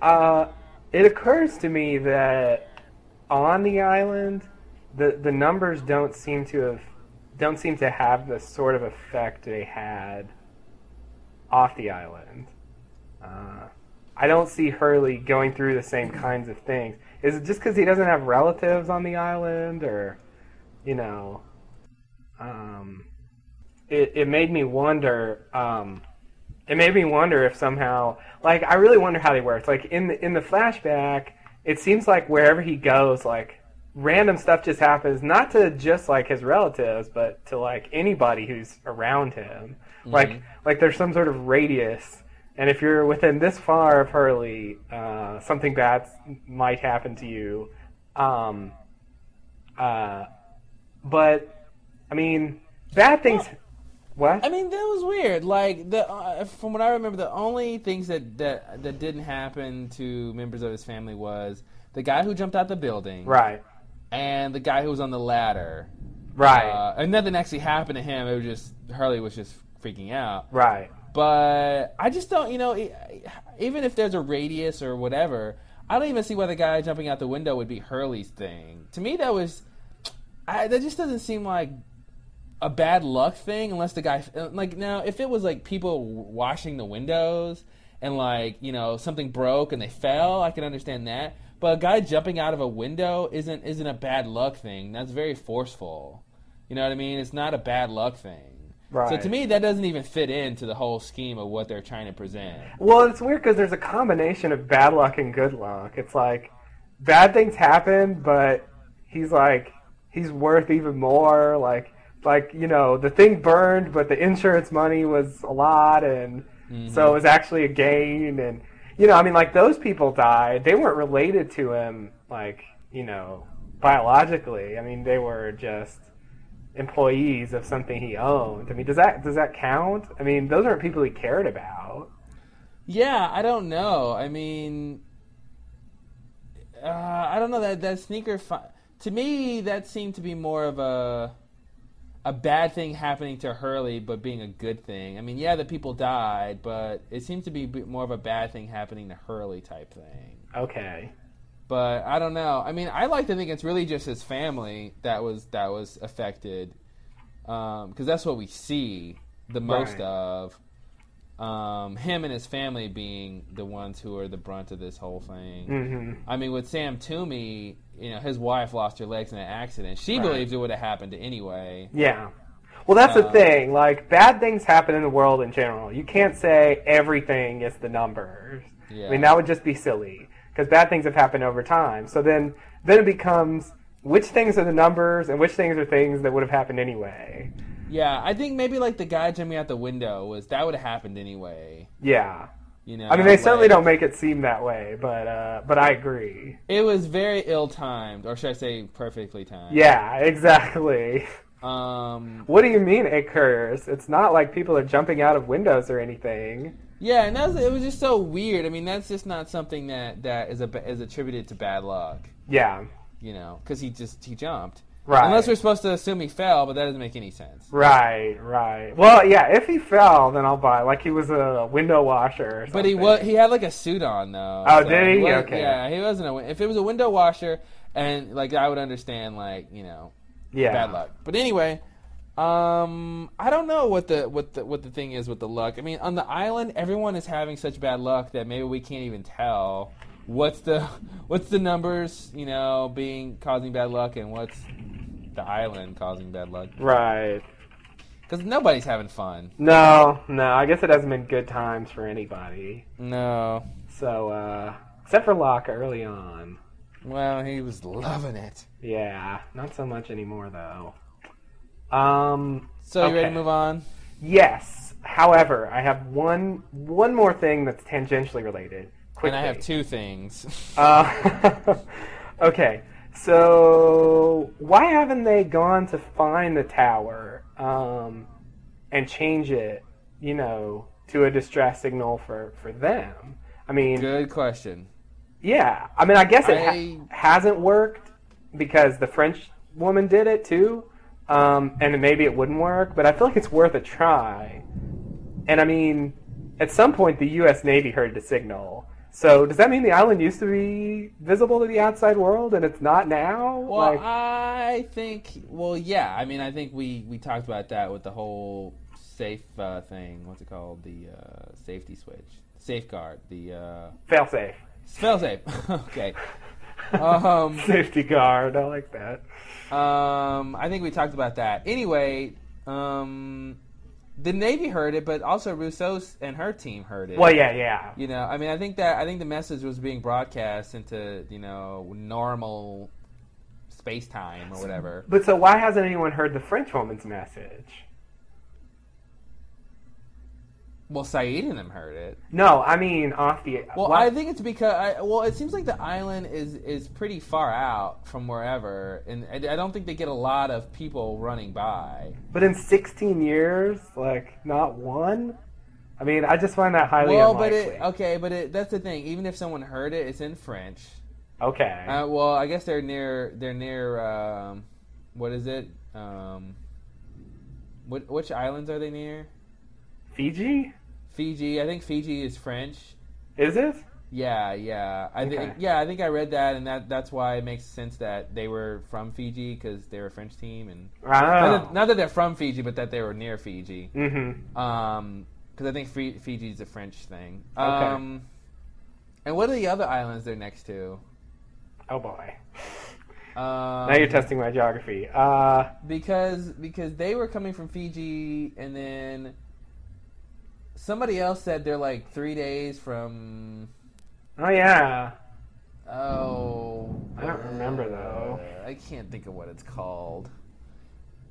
uh, it occurs to me that on the island, the the numbers don't seem to have don't seem to have the sort of effect they had off the island. Uh, I don't see Hurley going through the same kinds of things. Is it just because he doesn't have relatives on the island, or you know? Um, it it made me wonder. Um, it made me wonder if somehow, like, I really wonder how they worked. Like in the in the flashback, it seems like wherever he goes, like random stuff just happens, not to just like his relatives, but to like anybody who's around him. Mm-hmm. Like like there's some sort of radius and if you're within this far of Hurley, uh, something bad might happen to you. Um, uh, but I mean, bad things. what? I mean, that was weird. Like the uh, from what I remember, the only things that that that didn't happen to members of his family was the guy who jumped out the building, right, and the guy who was on the ladder, right, uh, and nothing actually happened to him. It was just Hurley was just freaking out. right. But I just don't, you know, even if there's a radius or whatever, I don't even see why the guy jumping out the window would be Hurley's thing. To me, that was, I, that just doesn't seem like a bad luck thing unless the guy, uh, like, now, if it was like people washing the windows and like, you know, something broke and they fell, I can understand that. But a guy jumping out of a window isn't isn't a bad luck thing. That's very forceful. You know what I mean? It's not a bad luck thing. So to me, that doesn't even fit into the whole scheme of what they're trying to present. Well, it's weird because there's a combination of bad luck and good luck. It's like bad things happen, but he's like he's worth even more. Like like you know the thing burned, but the insurance money was a lot, and mm-hmm. so it was actually a gain. And you know, I mean, like those people died. They weren't related to him, like you know, biologically. I mean, they were just employees of something he owned. I mean, does that does that count? I mean, those aren't people he cared about. Yeah, I don't know. I mean, uh, I don't know that that sneaker. Fi- to me, that seemed to be more of a a bad thing happening to Hurley, but being a good thing. I mean, yeah, the people died, but it seemed to be more of a bad thing happening to Hurley type thing. Okay. But I don't know. I mean, I like to think it's really just his family that was that was affected, because that's what we see the most Right. of. Um, him and his family being the ones who are the brunt of this whole thing. hmm I mean, with Sam Toomey, you know, his wife lost her legs in an accident. She Right. believes it would have happened anyway. Yeah. Well, that's the Uh, thing. Like, bad things happen in the world in general. You can't say everything is the numbers. Yeah. I mean, that would just be silly because bad things have happened over time. So then, then it becomes which things are the numbers and which things are things that would have happened anyway. Yeah, I think maybe like the guy jumping out the window was that would have happened anyway. Yeah. You know, I mean, they certainly like- don't make it seem that way, but uh, but I agree. It was very ill timed, or should I say, perfectly timed. Yeah, exactly. Um. What do you mean it occurs? It's not like people are jumping out of windows or anything. Yeah, and that's it was just so weird. I mean, that's just not something that that is a is attributed to bad luck. Yeah. You know, because he just he jumped. Right. Unless we're supposed to assume he fell, but that doesn't make any sense. Right, right. Well, yeah, if he fell, then I'll buy. Like he was a window washer or something. But he was he had like a suit on though. Oh, did he? was- Okay. Yeah, he wasn't a. If it was a window washer, and like I would understand, like you know, yeah. bad luck. But anyway, um, I don't know what the what the what the thing is with the luck. I mean, on the island, everyone is having such bad luck that maybe we can't even tell what's the *laughs* what's the numbers? You know, being causing bad luck, and what's the island causing bad luck? Right. Because nobody's having fun. No, no. I guess it hasn't been good times for anybody. No. So, uh, except for Locke early on. Well, he was loving it. Yeah, not so much anymore though. Um. So you ready to move on? Yes. However, I have one one more thing that's tangentially related. Quickly. And I have two things. Uh, *laughs* okay. So why haven't they gone to find the tower um, and change it? You know, to a distress signal for for them. I mean, Good question. yeah. I mean, I guess it I- ha- hasn't worked because the French woman did it too, um, and maybe it wouldn't work. But I feel like it's worth a try. And I mean, at some point, the U.S. Navy heard the signal. So does that mean the island used to be visible to the outside world and it's not now? Well, like, I think. Well, yeah. I mean, I think we we talked about that with the whole safe uh, thing. What's it called? The uh, safety switch, safeguard. The uh, fail safe, spell safe. *laughs* okay. Um, *laughs* safety guard. I like that. Um, I think we talked about that. Anyway, um, the Navy heard it, but also Rousseau and her team heard it. Well, yeah, yeah. You know, I mean, I think that I think the message was being broadcast into you know normal space time or whatever. But so why hasn't anyone heard the French woman's message? Well, Sayid and them heard it. No, I mean off the. Well, why- I think it's because I, well, it seems like the island is is pretty far out from wherever, and I I don't think they get a lot of people running by. But in 16 years, like not one. I mean, I just find that highly well, but it okay, but it, that's the thing. Even if someone heard it, it's in French. okay. Uh, well, I guess they're near they're near um, what is it? Um, what which islands are they near? Fiji? Fiji. I think Fiji is French. Is it? Yeah, yeah. I think Okay. yeah, I think I read that, and that that's why it makes sense that they were from Fiji because they're a French team, and not, Oh. that, not that they're from Fiji, but that they were near Fiji. Mm-hmm. Um, because I think Fi- Fiji is a French thing. Okay. Um, and what are the other islands they're next to? Oh boy. Um, Now you're testing my geography. Uh, because because they were coming from Fiji, and then somebody else said they're like three days from. oh yeah. Oh, I don't remember, though. uh, I can't think of what it's called.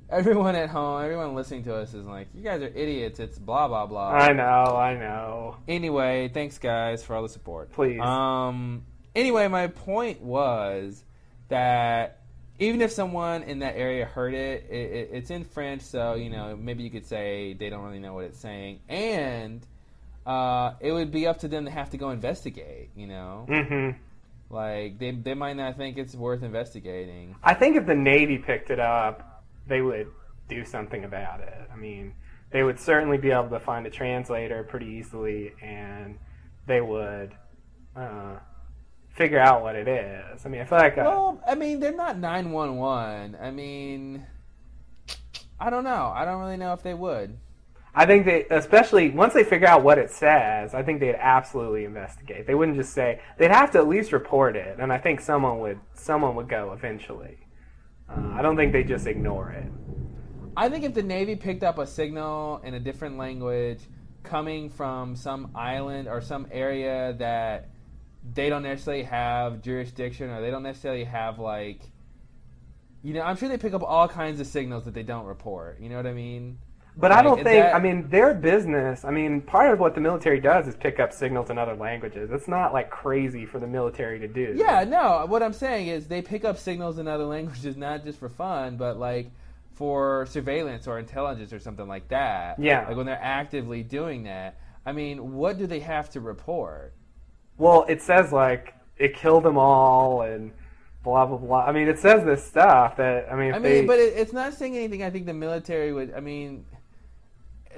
Everyone at home, everyone listening to us is like, "You guys are idiots." It's blah blah blah. I know. I know. Anyway, thanks guys for all the support. Please. Um. Anyway, my point was that even if someone in that area heard it, it, it, it's in French, so you know maybe you could say they don't really know what it's saying, and uh, it would be up to them to have to go investigate. You know, Mm-hmm. like they they might not think it's worth investigating. I think if the Navy picked it up, they would do something about it. I mean, they would certainly be able to find a translator pretty easily, and they would uh, figure out what it is. I mean, I feel like uh, Well, I mean, they're not nine one one. I mean, I don't know. I don't really know if they would. I think they, especially once they figure out what it says, I think they'd absolutely investigate. They wouldn't just say they'd have to at least report it, and I think someone would someone would go eventually. Uh, I don't think they just ignore it. I think if the Navy picked up a signal in a different language coming from some island or some area that they don't necessarily have jurisdiction or they don't necessarily have like you know, I'm sure they pick up all kinds of signals that they don't report. You know what I mean? But I don't think. that- I mean, their business. I mean, part of what the military does is pick up signals in other languages. It's not like crazy for the military to do. Yeah, no. What I'm saying is they pick up signals in other *laughs* languages not just for fun, but like for surveillance or intelligence or something like that. Yeah. Like when they're actively doing that. I mean, what do they have to report? Well, it says like it killed them all and blah blah blah. I mean, it says this stuff that I mean. I they, mean, but it, it's not saying anything. I think the military would. I mean,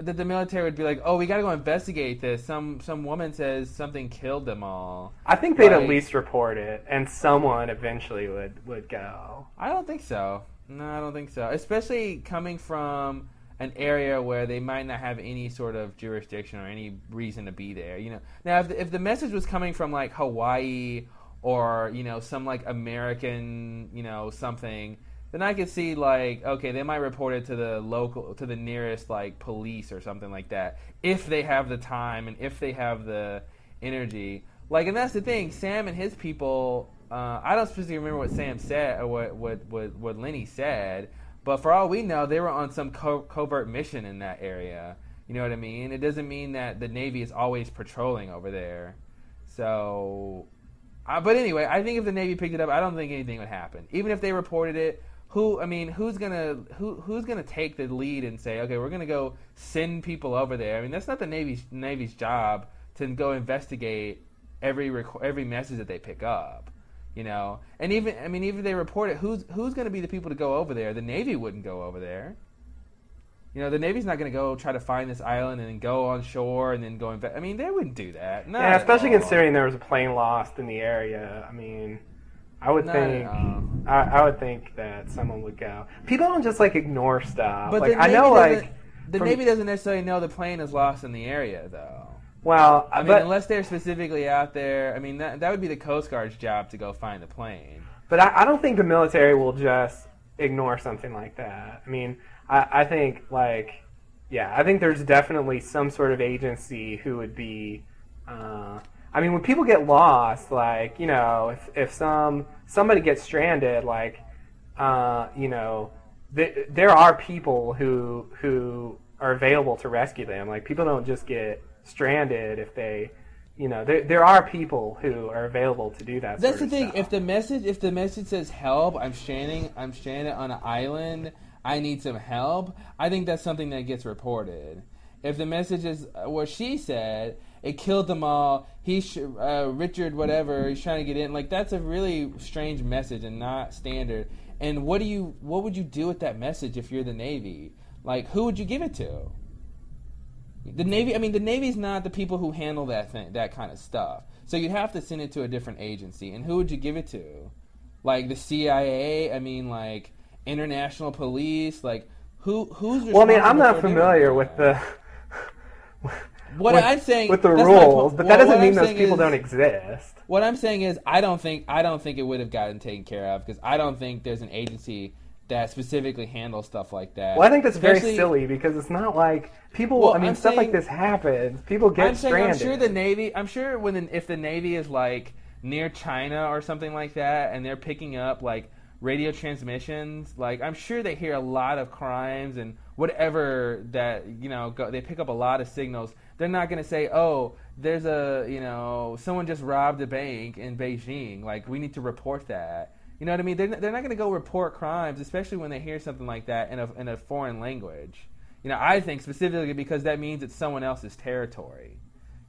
that the military would be like, "Oh, we got to go investigate this." Some some woman says something killed them all. I think they'd like- at least report it, and someone eventually would would go. I don't think so. No, I don't think so. Especially coming from an area where they might not have any sort of jurisdiction or any reason to be there. You know, now if the, if the message was coming from like Hawaii or you know some like American you know something, then I could see like okay they might report it to the local to the nearest like police or something like that if they have the time and if they have the energy. Like and that's the thing, Sam and his people. Uh, I don't specifically remember what Sam said or what what what, what Lenny said, but for all we know, they were on some co- covert mission in that area. You know what I mean? It doesn't mean that the Navy is always patrolling over there. So, uh, but anyway, I think if the Navy picked it up, I don't think anything would happen. Even if they reported it, who I mean, who's gonna who who's gonna take the lead and say, okay, we're gonna go send people over there? I mean, that's not the Navy's Navy's job to go investigate every rec- every message that they pick up. You know, and even I mean, even if they report it, who's who's going to be the people to go over there? The Navy wouldn't go over there. You know, the Navy's not going to go try to find this island and then go on shore and then go invest. I mean, they wouldn't do that. Not Yeah, especially considering there was a plane lost in the area. I mean, I would Not think. I, I would think that someone would go. People don't just like ignore stuff. But like the I know, like the Navy doesn't necessarily know the plane is lost in the area, though. Well, I mean, but unless they're specifically out there. I mean, that that would be the Coast Guard's job to go find the plane. but I, I don't think the military will just ignore something like that. I mean, I, I think like yeah, I think there's definitely some sort of agency who would be. Uh, I mean, when people get lost, like you know, if if some somebody gets stranded, like uh, you know, th- there are people who who are available to rescue them. Like people don't just get stranded if they, you know, there there are people who are available to do that. That's the thing. stuff. If the message if the message says help, I'm stranding I'm stranded on an island. I need some help. I think that's something that gets reported. If the message is uh, what she said, it killed them all. He sh- uh, Richard whatever he's trying to get in. Like that's a really strange message and not standard. And what do you what would you do with that message if you're the Navy? Like who would you give it to? The Navy, I mean, the Navy's not the people who handle that thing, that kind of stuff. So you'd have to send it to a different agency. And who would you give it to? Like the CIA? I mean, like international police? Like who? Who's? well, I mean, I'm not familiar with the. *laughs* What with, I'm saying with the rules, but that doesn't mean I'm those people is- don't exist. What I'm saying is, I don't think I don't think it would have gotten taken care of because I don't think there's an agency that specifically handle stuff like that. Well, I think that's very silly because it's not like people. Well, I mean, I'm stuff like this happens. People get I'm saying stranded. I'm sure the Navy. I'm sure when the, if the Navy is like near China or something like that, and they're picking up like radio transmissions, like I'm sure they hear a lot of crimes and whatever that you know go, they pick up a lot of signals. They're not going to say, "Oh, there's a you know someone just robbed a bank in Beijing. Like we need to report that." You know what I mean? They're, not- they're not going to go report crimes, especially when they hear something like that in a in a foreign language. You know, I think specifically because that means it's someone else's territory.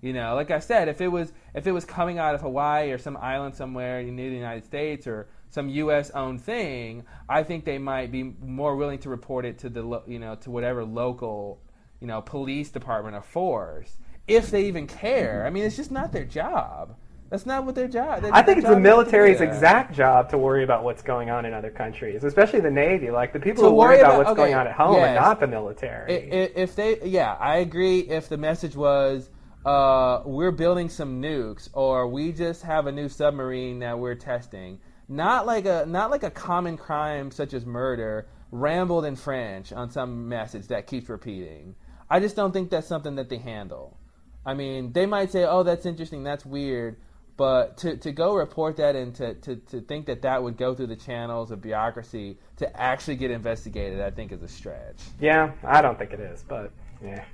You know, like I said, if it was if it was coming out of Hawaii or some island somewhere near the United States or some U.S. owned thing, I think they might be more willing to report it to the you know to whatever local you know police department or force if they even care. I mean, it's just not their job. That's not what their job. their- I think it's the job is to do military's exact job to worry about what's going on in other countries, especially the Navy. Like the people To who worry about, about- what's okay, going on at home, yes. and not the military. I- i- If they, yeah, I agree. If the message was, uh, we're building some nukes, or we just have a new submarine that we're testing, not like a not like a common crime such as murder, rambled in French on some message that keeps repeating. I just don't think that's something that they handle. I mean, they might say, "Oh, that's interesting, that's weird," but to, to go report that and to, to, to think that that would go through the channels of bureaucracy to actually get investigated, I think is a stretch. yeah, I don't think it is, but yeah.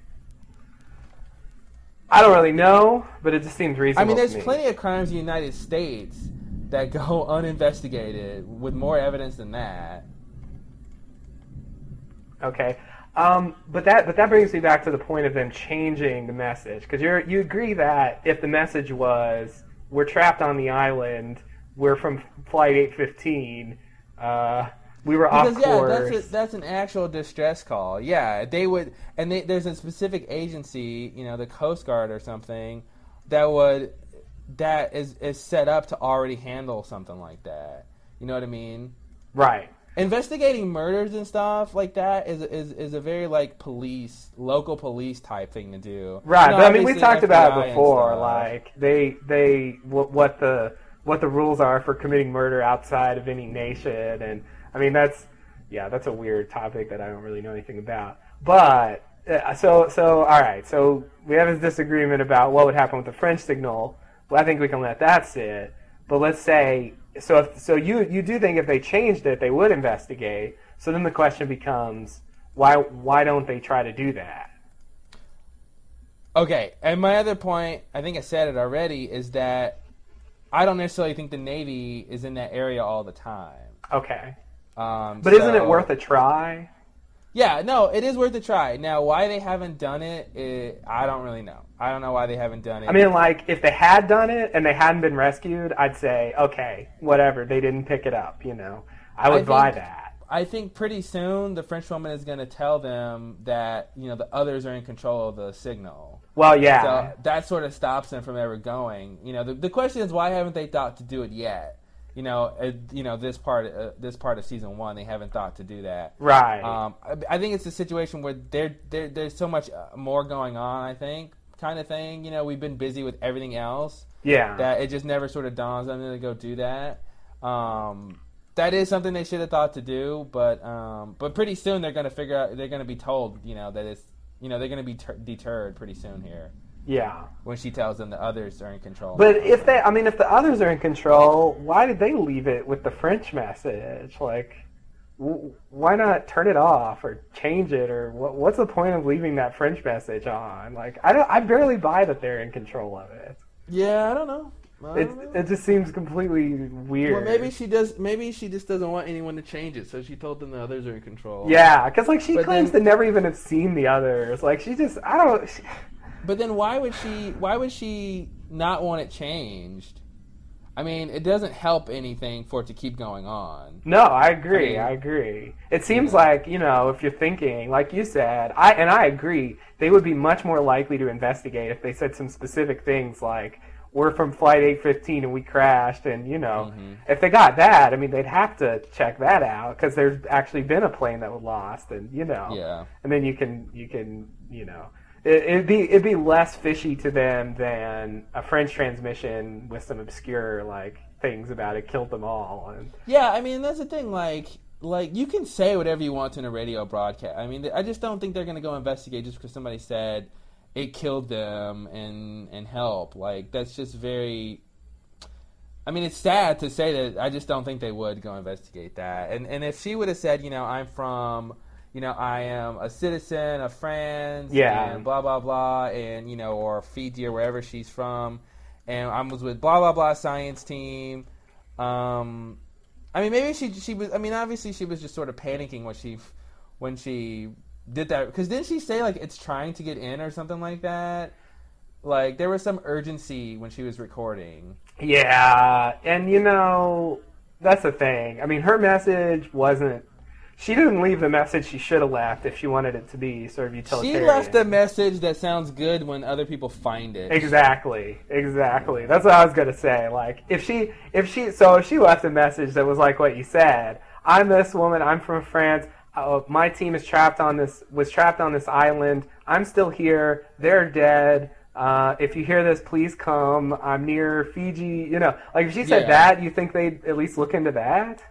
I don't really know, but it just seems reasonable. I mean, there's me. plenty of crimes in the United States that go *laughs* uninvestigated with more evidence than that. Okay. Um, but that but that brings me back to the point of them changing the message because you you agree that if the message was we're trapped on the island, we're from flight 815, uh, we were Because off yeah, course. that's a, that's an actual distress call. Yeah, they would, and they, there's a specific agency, you know, the Coast Guard or something, that would that is is set up to already handle something like that. You know what I mean? right. Investigating murders and stuff like that is is is a very like police, local police type thing to do. Right, You know, but I mean, we talked about it before. Like they they what, what the what the rules are for committing murder outside of any nation, and I mean that's yeah, that's a weird topic that I don't really know anything about. But uh, so so all right, so we have this disagreement about what would happen with the French signal. Well, I think we can let that sit. But let's say so if, so you you do think if they changed it, they would investigate. So then the question becomes why why don't they try to do that? Okay, and my other point, I think I said it already, is that I don't necessarily think the Navy is in that area all the time. Okay. Um, But isn't it worth a try? Yeah, no, it is worth a try. Now, why they haven't done it, it, I don't really know. I don't know why they haven't done it. I mean, like, if they had done it and they hadn't been rescued, I'd say, okay, whatever. They didn't pick it up, you know. I would I buy that. I think pretty soon the French woman is going to tell them that you know the others are in control of the signal. Well, yeah. So that sort of stops them from ever going. You know, the, the question is why haven't they thought to do it yet? You know, uh, you know this part uh, this part of season one they haven't thought to do that. right. Um, I, I think it's a situation where there there there's so much uh, more going on. I think kind of thing. You know, we've been busy with everything else yeah. that it just never sort of dawns on them to go do that. Um, that is something they should have thought to do, but um, but pretty soon they're going to figure out. They're going to be told, you know, that it's you know they're going to be ter- deterred pretty soon here yeah. when she tells them the others are in control. But if they, I mean, if the others are in control, why did they leave it with the French message? Like, why not turn it off or change it or what, what's the point of leaving that French message on? Like, I don't, I barely buy that they're in control of it. yeah, I don't know. I It, don't know. it just seems completely weird. Well, maybe she does. Maybe she just doesn't want anyone to change it, so she told them the others are in control. Yeah, because like she But claims then- to never even have seen the others. Like she just, I don't. She, But then why would she? Why would she not want it changed? I mean, it doesn't help anything for it to keep going on. no, I agree. I I, agree. It seems Yeah. like you know, if you're thinking, like you said, I and I agree, they would be much more likely to investigate if they said some specific things like. We're from flight 815 and we crashed, and you know, Mhm. if they got that, I mean, they'd have to check that out because there's actually been a plane that was lost, and you know, Yeah. and then you can you can you know it, it'd be it'd be less fishy to them than a French transmission with some obscure like things about it killed them all and Yeah, I mean that's the thing. Like, like you can say whatever you want in a radio broadcast. I mean, I just don't think they're going to go investigate just because somebody said it killed them and and help. Like that's just very. I mean, it's sad to say that. I just don't think they would go investigate that. And and if she would have said, you know, I'm from, you know, I am a citizen of France, Yeah. and blah blah blah, and you know, or Fiji or wherever she's from, and I was with blah blah blah science team. Um, I mean, maybe she she was. I mean, obviously she was just sort of panicking when she when she did that. Because didn't she say like it's trying to get in or something like that? Like there was some urgency when she was recording. yeah and you know that's the thing I mean her message wasn't she didn't leave the message she should have left if she wanted it to be sort of utilitarian. She left a message that sounds good when other people find it. Exactly, exactly. That's what I was gonna say. Like, if she, if she, so if she left a message that was like what you said, I'm this woman. I'm from France. Uh, my team is trapped on this, was trapped on this island. I'm still here. They're dead. Uh, if you hear this, please come. I'm near Fiji. You know, like if she said Yeah. that, you think they'd at least look into that?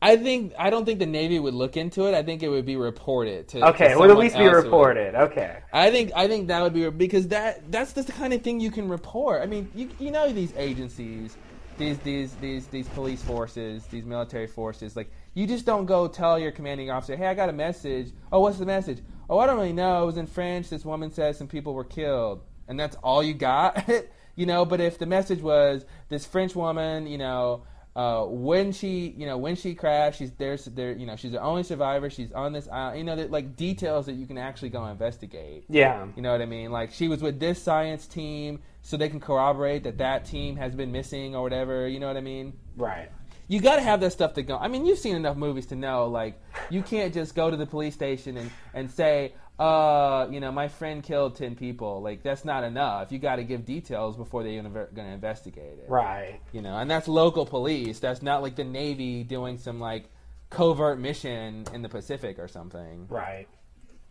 I think I don't think the Navy would look into it. I think it would be reported to. Okay, to it would at least be reported. Okay. I think I think that would be because that that's the kind of thing you can report. I mean, you you know these agencies, these these these these police forces, these military forces, like you just don't go tell your commanding officer, "Hey, I got a message." Oh, what's the message? Oh, I don't really know. It was in French. This woman says some people were killed, and that's all you got. *laughs* you know, but if the message was this French woman, you know, uh, when she, you know, when she crashed, she's there's there, you know, she's the only survivor. She's on this island. You know, that like details that you can actually go investigate. Yeah. You know what I mean? Like she was with this science team, so they can corroborate that that team has been missing or whatever. You know what I mean? Right. You got to have that stuff to go. I mean, you've seen enough movies to know like you can't just go to the police station and and say, uh, you know, my friend killed ten people. Like that's not enough. You got to give details before they're going to investigate it. Right. You know, and that's local police. That's not like the Navy doing some like covert mission in the Pacific or something. Right.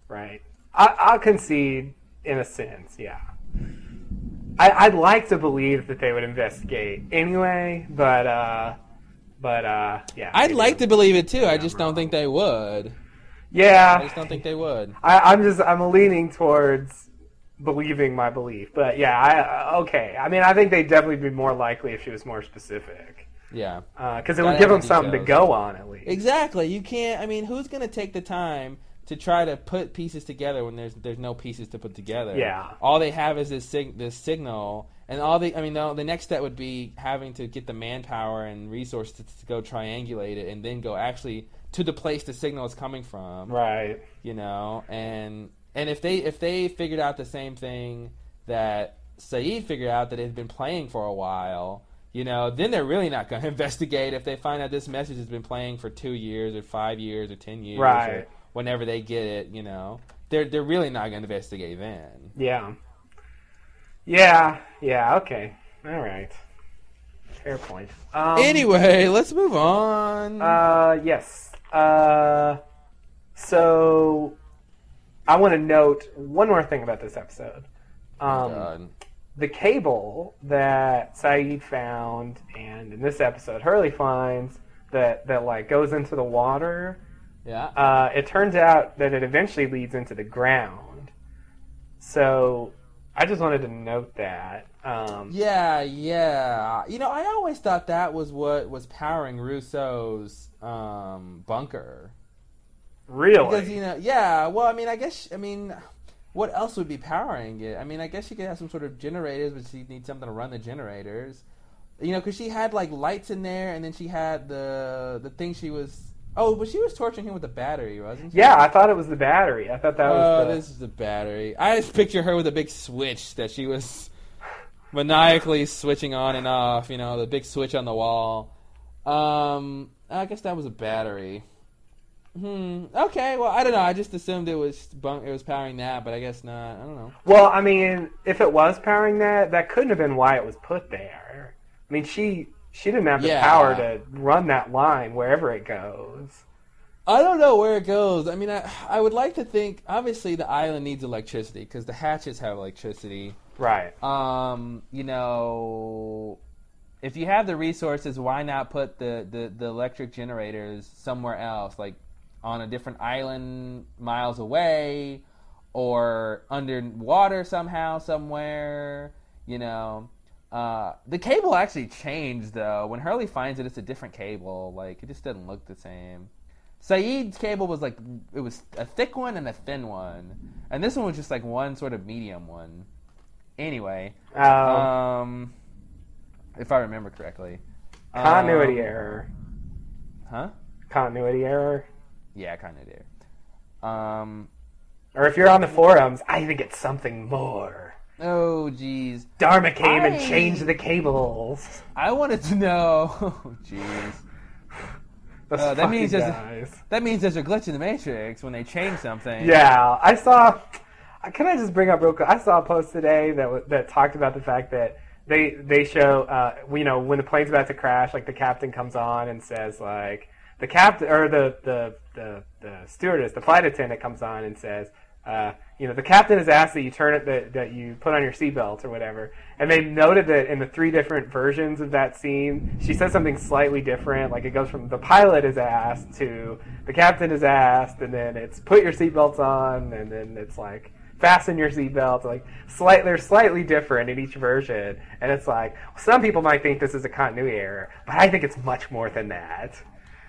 Right. I, I'll concede in a sense, yeah. I, I'd like to believe that they would investigate anyway, but uh, but uh, yeah. I'd like to believe it too. I just don't think they would. I just don't think they would. I, I'm just I'm leaning towards believing my belief, but yeah, I uh, okay. I mean, I think they'd definitely be more likely if she was more specific, Yeah. Uh, because it would give them something to go on at least. Exactly. You can't. I mean, who's going to take the time to try to put pieces together when there's there's no pieces to put together? Yeah. All they have is this sig- this signal, and all the I mean, the, the next step would be having to get the manpower and resources to, to go triangulate it, and then go actually to the place the signal is coming from. Right. You know, and and if they if they figured out the same thing that Sayid figured out that it had been playing for a while. You know, then they're really not going *laughs* to investigate if they find out this message has been playing for two years or five years or ten years, or Right. whenever they get it. You know, they're they're really not going to investigate then. Yeah. Yeah. Yeah. Okay. All right. Fair point. Um, anyway, let's move on. Uh, yes. Uh, so I want to note one more thing about this episode. Um, the cable that Sayid found, and in this episode, Hurley finds that that like goes into the water. yeah. Uh, it turns out that it eventually leads into the ground. So I just wanted to note that. Um, Yeah, yeah. You know, I always thought that was what was powering Rousseau's um, bunker. Really? Because you know, yeah. Well, I mean, I guess, I mean, what else would be powering it? I mean, I guess you could have some sort of generators, but she'd need something to run the generators. You know, because she had like lights in there, and then she had the the thing she was. Oh, but she was torturing him with the battery, wasn't she? yeah, I thought it was the battery. I thought that oh, was the. this is the battery. I just picture her with a big switch that she was maniacally switching on and off. You know, the big switch on the wall. Um, I guess that was a battery. Hmm. Okay. Well, I don't know. I just assumed it was bunk. It was powering that, but I guess not. I don't know. Well, I mean, if it was powering that, that couldn't have been why it was put there. I mean, she she didn't have the Yeah. power to run that line wherever it goes. I don't know where it goes. I mean, I I would like to think. Obviously, the island needs electricity because the hatches have electricity. Right. um, you know, if you have the resources, why not put the, the, the electric generators somewhere else, like on a different island miles away, or underwater somehow, somewhere, you know? Uh, the cable actually changed though. When Hurley finds it, it's a different cable. Like it just doesn't look the same. Sayid's cable was like it was a thick one and a thin one, and this one was just like one sort of medium one. Anyway, Um, um, if I remember correctly, continuity um, error. huh? Continuity error. Yeah, of did. Um, Or if you're on the forums, I think it's something more. oh jeez, Dharma came and changed the cables. I wanted to know. *laughs* Oh jeez, *sighs* Uh, that means there's a- that means there's a glitch in the matrix when they change something. Yeah, I saw. Can I just bring up real quick? I saw a post today that that talked about the fact that they they show uh, you know when the plane's about to crash, like the captain comes on and says like the captain or the the the, the stewardess, the flight attendant comes on and says. Uh, you know, the captain has asked that you turn it, that, that you put on your seatbelt or whatever. And they noted that in the three different versions of that scene, she says something slightly different. Like it goes from the pilot is asked to the captain is asked, and then it's put your seatbelts on, and then it's like fasten your seatbelt. Like slight, they're slightly different in each version, and it's like some people might think this is a continuity error, but I think it's much more than that.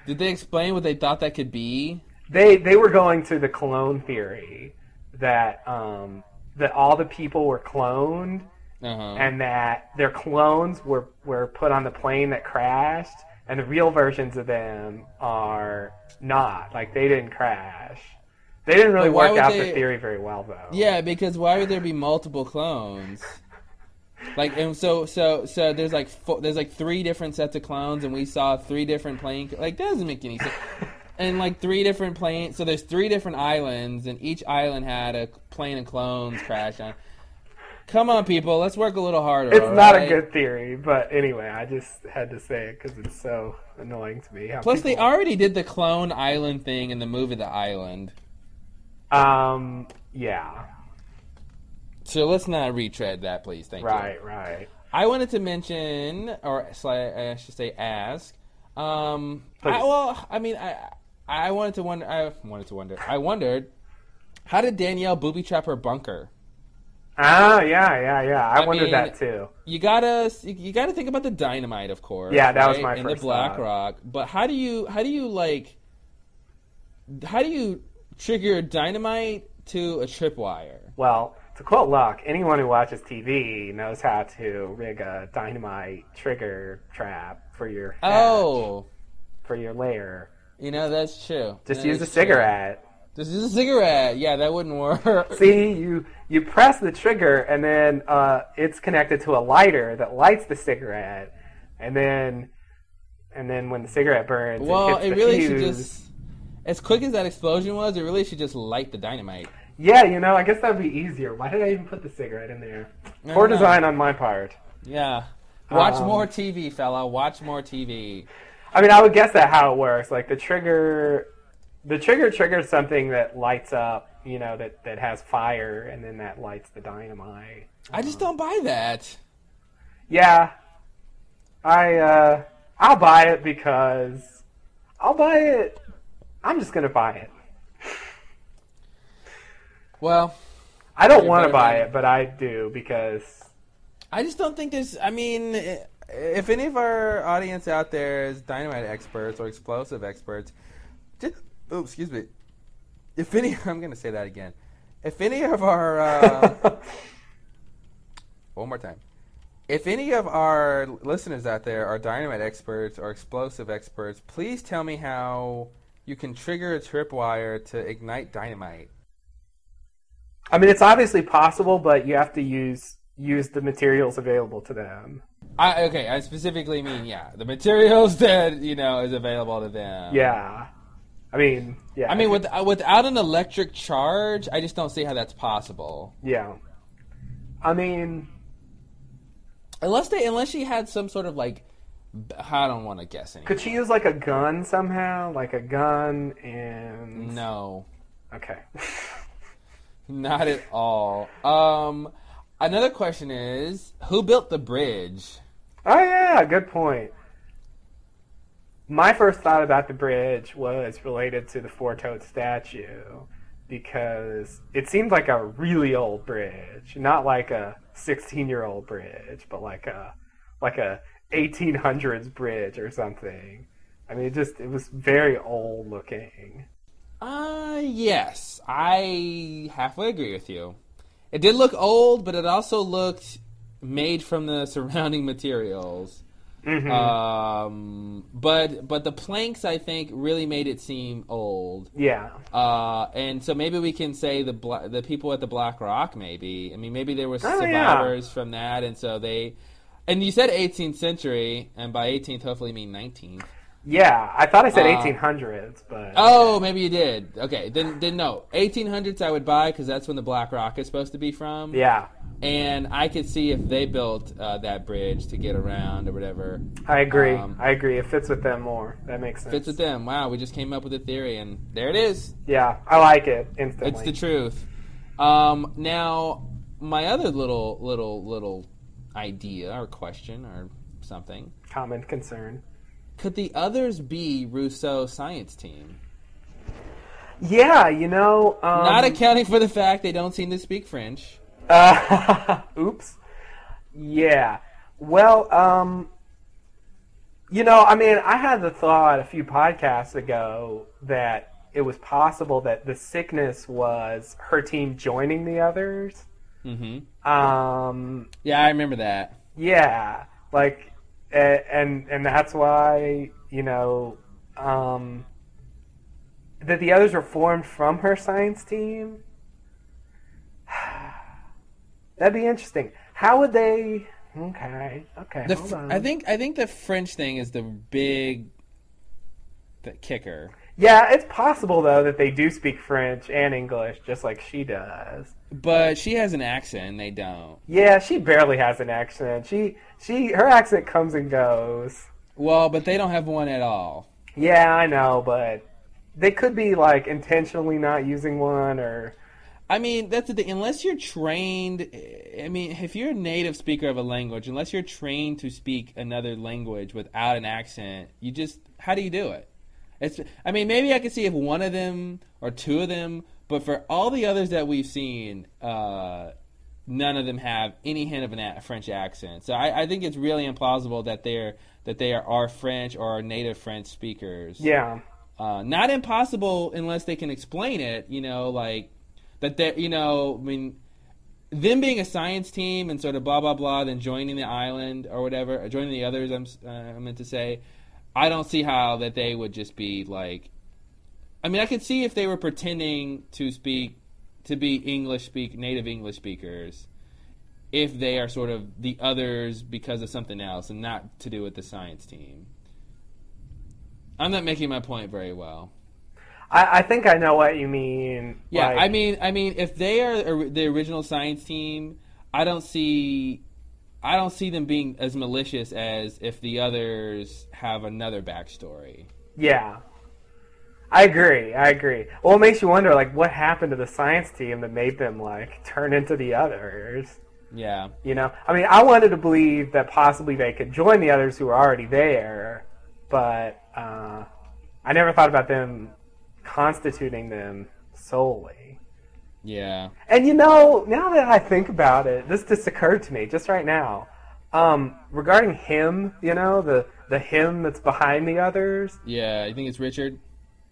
Did they explain what they thought that could be? They they were going to the clone theory that um, that all the people were cloned Uh-huh. and that their clones were, were put on the plane that crashed, and the real versions of them are not. Like they didn't crash. They didn't really work out they- the theory very well, though. Yeah, because why would there be multiple clones? Like and so so so there's like four, there's like three different sets of clones and we saw three different plane like that doesn't make any sense. *laughs* And like three different planes so there's three different islands and each island had a plane of clones crash on. Come on, people. Let's work a little harder. It's not right? a good theory, but anyway, I just had to say it because it's so annoying to me. Plus, they already did the clone island thing in the movie The Island. Um. Yeah. So let's not retread that, please. Thank you. Right. Right. I wanted to mention, or I should say, ask. Um, I, well, I mean, I I wanted to wonder. I wanted to wonder. I wondered, how did Danielle booby trap her bunker? Ah. Yeah. Yeah. Yeah. I, I wondered mean- that too. You gotta you gotta think about the dynamite, of course. Yeah, that was right? my and first the Black thought. Rock. But how do you how do you like how do you trigger dynamite to a tripwire? Well, to quote Locke, anyone who watches TV knows how to rig a dynamite trigger trap for your hatch, Oh, for your layer. you know that's true. Just That use a true. cigarette. Just use a cigarette. Yeah, that wouldn't work. *laughs* See, you you press the trigger, and then uh, it's connected to a lighter that lights the cigarette, and then and then when the cigarette burns, well, it, hits it the really should fuse. just. As quick as that explosion was, it really should just light the dynamite. Yeah, you know, I guess that'd be easier. Why did I even put the cigarette in there? I Poor don't design on my part. Yeah. Watch Um, more TV, fella. Watch more TV. I mean, I would guess that how it works. Like the trigger, the trigger triggers something that lights up. You know, that that has fire, and then that lights the dynamite. I just don't buy that. Yeah, I uh, I'll buy it because I'll buy it. I'm just gonna buy it. Well, I don't want to buy it, but I do because I just don't think there's. I mean, if any of our audience out there is dynamite experts or explosive experts, just, oh, excuse me. If any, *laughs* I'm going to say that again. If any of our, uh, *laughs* one more time. If any of our listeners out there are dynamite experts or explosive experts, please tell me how you can trigger a tripwire to ignite dynamite. I mean it's obviously possible, but you have to use use the materials available to them. I, okay, I specifically mean yeah, the materials *laughs* that you know is available to them. Yeah, I mean, yeah. I mean, with, without an electric charge, I just don't see how that's possible. yeah. I mean, Unless they, unless she had some sort of like, I don't want to guess anymore. could she use like a gun somehow, like a gun and No, Okay. *laughs* not at all. Um, another question is, who built the bridge? Oh yeah, good point. My first thought about the bridge was related to the four-toed statue because it seemed like a really old bridge, not like a 16-year-old bridge, but like a like a 1800s bridge or something. I mean, it just it was very old looking. Uh, yes, I halfway agree with you. It did look old, but it also looked made from the *laughs* surrounding materials. Mhm. Um, but but the planks I think really made it seem old. yeah. Uh, and so maybe we can say the bla- the people at the Black Rock. Maybe I mean maybe there were Oh, yeah. survivors from that, and so they. And you said 18th century, and by 18th, hopefully, you mean 19th. Yeah, I thought I said Uh, 1800s, but Oh, maybe you did. Okay, then then no. 1800s I would buy because that's when the Black Rock is supposed to be from. yeah, And I could see if they built uh, that bridge to get around or whatever. I agree. Um, I agree. It fits with them more. That makes sense. Fits with them. Wow, we just came up with a theory, and there it is. Yeah, I like it instantly. It's the truth. Um, now, my other little little little idea or question or something: Common concern. could the others be Rousseau science team? Yeah, you know. Um, Not accounting for the fact they don't seem to speak French. Uh, *laughs* oops. Yeah. Well, um, you know, I mean, I had the thought a few podcasts ago that it was possible that the sickness was her team joining the others. Mm-hmm. Um, Yeah, I remember that. yeah, like, and and that's why you know, um, that the others were formed from her science team. *sighs* That'd be interesting. How would they? Okay, okay. The hold on. I think I think the French thing is the big the kicker. Yeah, it's possible though that they do speak French and English just like she does. But she has an accent, and they don't. Yeah, she barely has an accent. She she her accent comes and goes. Well, but they don't have one at all. Yeah, I know, but they could be like intentionally not using one or I mean, that's the thing. Unless you're trained, I mean, if you're a native speaker of a language, unless you're trained to speak another language without an accent, you just how do you do it? It's. I mean, maybe I could see if one of them or two of them, but for all the others that we've seen, uh, none of them have any hint of a- French accent. So I, I think it's really implausible that they're that they are, are French or are native French speakers. yeah. Uh, not impossible unless they can explain it. You know, like that. They, you know, I mean, them being a science team and sort of blah blah blah, then joining the island or whatever, or joining the others. I'm uh, I meant to say, I don't see how that they would just be like. I mean, I could see if they were pretending to speak to be English speak native English speakers, if they are sort of the others because of something else and not to do with the science team. I'm not making my point very well. I, I think I know what you mean. Yeah, like- I mean, I mean, if they are the original science team, I don't see, I don't see them being as malicious as if the others have another backstory. Yeah. I agree. I agree. Well, it makes you wonder, like, what happened to the science team that made them like *laughs* turn into the others? Yeah, You know, I mean, I wanted to believe that possibly they could join the others who were already there, but uh, I never thought about them constituting them solely. Yeah, And you know, now that I think about it, this just occurred to me just right now. Um, regarding him, you know, the the him that's behind the others, yeah. You think it's Richard?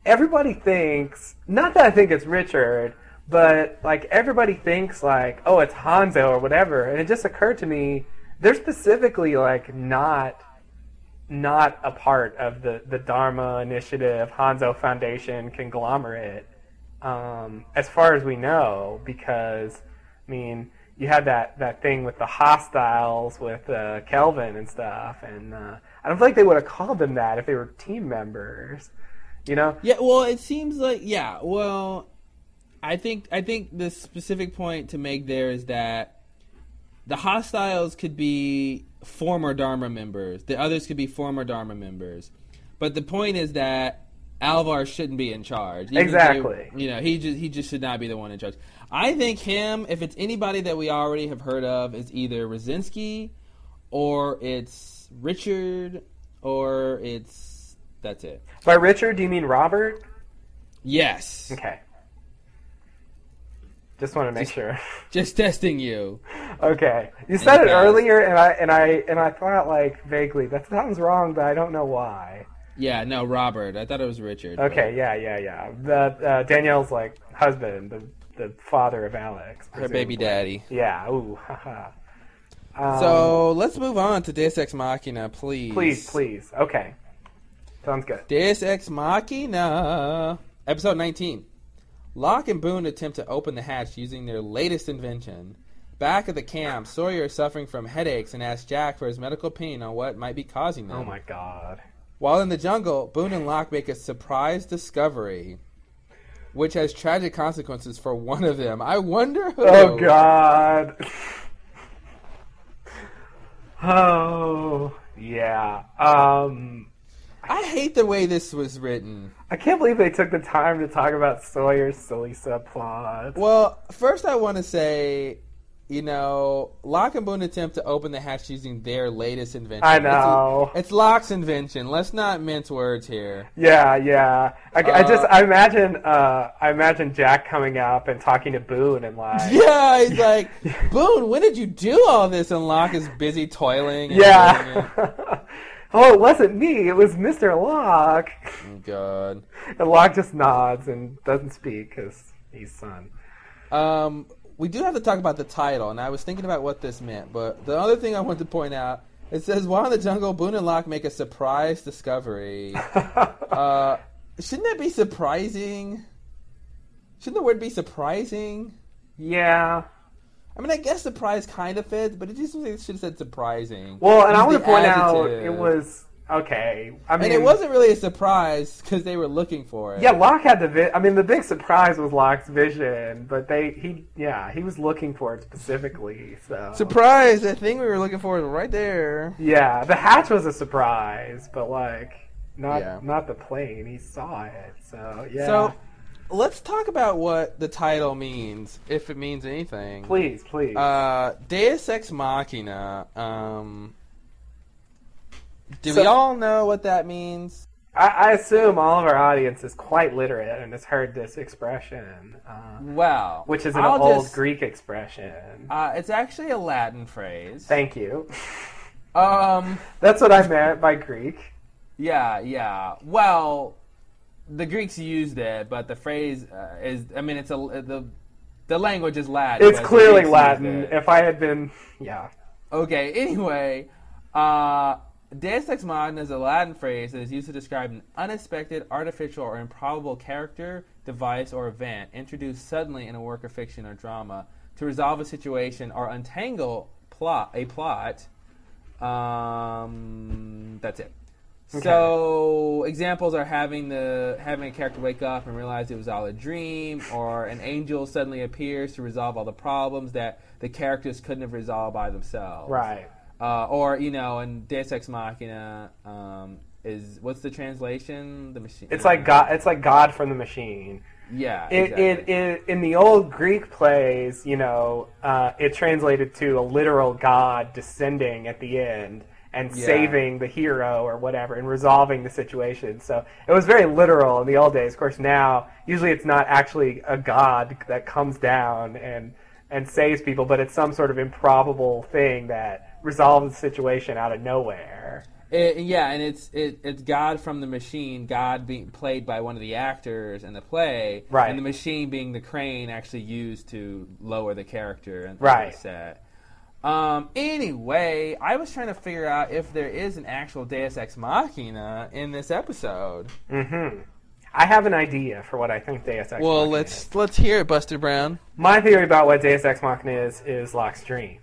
everybody thinks not that I think it's Richard, but like everybody thinks like, oh, it's Hanso or whatever, and it just occurred to me they're specifically like not not a part of the the Dharma Initiative Hanso Foundation conglomerate, um, as far as we know, because I mean. You had that, that thing with the hostiles with uh, Kelvin and stuff, and uh, I don't feel like they would have called them that if they were team members. You know, Yeah. Well, it seems like yeah. Well, I think I think the specific point to make there is that the hostiles could be former Dharma members. The others could be former Dharma members. But the point is that Alvar shouldn't be in charge. Even if they- Exactly. you know, he just he just should not be the one in charge. I think him, if it's anybody that we already have heard of, is either Radzinsky or it's Richard or it's that's it. By Richard, do you mean Robert? Yes. Okay. Just want to make sure. *laughs* Just testing you. okay. You said it you earlier, and I and I and I thought like vaguely that sounds wrong, but I don't know why. Yeah, no, Robert. I thought it was Richard. but- Okay. Yeah. Yeah. Yeah. The uh, Danielle's like husband, the the father of Alex. Her baby daddy. Yeah. Ooh. Haha. Um, So let's move on to Deus Ex Machina, please. please, please. Okay. Sounds good. Deus Ex Machina, episode 19. Locke and Boone attempt to open the hatch using their latest invention. Back at the camp, Sawyer is suffering from headaches and asks Jack for his medical opinion on what might be causing them. Oh my god. While in the jungle, Boone and Locke make a surprise discovery, which has tragic consequences for one of them. I wonder who. Oh god. oh yeah. Um I hate the way this was written. I can't believe they took the time to talk about Sawyer's silly subplot. Well, first I want to say, you know, Locke and Boone attempt to open the hatch using their latest invention. I know. It's, it's Locke's invention. Let's not mince words here. Yeah, yeah. I, I just Uh, I imagine uh I imagine Jack coming up and talking to Boone and like *laughs* Yeah, he's like, Boone, when did you do all this? And Locke is busy toiling. And. Yeah. *laughs* oh, it wasn't me. It was Mr. Locke. Oh, God. And Locke just nods and doesn't speak because he's son. Um, we do have to talk about the title, and I was thinking about what this meant. But the other thing I want to point out, it says, while in the jungle, Boone and Locke make a surprise discovery. *laughs* Uh, shouldn't that be surprising? Shouldn't the word be surprising? yeah. I mean, I guess surprise kind of fits, but it just should have said surprising. Well, and I want to point out it was okay. I mean, and it wasn't really a surprise because they were looking for it. Yeah, Locke had the. Vi- I mean, the big surprise was Locke's vision, but they he yeah he was looking for it specifically. So Surprise! That thing we were looking for is right there. Yeah, the hatch was a surprise, but like not Yeah. not the plane. He saw it, so yeah. So, let's talk about what the title means, if it means anything. please, please. Uh, Deus Ex Machina. Um, do So- we all know what that means? I, I assume all of our audience is quite literate and has heard this expression, uh, Well, which is an I'll old just- Greek expression. Uh, it's actually a Latin phrase. Thank you. *laughs* Um, That's what I meant by Greek. yeah, yeah. Well, the Greeks used it, but the phrase uh, is—I mean, it's a the the language is Latin. It's clearly Latin. it. If I had been, yeah. Okay, anyway, uh, Deus Ex Machina is a Latin phrase that is used to describe an unexpected, artificial, or improbable character, device, or event introduced suddenly in a work of fiction or drama to resolve a situation or untangle plot a plot. Um, that's it. So examples are having the having a character wake up and realize it was all a dream, or an angel suddenly appears to resolve all the problems that the characters couldn't have resolved by themselves. Right. Uh, or you know, in Deus Ex Machina um, is what's the translation? The machine. It's like God. It's like God from the machine. Yeah. It, exactly. it, it, in the old Greek plays, you know, uh, it translated to a literal God descending at the end and Yeah. saving the hero or whatever and resolving the situation. So it was very literal in the old days. Of course, now usually it's not actually a God that comes down and and saves people, but it's some sort of improbable thing that resolves the situation out of nowhere. It- yeah, and it's it, it's God from the machine, God being played by one of the actors in the play, Right. And the machine being the crane actually used to lower the character and Right. set. Um, anyway, I was trying to figure out if there is an actual Deus Ex Machina in this episode. Mm-hmm. I have an idea for what I think Deus Ex Well, Machina let's is. let's hear it, Buster Brown. My theory about what Deus Ex Machina is is Locke's dream,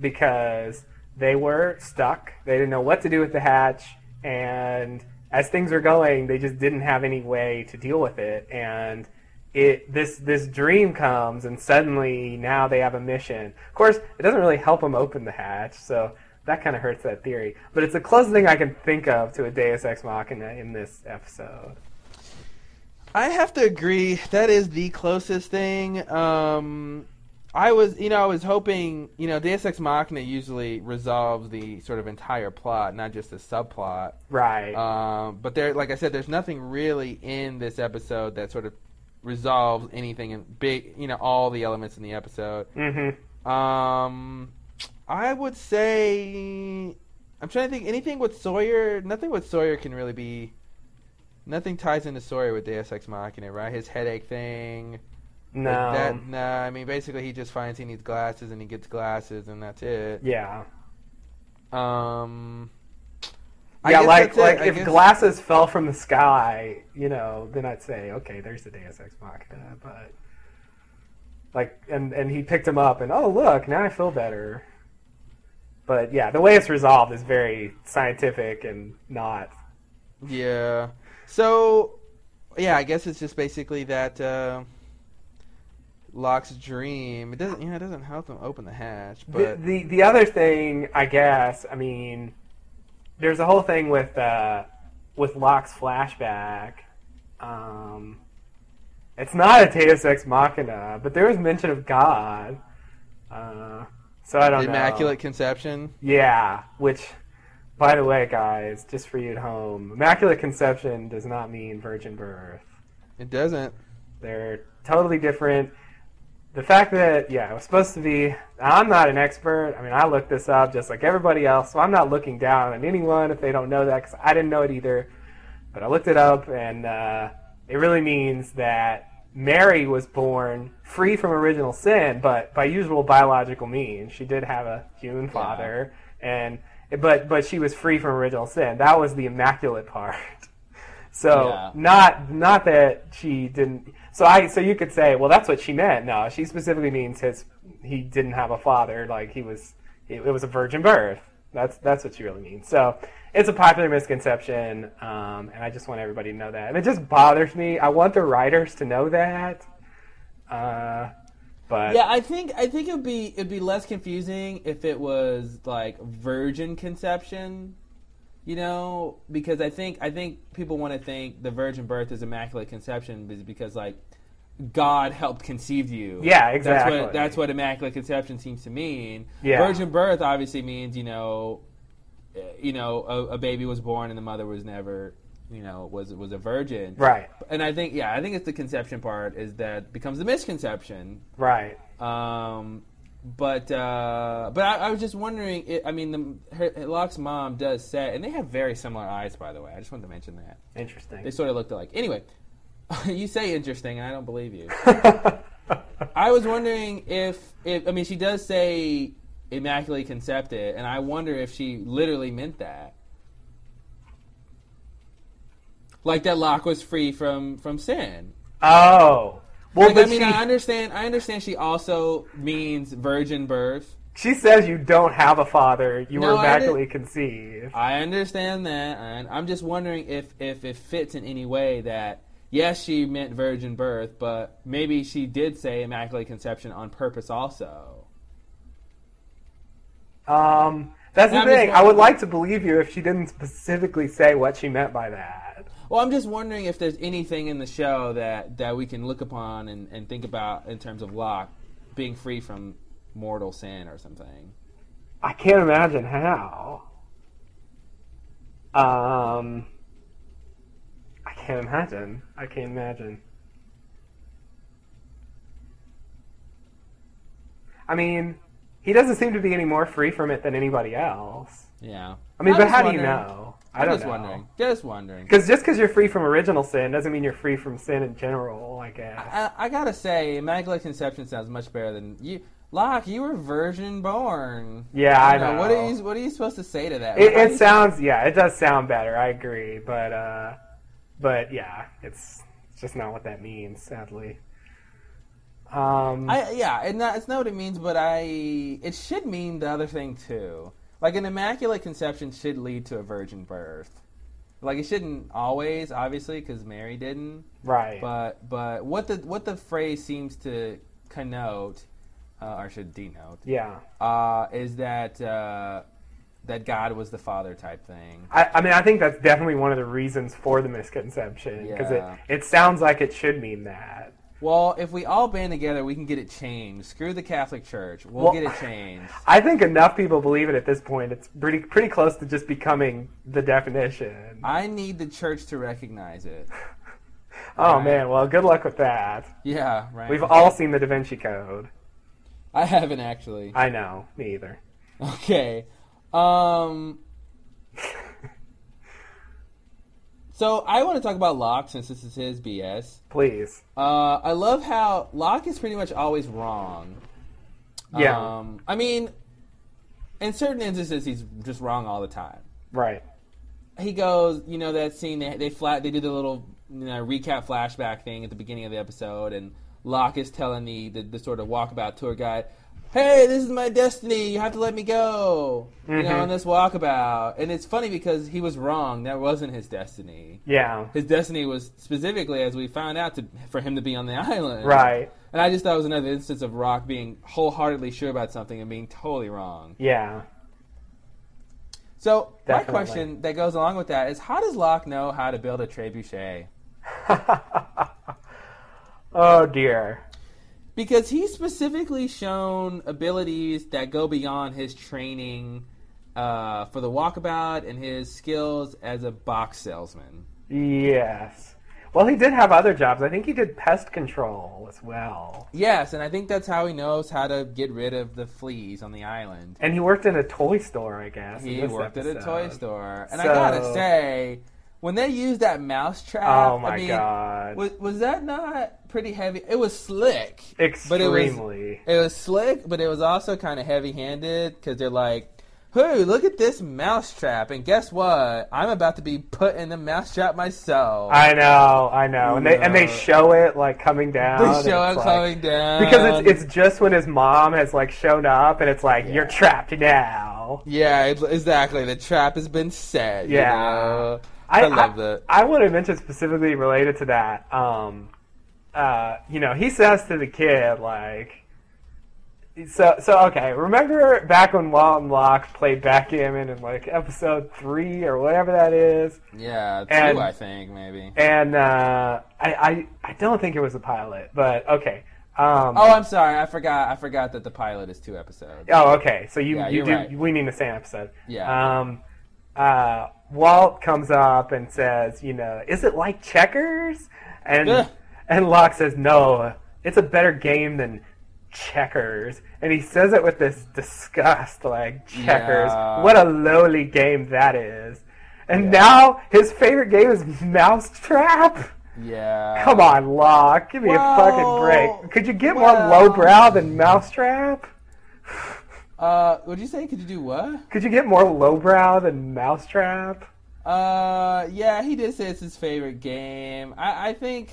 because they were stuck. They didn't know what to do with the hatch, and as things were going, they just didn't have any way to deal with it. And it this this dream comes, and suddenly now they have a mission. Of course, it doesn't really help them open the hatch, so that kind of hurts that theory. But it's the closest thing I can think of to a Deus Ex Machina in this episode. I have to agree. That is the closest thing. Um, I was, you know, I was hoping, you know, Deus Ex Machina usually resolves the sort of entire plot, not just the subplot. Right. Um, but there, like I said, there's nothing really in this episode that sort of resolves anything in big, you know, all the elements in the episode. mm-hmm. Um, I would say I'm trying to think anything with Sawyer. Nothing with Sawyer can really be. Nothing ties into Sawyer with Deus Ex Machina, right? His headache thing. No. Like that, nah, I mean, basically, he just finds he needs glasses and he gets glasses, and that's it. yeah. Um. I yeah, like like if guess- glasses fell from the sky, you know, then I'd say, okay, there's the Deus Ex Machina. But like, and and he picked him up, and oh look, now I feel better. But yeah, the way it's resolved is very scientific and not. Yeah. So, yeah, I guess it's just basically that uh, Locke's dream. It doesn't, you know, it doesn't help them open the hatch, The, but the the other thing, I guess, I mean, there's a whole thing with uh, with Locke's flashback. Um, it's not a Deus Ex Machina, but there was mention of God. Uh, so I don't the know. Immaculate Conception. Yeah, which, by the way, guys, just for you at home, Immaculate Conception does not mean virgin birth. It doesn't. They're totally different. The fact that, yeah, it was supposed to be. I'm not an expert. I mean, I looked this up just like everybody else, so I'm not looking down on anyone if they don't know that because I didn't know it either. But I looked it up, and uh, it really means that Mary was born free from original sin, but by usual biological means. She did have a human father, and but but she was free from original sin. That was the immaculate *laughs* part. So Yeah. not not that she didn't. So I so you could say, well, that's what she meant. No, she specifically means his he didn't have a father. Like he was, it, it was a virgin birth. That's that's what she really means. So it's a popular misconception, um, and I just want everybody to know that. And it just bothers me. I want the writers to know that. Uh, but Yeah, I think I think it'd be it'd be less confusing if it was like virgin conception, you know, because I think I think people want to think the virgin birth is immaculate conception because like God helped conceive you. Yeah, That's exactly. what that's what immaculate conception seems to mean. Yeah. Virgin birth obviously means you know, uh, you know, a, a baby was born and the mother was never, you know, was was a virgin. right, And I think yeah, I think it's the conception part is that becomes the misconception. right. Um, but uh, but I, I was just wondering. It, I mean, the, her, Locke's mom does say, and they have very similar eyes, by the way. I just wanted to mention that Interesting. they sort of looked alike. Anyway, *laughs* you say interesting, and I don't believe you. *laughs* I was wondering if, if I mean, she does say immaculately concepted, and I wonder if she literally meant that. Like that Locke was free from from sin. oh, well, Like, but I mean, she, I understand. I understand. She also means virgin birth. she says you don't have a father. You No, were I immaculately conceived. I understand that, and I'm just wondering if if it fits in any way that yes, she meant virgin birth, but maybe she did say immaculate conception on purpose also. Um, that's the I'm thing. I would like to believe you if she didn't specifically say what she meant by that. Well, I'm just wondering if there's anything in the show that that we can look upon and, and think about in terms of Locke being free from mortal sin or something. I can't imagine how. Um, I can't imagine. I can't imagine. I mean, he doesn't seem to be any more free from it than anybody else. Yeah. I mean, I'm but how do you know? I don't just know. wondering. Just wondering. Because just because you're free from original sin doesn't mean you're free from sin in general. I guess. I, I gotta say, Immaculate Conception sounds much better than you. Locke, you were virgin born. yeah, I You know. What are you What are you supposed to say to that? It, it sounds, yeah, it does sound better. I agree, but uh, but yeah, it's it's just not what that means, sadly. Um, I yeah, it not, it's not what it means, but I it should mean the other thing too. Like an immaculate conception should lead to a virgin birth. Like it shouldn't always, obviously, because Mary didn't. right. But but what the what the phrase seems to connote, uh, or should denote, yeah, uh, is that uh, that God was the father type thing. I, I mean, I think that's definitely one of the reasons for the misconception because Yeah. it it sounds like it should mean that. Well, if we all band together, we can get it changed. Screw the Catholic Church. We'll Well- get it changed. *laughs* I think enough people believe it at this point. It's pretty pretty close to just becoming the definition. I need the church to recognize it. *laughs* oh right. man, well, good luck with that. Yeah, right. We've all seen the Da Vinci Code. I haven't actually. I know, me either. Okay. Um. *laughs* So I want to talk about Locke since this is his BS. Please. Uh, I love how Locke is pretty much always wrong. Yeah. Um, I mean, in certain instances, he's just wrong all the time. Right. he goes, you know, that scene they they flat they do the little you know, recap flashback thing at the beginning of the episode, and Locke is telling the, the the sort of walkabout tour guide, "Hey, this is my destiny. You have to let me go." You know, on mm-hmm. this walkabout, and it's funny because he was wrong. That wasn't his destiny. Yeah. His destiny was specifically, as we found out, to, for him to be on the island. Right. And I just thought it was another instance of Locke being wholeheartedly sure about something and being totally wrong. Yeah. So my question that goes along with that is, how does Locke know how to build a trebuchet? *laughs* oh dear. Because he's specifically shown abilities that go beyond his training uh, for the walkabout and his skills as a box salesman. Yes. Well, he did have other jobs. I think he did pest control as well. Yes, and I think that's how he knows how to get rid of the fleas on the island. And he worked in a toy store, I guess. He worked at a toy store, and I gotta say, when they used that mouse trap, Oh my I mean, god. was was that not pretty heavy? It was slick, but it was Extremely. It was slick, but it was also kind of heavy-handed because they're like, "Hey, look at this mousetrap!" And guess what? I'm about to be put in the mousetrap myself. I know, I know. And they and they show it like coming down. they show it like- coming down because it's it's just when his mom has like shown up and it's like you're trapped now. Yeah, exactly. The trap has been set. you Yeah. know? I, love that. I want to mention specifically related to that. Um, uh, you know, he says to the kid like, so so okay. Remember back when Walton and Locke played backgammon in like episode three or whatever that is, Yeah, two, And- I think maybe. and uh, I, I I don't think it was a pilot, but okay. Um, Oh, I'm sorry. I forgot. I forgot that the pilot is two episodes. Oh, okay. So you Yeah, you do right. we mean the same episode. Yeah. Um, uh, Walt comes up and says, you know, is it like checkers? And and Locke says, no, it's a better game than checkers. And he says it with this disgust, like checkers. Yeah. What a lowly game that is. And Yeah. now his favorite game is Mousetrap. Yeah. Come on, Locke, give me a fucking break. Could you get more lowbrow than Mousetrap? Uh, what'd you say? Could you do what? Could you get more lowbrow than Mousetrap? Uh, yeah, he did say it's his favorite game. I, I think.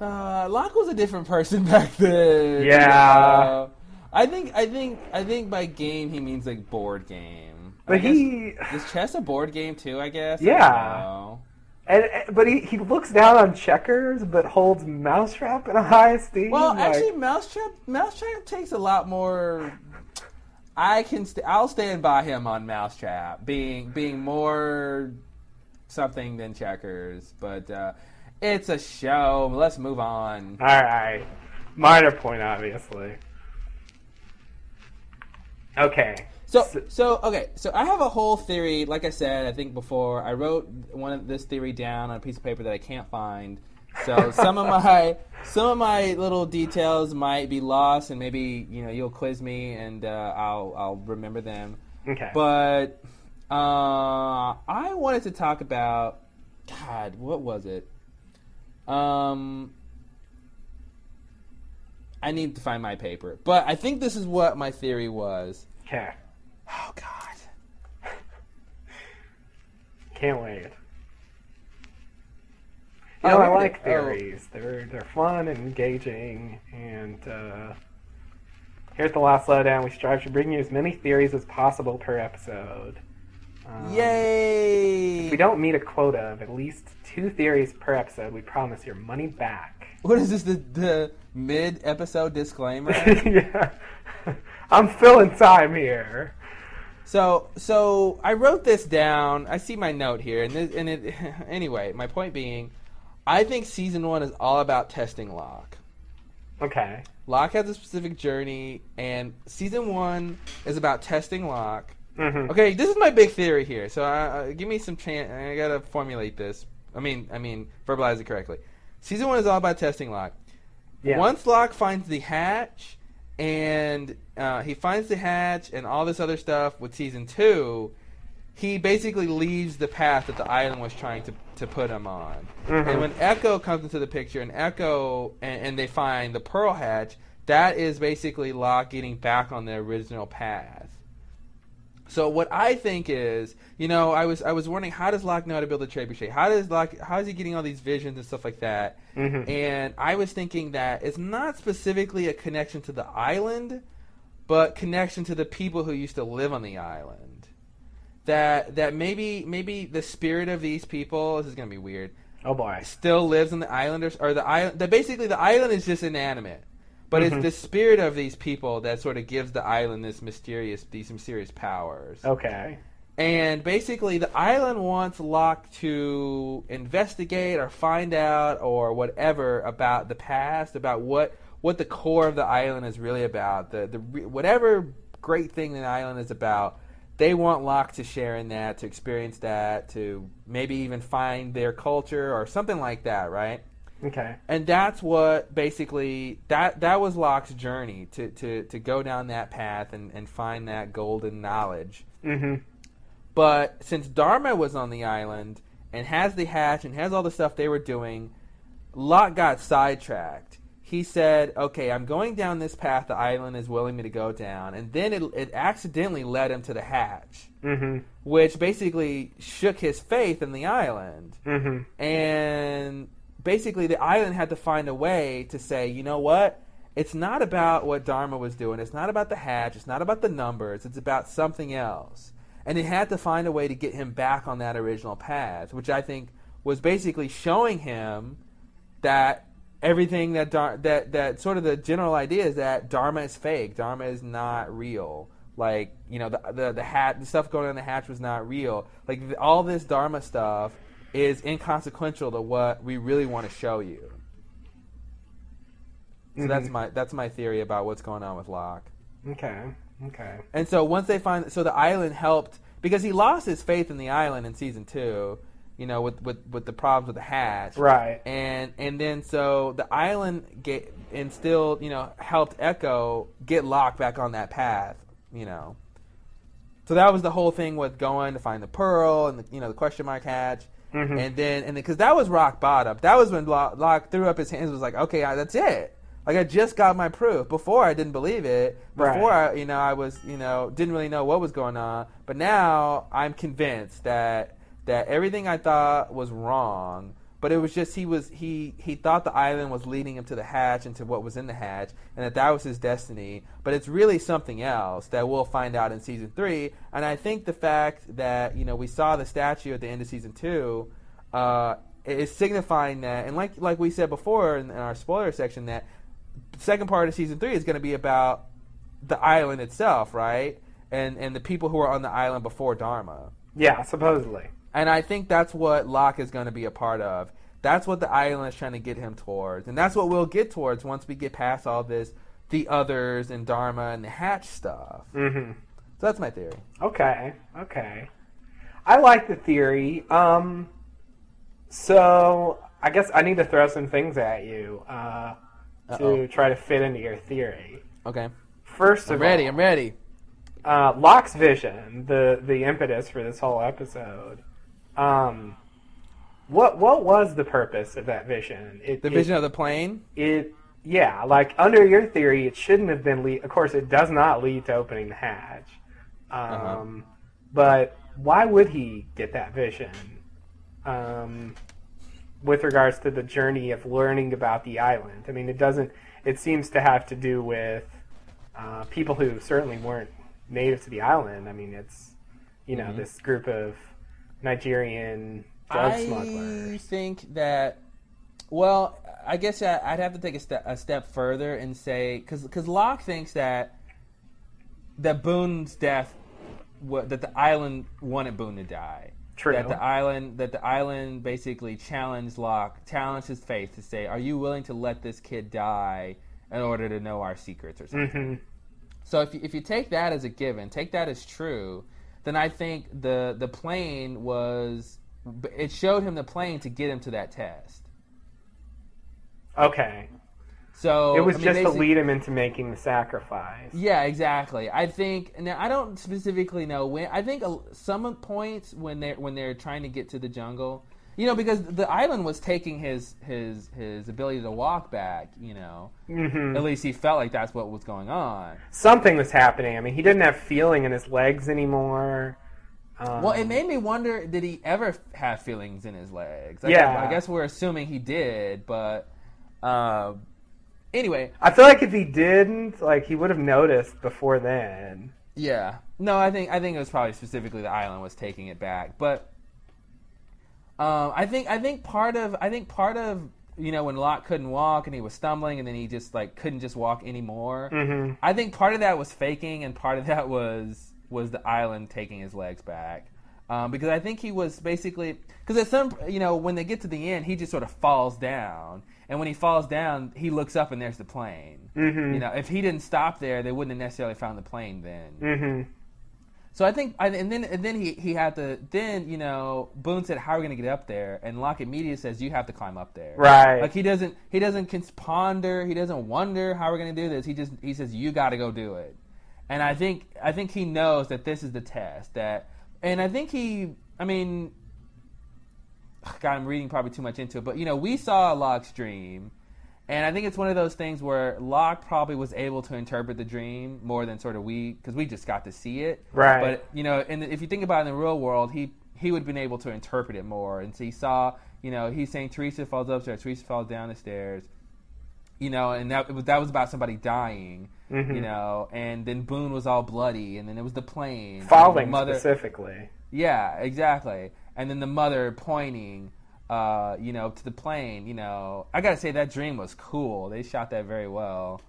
Uh, Locke was a different person *laughs* back then. Yeah. know? I think, I think, I think by game he means like board game. I But he, is chess a board game too? I guess. I Yeah. don't know. And, and- but he, he looks down on checkers, but holds Mousetrap in a high esteem. Well, like- actually, Mousetrap Mousetrap takes a lot more. I can st- I'll stand by him on Mousetrap being being more something than checkers, but uh, it's a show. Let's move on. all right, minor point, obviously. Okay, So so okay, so I have a whole theory. Like I said, I think before I wrote one of this theory down on a piece of paper that I can't find. So *laughs* some of my some of my little details might be lost, and maybe you know you'll quiz me, and uh, I'll I'll remember them. okay, But uh, I wanted to talk about God. What was it? Um, I need to find my paper, but I think this is what my theory was. okay, Oh God. can't wait. Oh, You know, I here it like. Oh. theories. They're they're fun and engaging. And uh, here's the last lowdown. We strive to bring you as many theories as possible per episode. Um, Yay! If we don't meet a quota of at least two theories per episode, we promise your money back. What is this? The, the mid episode disclaimer. *laughs* yeah, I'm filling time here. So, so I wrote this down. I see my note here, and this, and it. *laughs* Anyway, my point being, I think season one is all about testing Locke. Okay. Locke has a specific journey, and season one is about testing Locke. hmm Okay, this is my big theory here. So, uh, give me some chance. I gotta formulate this. I mean, I mean, verbalize it correctly. Season one is all about testing Locke. Yeah. Once Locke finds the hatch, and uh, he finds the hatch and all this other stuff with season two, he basically leaves the path that the island was trying to, to put him on. Mhm. And when Eko comes into the picture, and Eko and, and they find the Pearl Hatch, that is basically Locke getting back on the original path. So what I think is, you know, I was I was wondering how does Locke know how to build a trebuchet? How does Locke how is he getting all these visions and stuff like that? Mhm. And I was thinking that it's not specifically a connection to the island, but connection to the people who used to live on the island. That that maybe maybe the spirit of these people this is gonna be weird Oh boy. still lives on the island or, or the island. That basically the island is just inanimate, but Mhm. it's the spirit of these people that sort of gives the island this mysterious these mysterious powers. Okay. And basically, the island wants Locke to investigate or find out or whatever about the past, about what what the core of the island is really about. The the whatever great thing the island is about. They want Locke to share in that, to experience that, to maybe even find their culture or something like that, right? Okay. and that's what basically that that was Locke's journey to to to go down that path and and find that golden knowledge. Mm-hmm. But since Dharma was on the island and has the hatch and has all the stuff they were doing, Locke got sidetracked. He said, "Okay, I'm going down this path the island is willing me to go down," and then it it accidentally led him to the hatch, hmm which basically shook his faith in the island hmm and basically the island had to find a way to say, you know what? it's not about what Dharma was doing. It's not about the hatch. It's not about the numbers. It's about something else. And it had to find a way to get him back on that original path, which I think was basically showing him that everything that Dar- that that sort of the general idea is that Dharma is fake. Dharma is not real. Like you know the the the hat the stuff going on in the hatch was not real. Like the, all this Dharma stuff is inconsequential to what we really want to show you. So mm-hmm. that's my that's my theory about what's going on with Locke. Okay. Okay. And so once they find, so the island helped because he lost his faith in the island in season two, you know, with with, with the problems with the hatch, Right. And and then so the island get instilled, you know, helped Eko get Locke back on that path, you know. So that was the whole thing with going to find the pearl and the, you know the question mark hatch, Mhm. and then and because that was rock bottom. That was when Locke, Locke threw up his hands. and Was like, okay, I, that's it. Like I just got my proof. Before I didn't believe it. Before Right. I, you know, I was you know didn't really know what was going on. But now I'm convinced that that everything I thought was wrong. But it was just he was he he thought the island was leading him to the hatch and to what was in the hatch, and that that was his destiny. But it's really something else that we'll find out in season three. And I think the fact that you know we saw the statue at the end of season two uh, is signifying that, and like like we said before in, in our spoiler section, that second part of season three is going to be about the island itself, right? And and the people who are on the island before Dharma. Yeah, supposedly. And I think that's what Locke is going to be a part of. That's what the island is trying to get him towards. And that's what we'll get towards once we get past all this, the others and Dharma and the Hatch stuff. Mm-hmm. So that's my theory. Okay. Okay. I like the theory. Um. So I guess I need to throw some things at you uh, to try to fit into your theory. Okay. First I'm ready. all, I'm ready. uh, Locke's vision, the the impetus for this whole episode. Um, what what was the purpose of that vision? It, The it- vision of the plane. it yeah like under your theory it shouldn't have been lead of course it does not lead to opening the hatch um, Uh-huh. but why would he get that vision um, with regards to the journey of learning about the island i mean it doesn't it seems to have to do with uh, people who certainly weren't native to the island i mean it's you know Mhm. this group of nigerian drug I smugglers think that. Well, I guess I- I'd have to take a step a step further and say because Locke thinks that that Boone's death, that the island wanted Boone to die. True. That the island that the island basically challenged Locke, challenged his faith to say, "Are you willing to let this kid die in order to know our secrets or something?" hmm So if you, if you take that as a given, take that as true, then I think the the plane was it showed him the plane to get him to that test. okay So It was I mean, just to lead him into making the sacrifice. Yeah, exactly. I think now I don't specifically know when. I think some points when they when they're trying to get to the jungle, you know, because the island was taking his his his ability to walk back. You know, hmm at least he felt like that's what was going on. Something was happening. I mean, he didn't have feeling in his legs anymore. Um, Well, it made me wonder: Did he ever have feelings in his legs? I Yeah. guess, I guess we're assuming he did, but uh, anyway, I feel like if he didn't, like he would have noticed before then. yeah. No, I think I think it was probably specifically the island was taking it back, but um, I think I think part of I think part of you know when Locke couldn't walk and he was stumbling and then he just like couldn't just walk anymore. hmm I think part of that was faking, and part of that was was the island taking his legs back. Um, because I think he was basically because at some you know when they get to the end, he just sort of falls down, and when he falls down, he looks up and there's the plane. hmm You know, if he didn't stop there, they wouldn't have necessarily found the plane then. hmm So I think, and then and then he he had to then you know Boone said, "How are we going to get up there?" And Locke Media says, "You have to climb up there." Right. Like he doesn't he doesn't ponder he doesn't wonder how we're going to do this. He just he says you got to go do it. And I think I think he knows that this is the test that and I think he I mean *sighs* God I'm reading probably too much into it but you know we saw Locke's dream and I think it's one of those things where Locke probably was able to interpret the dream more than sort of we because we just got to see it. Right. But you know, and if you think about it in the real world, he he would have been able to interpret it more. And so he saw, you know, he's saying Theresa falls upstairs, Theresa falls down the stairs. you know, and that was, that was about somebody dying, Mhm. you know, and then Boone was all bloody, and then it was the plane, Falling the mother, specifically. yeah, exactly, and then the mother pointing, uh, you know, to the plane, you know, I gotta say that dream was cool. They shot that very well.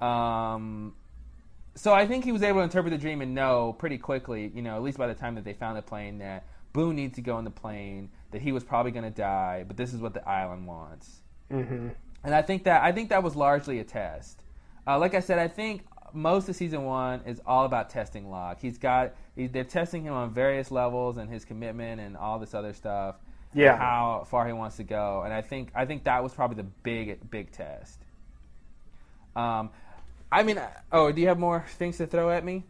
Um, so I think he was able to interpret the dream and know pretty quickly, you know, at least by the time that they found the plane, that Boone needs to go on the plane, that he was probably going to die, but this is what the island wants. hmm And I think that I think that was largely a test. Uh, like I said, I think most of season one is all about testing Locke. He's got he, they're testing him on various levels and his commitment and all this other stuff. Yeah. how far he wants to go, and I think I think that was probably the big big test. Um, I mean, oh, do you have more things to throw at me?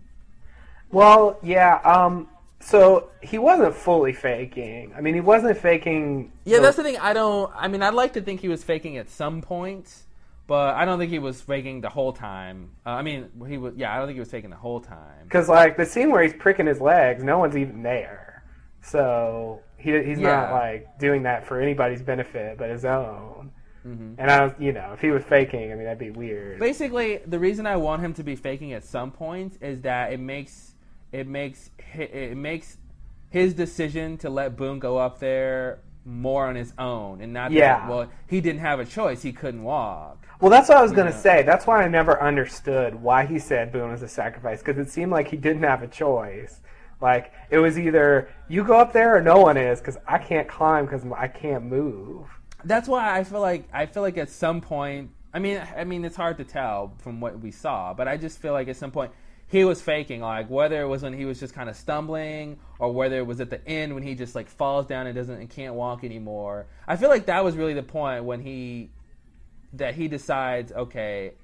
Well, yeah. Um. So he wasn't fully faking. I mean, he wasn't faking. Yeah, the- that's the thing. I don't. I mean, I'd like to think he was faking at some points, but I don't think he was faking the whole time. Uh, I mean, he was. Yeah, I don't think he was faking the whole time. Because like the scene where he's pricking his legs, no one's even there. So he he's not like doing that for anybody's benefit but his own. hmm And I you know, if he was faking, I mean, that'd be weird. Basically, the reason I want him to be faking at some points is that it makes it makes it makes his decision to let Boone go up there more on his own, and not Yeah. that, well, he didn't have a choice; he couldn't walk. Well, that's what I was gonna Yeah. say. That's why I never understood why he said Boone was a sacrifice because it seemed like he didn't have a choice. Like it was either you go up there or no one is because I can't climb because I can't move. That's why I feel like I feel like at some point. I mean, I mean, it's hard to tell from what we saw, but I just feel like at some point he was faking, like whether it was when he was just kind of stumbling, or whether it was at the end when he just like falls down and doesn't and can't walk anymore. I feel like that was really the point when he that he decides, okay,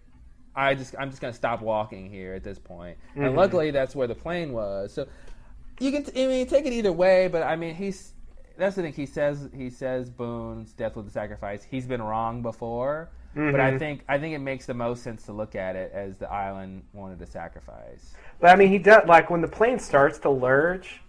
I just I'm just gonna stop walking here at this point. And Mhm. luckily, that's where the plane was. So you can, I mean, take it either way, but I mean, he's that's the thing. He says he says Boone's death was a sacrifice. He's been wrong before, but I Mhm. think I think it makes the most sense to look at it as the island wanted a sacrifice. But I mean, he does like when the plane starts to lurch,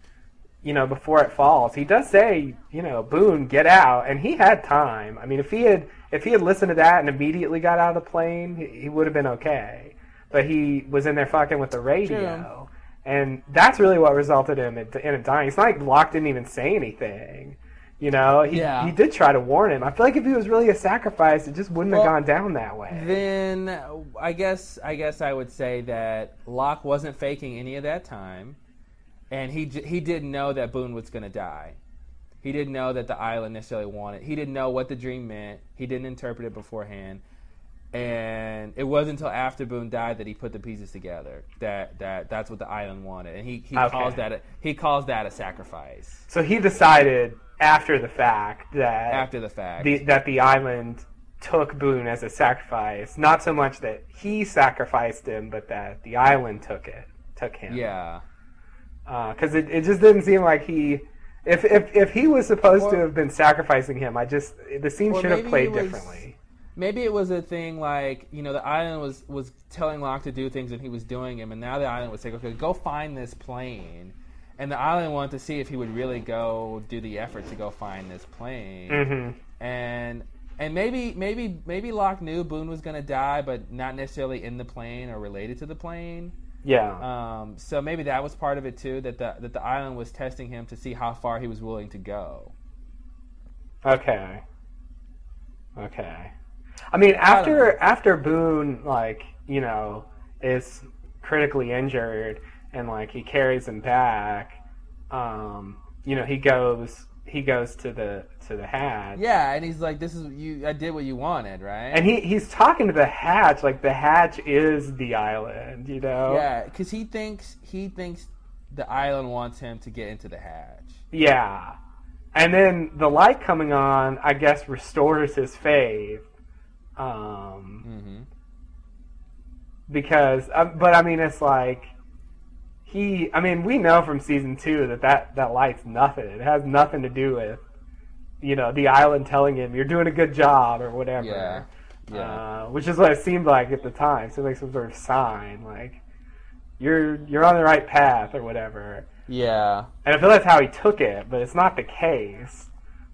you know, before it falls. He does say, you know, Boone, get out, and he had time. I mean, if he had if he had listened to that and immediately got out of the plane, he, he would have been okay. But he was in there fucking with the radio, and that's really what resulted in it in it dying. It's not like Locke didn't even say anything. You know, he, Yeah. he did try to warn him. I feel like if he was really a sacrifice, it just wouldn't Well, have gone down that way. Then I guess I guess I would say that Locke wasn't faking any of that time, and he he didn't know that Boone was going to die. He didn't know that the island necessarily wanted. He didn't know what the dream meant. He didn't interpret it beforehand, and it wasn't until after Boone died that he put the pieces together. That that that's what the island wanted, and he he Okay. calls that a, he calls that a sacrifice so he decided after the fact that after the fact. the, that the island took Boone as a sacrifice. Not so much that he sacrificed him, but that the island took it, took him. yeah. Uh, because it, it just didn't seem like he. If, if if he was supposed to have been sacrificing him, I just the scene should have played differently. Maybe it was a thing like you know the island was was telling Locke to do things and he was doing them, and now the island was saying, "Okay, go find this plane," and the island wanted to see if he would really go do the effort to go find this plane, hmm and and maybe maybe maybe Locke knew Boone was going to die, but not necessarily in the plane or related to the plane. Yeah. Um, so maybe that was part of it too. That the that the island was testing him to see how far he was willing to go. Okay. Okay. I mean, after after Boone, like you know, is critically injured, and like he carries him back, um, you know, he goes he goes to the to the hatch, Yeah, and he's like, "This is you. I did what you wanted, right?" and he he's talking to the hatch like the hatch is the island, you know. Yeah, because he thinks he thinks the island wants him to get into the hatch. Yeah. And then the light coming on, I guess, restores his faith. Um, Mm-hmm. because, uh, but I mean, it's like he. I mean, we know from season two that that that light's nothing. It has nothing to do with, you know, the island telling him you're doing a good job or whatever. Yeah, yeah. Uh, which is what it seemed like at the time. So like some sort of sign, like you're you're on the right path or whatever. Yeah. And I feel that's how he took it, but it's not the case.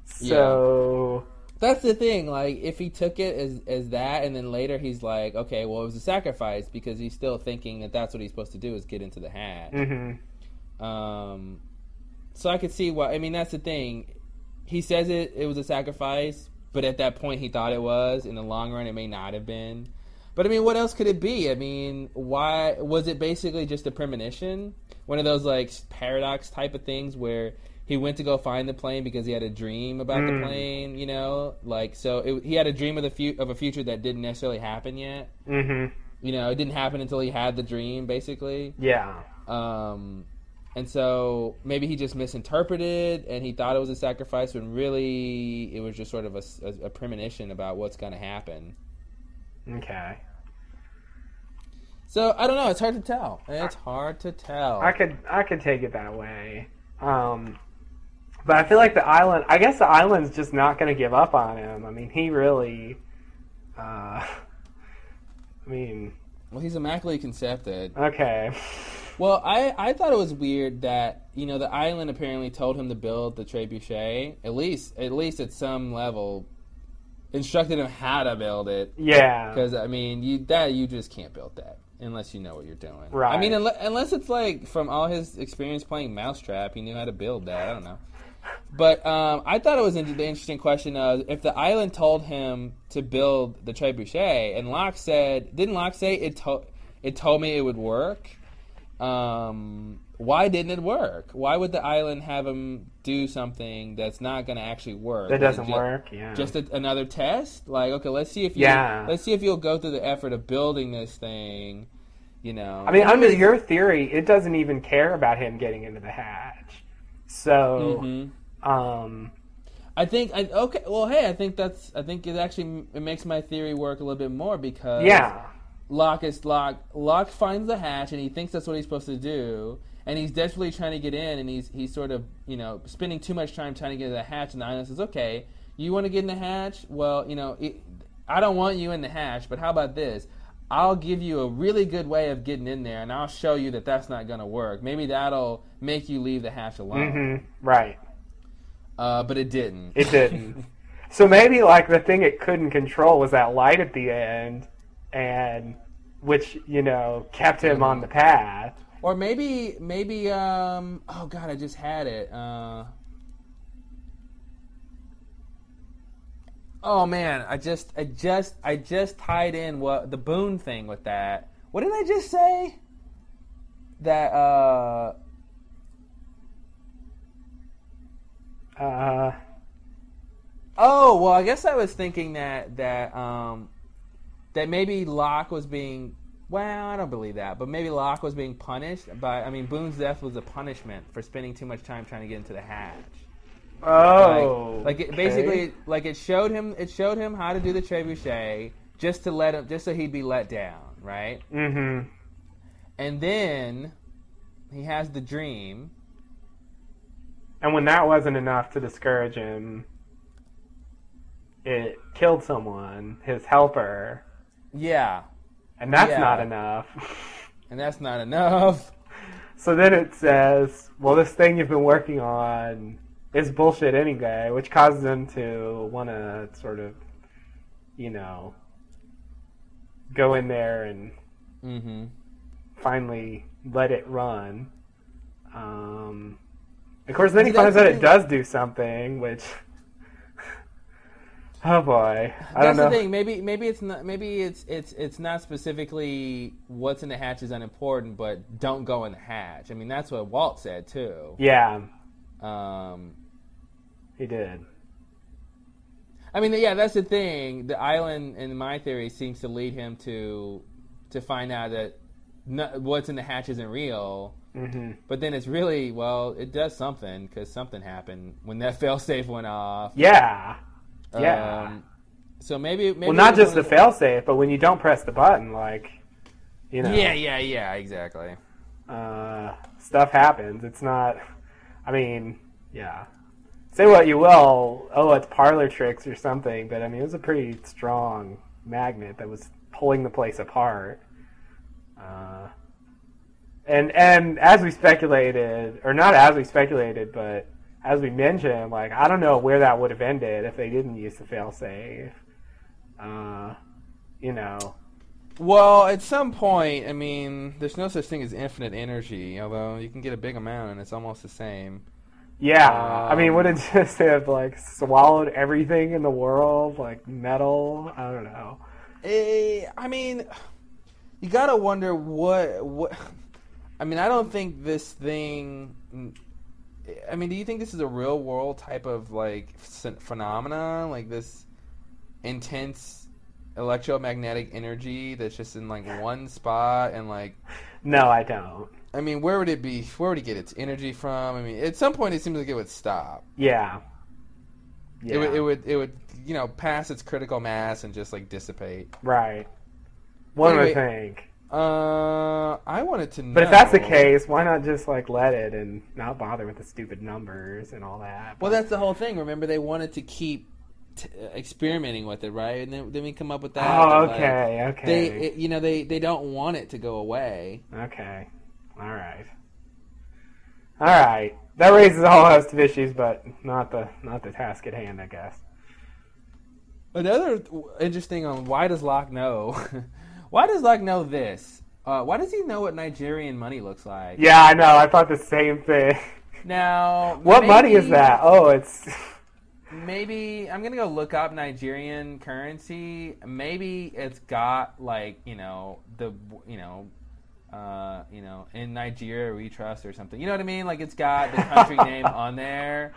So That's the thing. Like, if he took it as as that, and then later he's like, okay, well, it was a sacrifice because he's still thinking that that's what he's supposed to do is get into the hat. Mm-hmm. Um, so I could see why. I mean, that's the thing. He says it it was a sacrifice, but at that point he thought it was. In the long run, it may not have been. But I mean, what else could it be? I mean, why was it basically just a premonition? One of those like paradox type of things where he went to go find the plane because he had a dream about the Mm. plane. You know, like so it, he had a dream of the fu- of a future that didn't necessarily happen yet. Mm-hmm. You know, it didn't happen until he had the dream, basically. Yeah. Um, and so maybe he just misinterpreted and he thought it was a sacrifice when really it was just sort of a, a, a premonition about what's going to happen. Okay. So I don't know. It's hard to tell. It's hard to tell. I could I could take it that way. Um, but I feel like the island. I guess the island's just not going to give up on him. I mean, he really. Uh, *laughs* I mean, well, he's immaculately concepted. okay. Well, I, I thought it was weird that you know the island apparently told him to build the trebuchet. At least at least at some level, instructed him how to build it. Yeah. Because I mean, you that you just can't build that unless you know what you're doing. Right. I mean, unless, unless it's like from all his experience playing Mousetrap, he knew how to build that. I don't know. But um, I thought it was an the interesting question of if the island told him to build the trebuchet, and Locke said, didn't Locke say it told it told me it would work? Um, why didn't it work? Why would the island have him do something that's not going to actually work? That it doesn't ju- work. Yeah. just a, another test like okay let's see if you Yeah. let's see if you'll go through the effort of building this thing you know I mean, under your theory, it doesn't even care about him getting into the hatch. So, Mhm. um, i think I, okay well hey i think that's i think it actually it makes my theory work a little bit more because yeah. Locke is Locke. Locke finds the hatch, and he thinks that's what he's supposed to do. And he's desperately trying to get in, and he's he's sort of you know spending too much time trying to get in the hatch. And the island says, "Okay, you want to get in the hatch? Well, you know, it, I don't want you in the hatch, but how about this? I'll give you a really good way of getting in there, and I'll show you that that's not going to work. Maybe that'll make you leave the hatch alone. hmm Right. Uh, but it didn't. It didn't. *laughs* so maybe like the thing it couldn't control was that light at the end, and which you know kept him on the path. Or maybe, maybe, um, oh god, I just had it. Uh, oh man, I just, I just, I just tied in what the Boone thing with that. What did I just say? That, uh, Uh, oh well, I guess I was thinking that that um, that maybe Locke was being. Well, I don't believe that, but maybe Locke was being punished by. I mean, Boone's death was a punishment for spending too much time trying to get into the hatch. Oh, like, like it, okay. basically, like it showed him, it showed him how to do the trebuchet just to let him, just so he'd be let down, right? Mhm. And then he has the dream. And when that wasn't enough to discourage him, it killed someone, his helper, Yeah, and that's Yeah. not enough. *laughs* and that's not enough. so then it says, "Well, this thing you've been working on is bullshit anyway," which causes him to want to sort of, you know, go in there and Mm-hmm. finally let it run. Um, of course, then he finds that's out it does do something, which. *laughs* Oh boy, I That's don't know. the thing. Maybe maybe it's not. Maybe it's it's it's not specifically what's in the hatch is unimportant, but don't go in the hatch. I mean, that's what Walt said too. Yeah, Um, he did. I mean, yeah, that's the thing. The island, in my theory, seems to lead him to to find out that no, what's in the hatch isn't real. hmm But then it's really well, it does something because something happened when that *laughs* failsafe went off. Yeah, yeah. Um, so maybe, maybe well, not just the failsafe, but when you don't press the button, like, you know, Yeah, yeah, yeah, exactly. uh, stuff happens. It's not. I mean, yeah. Say what you will. Oh, it's parlor tricks or something, but I mean, it was a pretty strong magnet that was pulling the place apart. Uh, and and as we speculated, or not as we speculated, but as we mentioned, like I don't know where that would have ended if they didn't use the failsafe. Uh, you know, Well, at some point, I mean, there's no such thing as infinite energy, although you can get a big amount and it's almost the same. Yeah. I mean, Um, would it *laughs* just have like swallowed everything in the world, like metal? I don't know. Eh, I mean, you gotta wonder what what. I mean, I don't think this thing. I mean, do you think this is a real world type of like ph- phenomena, like this intense electromagnetic energy that's just in like one spot and like No, I don't. I mean, where would it be? Where would it get its energy from? I mean, at some point, it seems like it would stop. Yeah. Yeah. It would, it would, it would, you know, pass its critical mass and just like dissipate. right. One would Anyway, think. Uh, I wanted to know. But if that's the case, why not just like let it and not bother with the stupid numbers and all that? well, But- that's the whole thing. Remember, they wanted to keep t- experimenting with it, right? And then, then we come up with that. Oh, that, like, okay, okay. They, it, you know, they they don't want it to go away. Okay. All right. All right. That raises a whole host of issues, but not the not the task at hand, I guess. Another interesting on why does Locke know? *laughs* why does Locke know this? Uh, why does he know what Nigerian money looks like? Yeah, I know. I thought the same thing. Now, *laughs* What money is that? Oh, it's *laughs* Maybe I'm gonna go look up Nigerian currency. Maybe it's got like you know the you know uh, you know in Nigeria we trust or something. You know what I mean? Like it's got the country *laughs* name on there.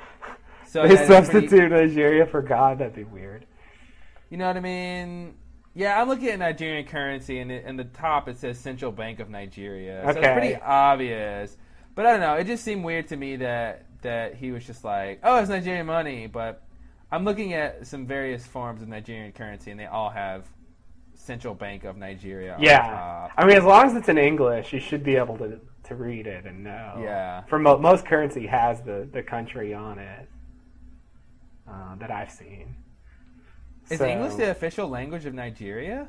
So they that's pretty- substitute Nigeria for God. That'd be weird. you know what I mean? Yeah, I'm looking at Nigerian currency, and in the top it says Central Bank of Nigeria. So it's pretty obvious. But I don't know. It just seemed weird to me that that he was just like, "Oh, it's Nigerian money," but I'm looking at some various forms of Nigerian currency, and they all have Central Bank of Nigeria. Yeah. I mean, as long as it's in English, you should be able to to read it and know. Yeah. For mo- most currency has the the country on it uh, that I've seen. Is So, English the official language of Nigeria?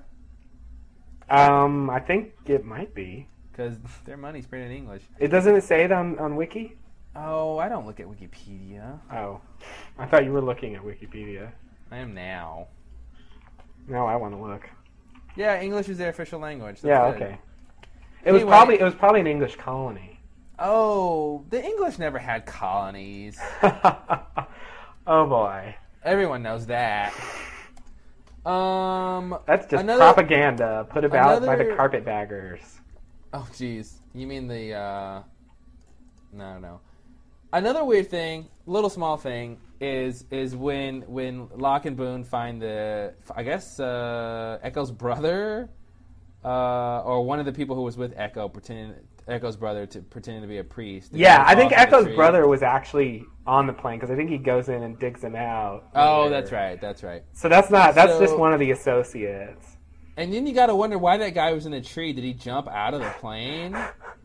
Um, I think it might be. Because their money's printed in English. It doesn't it say it on on Wiki? Oh, I don't look at Wikipedia. Oh, I thought you were looking at Wikipedia. I am now. Now I want to look. Yeah, English is their official language. That's yeah, okay. It was Anyway. probably it was probably an English colony. Oh, the English never had colonies. *laughs* oh boy, Everyone knows that. Um. that's just Another- propaganda put about by the carpetbaggers. Oh, jeez. You mean the? uh... No, no. Another weird thing, little small thing, is is when when Locke and Boone find the, I guess uh, Eko's brother, uh, or one of the people who was with Eko, pretending Eko's brother to pretending to be a priest. Yeah, I think off in the Eko's brother was actually on the plane because I think he goes in and digs him out. Oh, later. that's right. That's right. So that's not that's So- just one of the associates. And then you got to wonder why that guy was in the tree. Did he jump out of the plane? *laughs*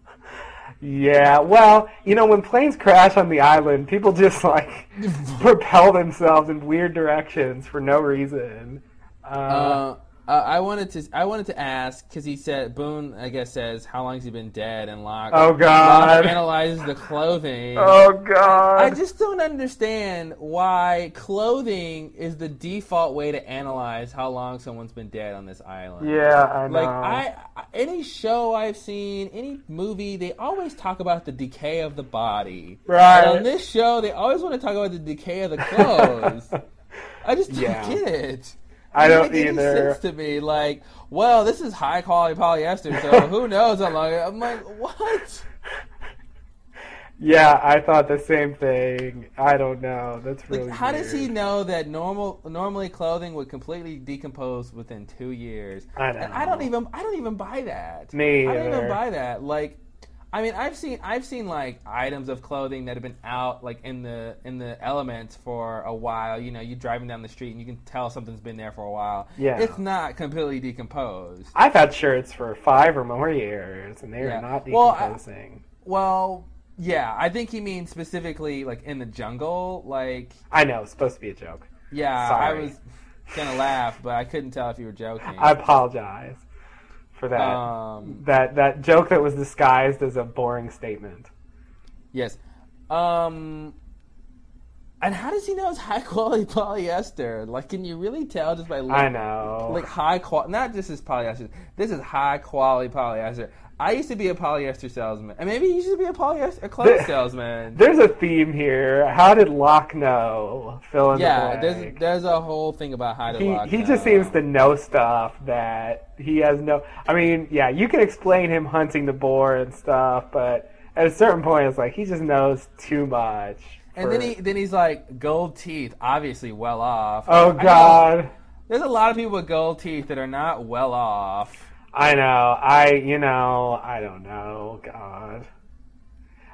Yeah, well, you know, when planes crash on the island, people just like *laughs* propel themselves in weird directions for no reason. Uh, Uh, uh, I wanted to. I wanted to ask because he said Boone. I guess says how long has he been dead? And Locke. Oh, God. Locke analyzes the clothing. *laughs* oh God! I just don't understand why clothing is the default way to analyze how long someone's been dead on this island. yeah, I know. Like I, I- any show I've seen, any movie, they always talk about the decay of the body. Right. But on this show, they always want to talk about the decay of the clothes. *laughs* I just don't Yeah. get it. I don't make any sense to me. Like, well, this is high quality polyester, so *laughs* who knows how long? I'm like, what? Yeah, I thought the same thing. I don't know. That's Like, really. how does he know that normal normally clothing would completely decompose within two years? I And I don't even I don't even buy that. Me Either. I don't even buy that. Like, I mean, I've seen I've seen like items of clothing that have been out like in the in the elements for a while. You know, you're driving down the street and you can tell something's been there for a while. Yeah. it's not completely decomposed. I've had shirts for five or more years, and they Yeah. are not Well, I- decomposing. Well, yeah, I think he means specifically like in the jungle. Like, I, know it's supposed to be a joke. yeah, I was gonna laugh, but I couldn't tell if you were joking. I apologize for that. Um, that that joke that was disguised as a boring statement. yes. Um, And how does he know it's high quality *laughs* polyester? Like, can you really tell just by looking? I know. Like high quality, not just this polyester. This is high quality polyester. I used to be a polyester salesman, and maybe you should be a polyester a clothes There- salesman. There's a theme here. How did Locke know? Fill in yeah, the there's there's a whole thing about how to he lock he down. just seems to know stuff that he has no. I mean, yeah, you can explain him hunting the boar and stuff, but at a certain point, it's like he just knows too much. And then he then he's like gold teeth, obviously well off. Oh know God. there's a lot of people with gold teeth that are not well off. I know. I, you know, I don't know. God.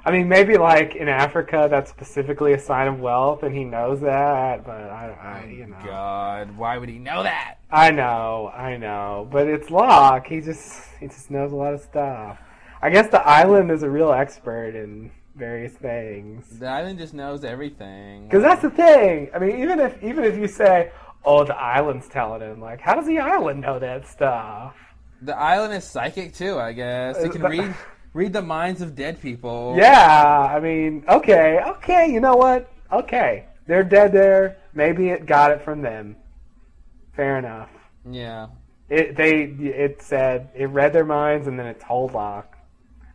I mean, maybe like in Africa, that's specifically a sign of wealth, and he knows that. But I, I oh, you know, God, why would he know that? I know, I know. But it's Locke. He just, he just knows a lot of stuff. I guess the island is a real expert in various things. The island just knows everything. Because that's the thing. I mean, even if, even if you say, "Oh, the island's telling him," like, how does the island know that stuff? The island is psychic too, I guess. It can Uh, read read the minds of dead people. Yeah, I mean, okay, okay, you know what? Okay, they're dead there. Maybe it got it from them. Fair enough. Yeah. It they it said it read their minds and then it told Locke.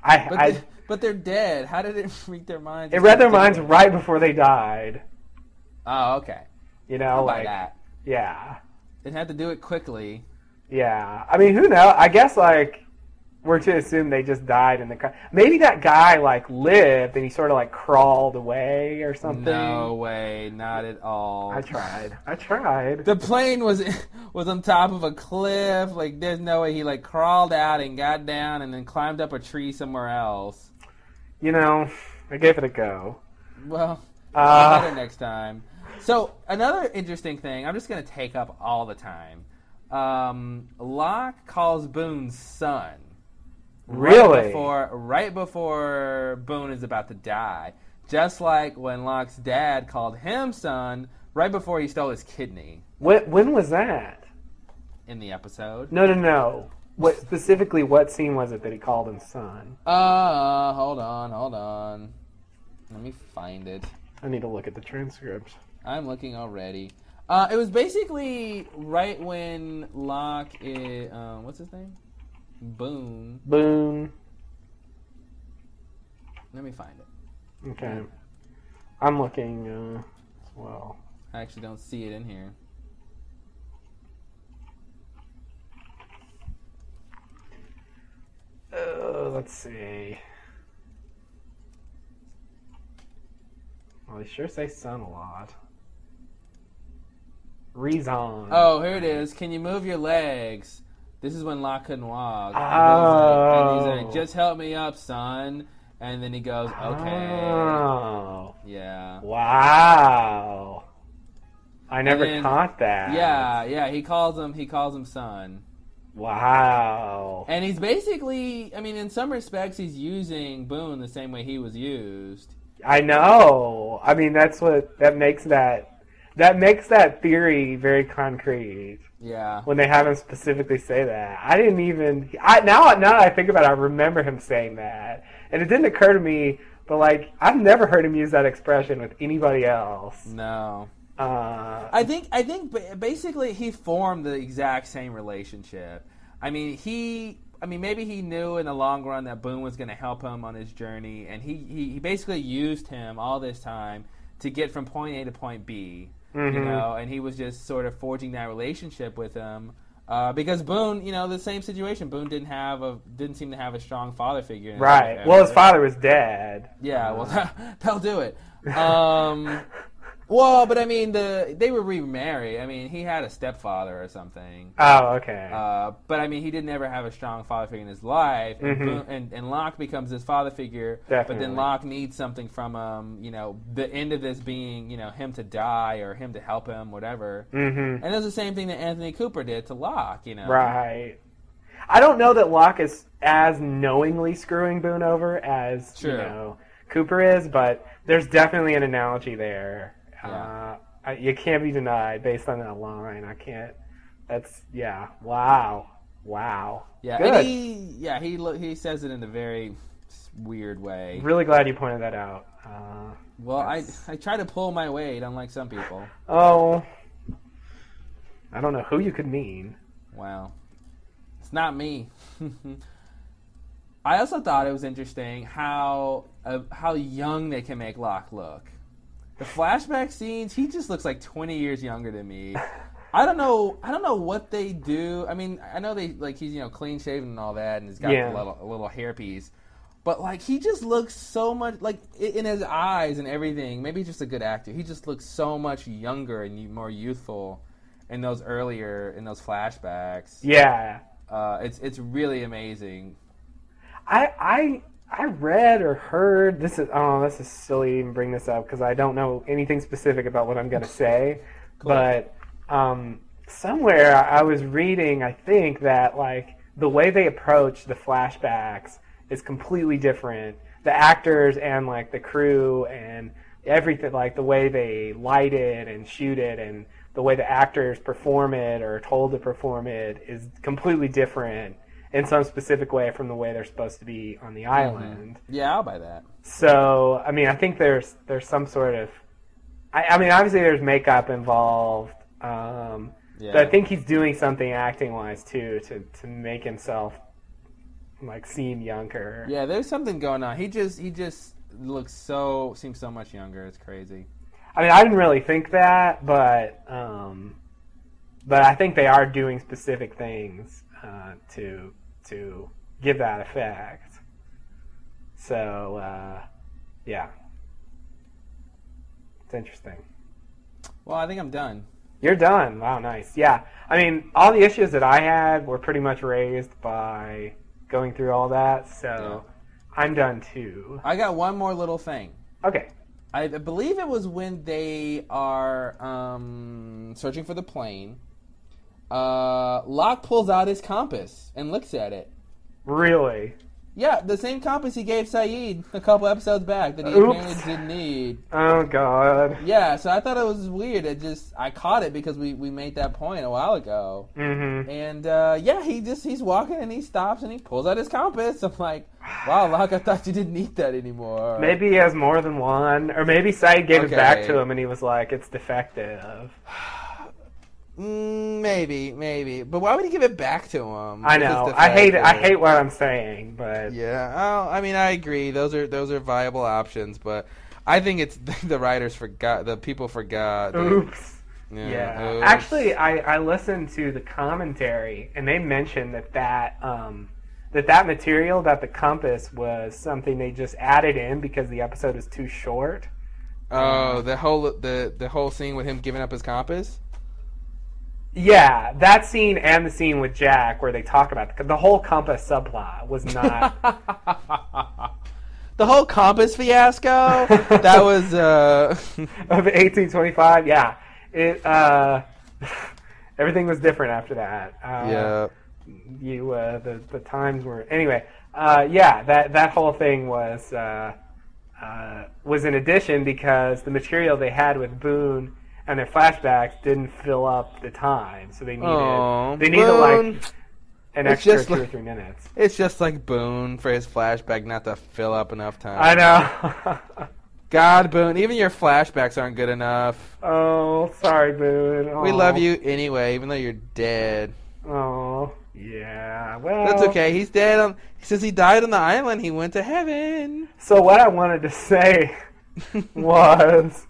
I, But I they, but they're dead. How did it *laughs* read their minds? it read their minds right before they died. Oh, okay. You know, about like that? yeah, It had to do it quickly. Yeah. I mean, who knows? I guess like we're to assume they just died in the car. Maybe that guy like lived and he sort of like crawled away or something. No way, not at all. I tried. I tried. The plane was *laughs* was on top of a cliff. Like, there's no way he like crawled out and got down and then climbed up a tree somewhere else. You know, I gave it a go. Well, Uh, better next time. So another interesting thing. I'm just gonna take up all the time. Um, Locke calls Boone son. Right before, right before Boone is about to die, just like when Locke's dad called him son right before he stole his kidney when, when was that? in the episode. No, no, no. What specifically? What scene was it that he called him son? Uh, hold on, hold on. Let me find it. I need to look at the transcript. I'm looking already. Uh, it was basically right when Locke is, uh, what's his name? Boone. Boone. Let me find it. Okay. I'm looking uh, as well. I actually don't see it in here. Uh, let's see. Well, they sure say son a lot. Reason. Oh, here it is. Can you move your legs? This is when Locke couldn't walk. And Oh. he's like, and he's like, oh. just help me up, son. And then he goes, okay. Oh. Yeah. Wow. I never then- caught that. Yeah, yeah. He calls him. He calls him son. Wow. And he's basically, I mean, in some respects, he's using Boone the same way he was used. I know. I mean, that's what that makes that that makes that theory very concrete Yeah. when they have him specifically say that. I didn't even. I now now that I think about it, I remember him saying that, and it didn't occur to me. But like, I've never heard him use that expression with anybody else. No. Uh, I think I think basically he formed the exact same relationship. I mean, he I mean maybe he knew in the long run that Boone was going to help him on his journey and he, he he basically used him all this time to get from point A to point B, you Mhm. know, and he was just sort of forging that relationship with him. Uh, because Boone, you know, the same situation. Boone didn't have a didn't seem to have a strong father figure. right. Well, his father was dead. Yeah, well, *laughs* they'll do it. Um, *laughs* well, but I mean, the they were remarried. I mean, he had a stepfather or something. Oh, okay. Uh, but I mean, he didn't ever have a strong father figure in his life, and, Mhm. Boone- and and Locke becomes his father figure. But then Locke needs something from him. You know, the end of this being, you know, him to die or him to help him, whatever. mm-hmm. And it's the same thing that Anthony Cooper did to Locke. You know, Right. I don't know that Locke is as knowingly screwing Boone over as you know Cooper is, but there's definitely an analogy there. Yeah. Uh, I, you can't be denied based on that line. I can't. That's yeah. Wow. Wow. Yeah, Good. he yeah he lo- he says it in a very weird way. Really glad you pointed that out. Uh, Well, I I try to pull my weight, unlike some people. Oh, I don't know who you could mean. Wow. It's not me. *laughs* I also thought it was interesting how uh, how young they can make Locke look. The flashback scenes, he just looks like 20 years younger than me. I don't know. I don't know what they do. I mean, I know they like he's you know clean shaven and all that, and he's got Yeah. a little a little hairpiece. But like he just looks so much like in his eyes and everything. Maybe he's just a good actor. He just looks so much younger and more youthful in those earlier in those flashbacks. Yeah, Uh, it's it's really amazing. I I I read or heard this is oh this is silly to even bring this up because I don't know anything specific about what I'm gonna say, but um, somewhere I was reading I think that like the way they approach the flashbacks is completely different. The actors and like the crew and everything like the way they light it and shoot it and the way the actors perform it or are told to perform it is completely different in some specific way from the way they're supposed to be on the island. Yeah, I'll buy that. So, I mean, I think there's there's some sort of, I, I mean, obviously there's makeup involved, um, Yeah. but I think he's doing something acting wise too to to make himself like seem younger. Yeah, there's something going on. He just he just looks so seems so much younger. It's crazy. I mean, I didn't really think that, but um, but I think they are doing specific things uh, to to give that effect. So uh, yeah, it's interesting. Well, I think I'm done. You're done. Wow, nice. Yeah, I mean, all the issues that I had were pretty much raised by going through all that. So I'm done too. I got one more little thing. Okay. I believe it was when they are um, searching for the plane. Uh, Locke pulls out his compass and looks at it. Really? Yeah, the same compass he gave Sayid a couple episodes back that he Oops. apparently didn't need. Oh God. Yeah, so I thought it was weird. It just I caught it because we, we made that point a while ago. Mm-hmm. And uh, yeah, he just he's walking and he stops and he pulls out his compass. I'm like, wow, Locke, I thought you didn't need that anymore. Maybe he has more than one, or maybe Sayid gave it back to him and he was like, "It's defective." *sighs* *sighs* *sighs* Mm, maybe, maybe. But why would he give it back to him? I know. I hate it. I hate what I'm saying, but Yeah. Oh, I mean, I agree. Those are those are viable options, but I think it's *laughs* the writers forgot. The people forgot. oops. Yeah. Yeah. oops. Actually, I, I listened to the commentary and they mentioned that that um, that that material that the compass was something they just added in because the episode is too short. Oh, the whole the the whole scene with him giving up his compass. Yeah, that scene and the scene with Jack where they talk about the, the whole compass subplot was not. *laughs* the whole compass fiasco. that *laughs* was uh. of 1825. Yeah, it uh, *laughs* everything was different after that. Uh, yeah. you uh, the the times were anyway. Uh, yeah, that that whole thing was uh, uh, was an addition because the material they had with Boone and their flashbacks didn't fill up the time, so they needed Aw, they needed Boone. like an It's extra just two or like- three minutes. It's just like Boone for his flashback not to fill up enough time. I know. *laughs* God, Boone, even your flashbacks aren't good enough. oh, sorry, Boone. We love you anyway, even though you're dead. Oh, yeah. Well, That's okay. He's dead. On, since he died on the island, he went to heaven. So what I wanted to say *laughs* was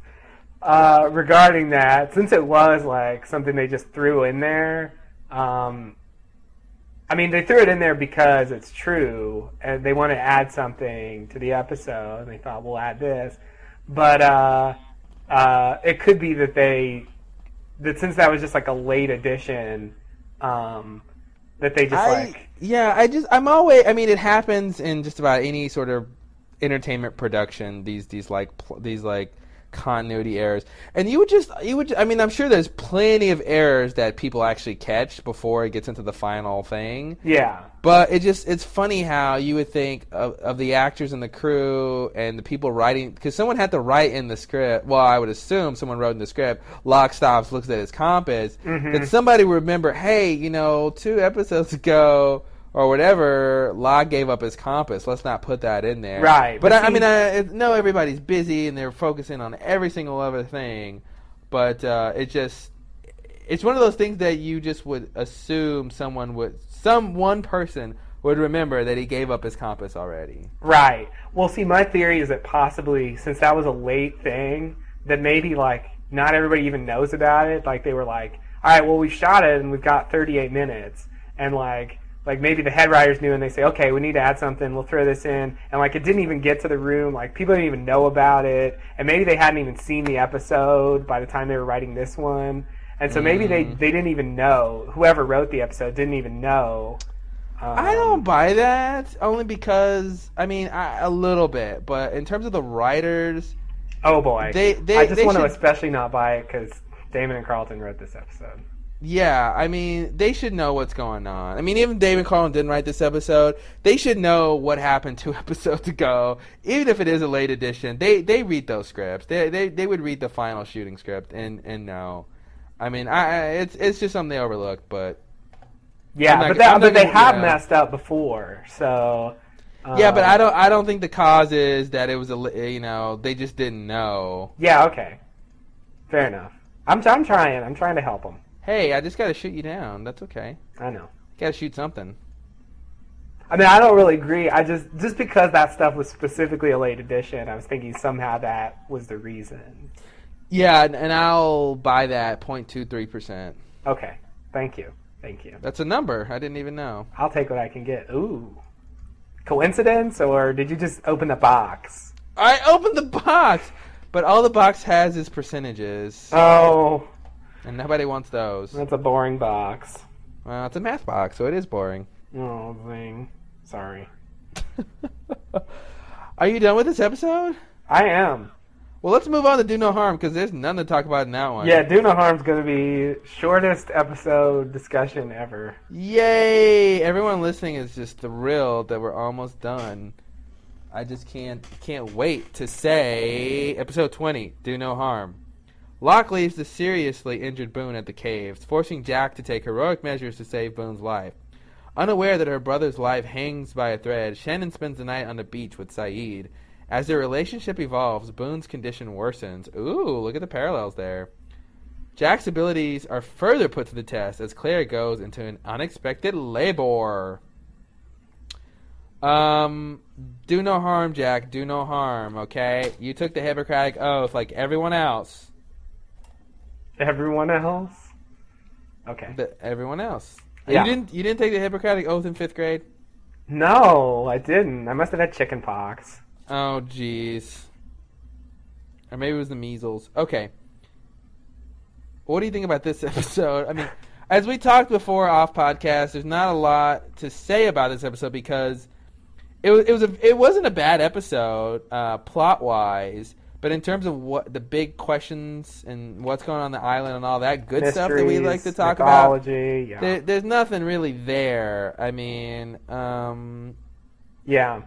uh, regarding that, since it was like something they just threw in there. Um, I mean, they threw it in there because it's true, and they want to add something to the episode, and they thought we'll add this. But uh, uh, it could be that they that since that was just like a late addition, um, that they just I, like yeah, I just I'm always. I mean, it happens in just about any sort of entertainment production. These these like pl- these like continuity errors, and you would just you would. I mean, I'm sure there's plenty of errors that people actually catch before it gets into the final thing. yeah. But it just it's funny how you would think of, of the actors and the crew and the people writing because someone had to write in the script. Well, I would assume someone wrote in the script. Locke stops, looks at his compass. Mhm. That somebody would remember, hey, you know, two episodes *laughs* ago or whatever, Locke gave up his compass. Let's not put that in there. Right, But, but I, I mean, I it- know everybody's busy and they're focusing on every single other thing. But uh, it just, it's one of those things that you just would assume someone would, some one person would remember that he gave up his compass already. Right. Well, see, my theory is that possibly since that was a late thing, that maybe like not everybody even knows about it. Like they were like, all right, well we shot it and we've got 38 minutes, and like like maybe the head writers knew and they say, okay, we need to add something. We'll throw this in, and like it didn't even get to the room. Like people didn't even know about it, and maybe they hadn't even seen the episode by the time they were writing this one. And so maybe they, Mm. they didn't even know. Whoever wrote the episode didn't even know. Um, I don't buy that only because I mean I, a little bit, but in terms of the writers, Oh boy. They- they- I just they want to especially not buy it because Damon and Carlton wrote this episode. Yeah, I mean they should know what's going on. I mean even David Carlin didn't write this episode. They should know what happened two *laughs* episodes ago, even if it is a late edition. They they read those scripts. They they they would read the final shooting script and and know. I mean I it's it's just something they overlooked, but Yeah, not- but, that, but they gonna- have messed up before, so. yeah, but um, I don't I don't think the cause is that it was a you know they just didn't know. Yeah, okay. Fair enough. I'm, I'm trying. I'm trying to help them. Hey, I just got to shoot you down. That's okay. I know. Got to shoot something. I mean, I don't really agree. I just just because that stuff was specifically a late edition, I was thinking somehow that was the reason. Yeah, and, and I'll buy that 0.23 percent. Okay, thank you, thank you. That's a number I didn't even know. I'll take what I can get. Ooh, coincidence, or did you just open the box? I opened the box, but all the box has is percentages, Oh, and nobody wants those. that's a boring box. Well, it's a math box, so it is boring. Oh, thing. Sorry. *laughs* Are you done with this episode? I am. Well, let's move on to Do No Harm because there's none to talk about in that one. Yeah, Do No Harm's going to be shortest episode discussion ever. Yay! Everyone listening is just thrilled that we're almost done. I just can't can't wait to say episode 20, Do No Harm. Locke leaves the seriously injured Boone at the caves, forcing Jack to take heroic measures to save Boone's life. Unaware that her brother's life hangs by a thread, Shannon spends the night on the beach with Sayid. As their relationship evolves, Boone's condition worsens. Ooh, look at the parallels there. Jack's abilities are further put to the test as Claire goes into an unexpected labor. Um, do no harm, Jack. Do no harm. Okay, you took the Hippocratic oath like everyone else. Everyone else? Okay. The, everyone else. Yeah. You didn't. You didn't take the Hippocratic oath in fifth grade. No, I didn't. I must have had chicken pox. Oh, jeez. Or maybe it was the measles. Okay. What do you think about this *laughs* episode? I mean, as we talked before off podcast, there's not a lot to say about this episode because it was it was a it wasn't a bad episode uh, plot wise, but in terms of what the big questions and what's going on, on the island and all that good stuff that we like to talk about, Yeah. there, there's nothing really there. I mean, um, Yeah,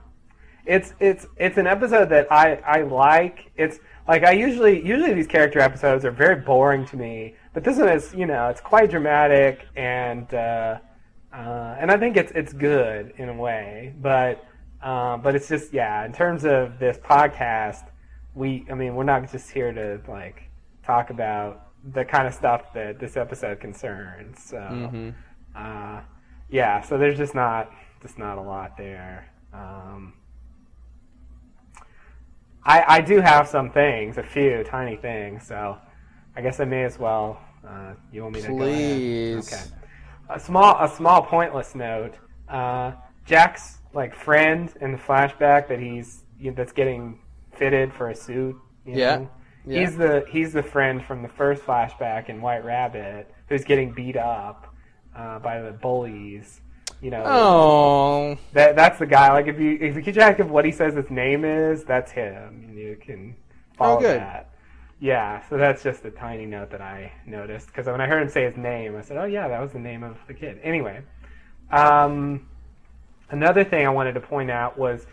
it's it's it's an episode that I I like. It's like I usually usually these character episodes are very boring to me, but this one is you know it's quite dramatic and uh, uh, and I think it's it's good in a way, but uh, but it's just yeah in terms of this podcast, we I mean we're not just here to like talk about the kind of stuff that this episode concerns. So mhm. uh, yeah, so there's just not just not a lot there. Um, I I do have some things, a few tiny things, so I guess I may as well. Uh, you want me to Please. go ahead? Okay. A small a small pointless note. Uh, Jack's like friend in the flashback that he's that's getting fitted for a suit. You Yeah. know? Yeah. He's the he's the friend from the first flashback in White Rabbit who's getting beat up uh, by the bullies. You know, Oh, that that's the guy. Like if you if you keep track of what he says his name is, that's him. And you can follow Oh, good. that. Yeah, so that's just a tiny note that I noticed because when I heard him say his name, I said, "Oh yeah, that was the name of the kid." Anyway, um, another thing I wanted to point out was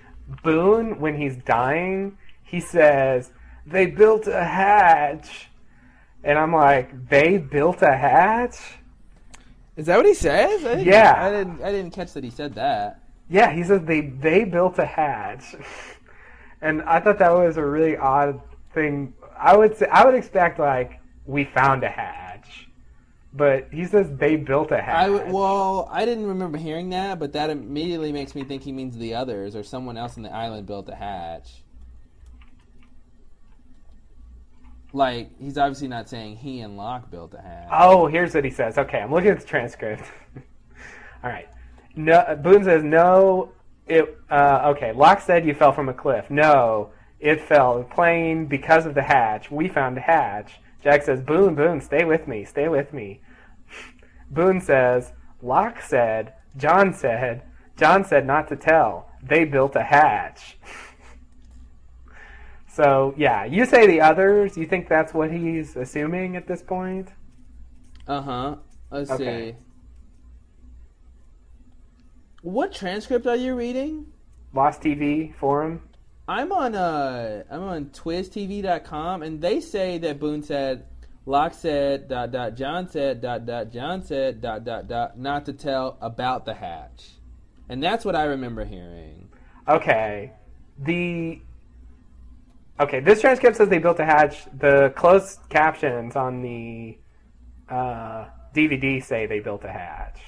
Boone when he's dying, he says, "They built a hatch," and I'm like, "They built a hatch." Is that what he says? I didn't, Yeah. I didn't. I didn't catch that he said that. Yeah, he says they they built a hatch, *laughs* and I thought that was a really odd thing. I would say I would expect like we found a hatch, but he says they built a hatch. I w- well, I didn't remember hearing that, but that immediately makes me think he means the others or someone else on the island built a hatch. Like he's obviously not saying he and Locke built a hatch. Oh, here's what he says. Okay, I'm looking at the transcript. *laughs* All right. No, Boone says no. It uh, okay. Locke said you fell from a cliff. No, it fell plane because of the hatch. We found a hatch. Jack says, Boone, Boone, stay with me, stay with me. *laughs* Boone says, Locke said, John said, John said not to tell. They built a hatch. *laughs* so yeah, you say the others. You think that's what he's assuming at this point? Uh huh. Let's Okay. see. What transcript are you reading? Lost TV forum. I'm on uh I'm on twiztv.com and they say that Boone said Locke said dot dot John said dot dot John said dot dot dot not to tell about the hatch. And that's what I remember hearing. Okay. The Okay, this transcript says they built a hatch. The closed captions on the uh, DVD say they built a hatch.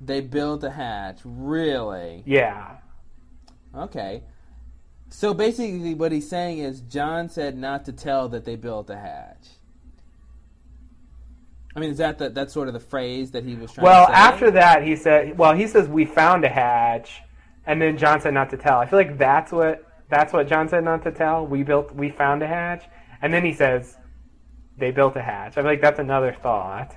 They built a hatch. Really? Yeah. Okay. So basically what he's saying is John said not to tell that they built a hatch. I mean, is that the, that's sort of the phrase that he was trying Well, to say? after that, he said, well, he says we found a hatch, and then John said not to tell. I feel like that's what that's what John said not to tell. We built, we found a hatch, and then he says they built a hatch. I feel like that's another thought.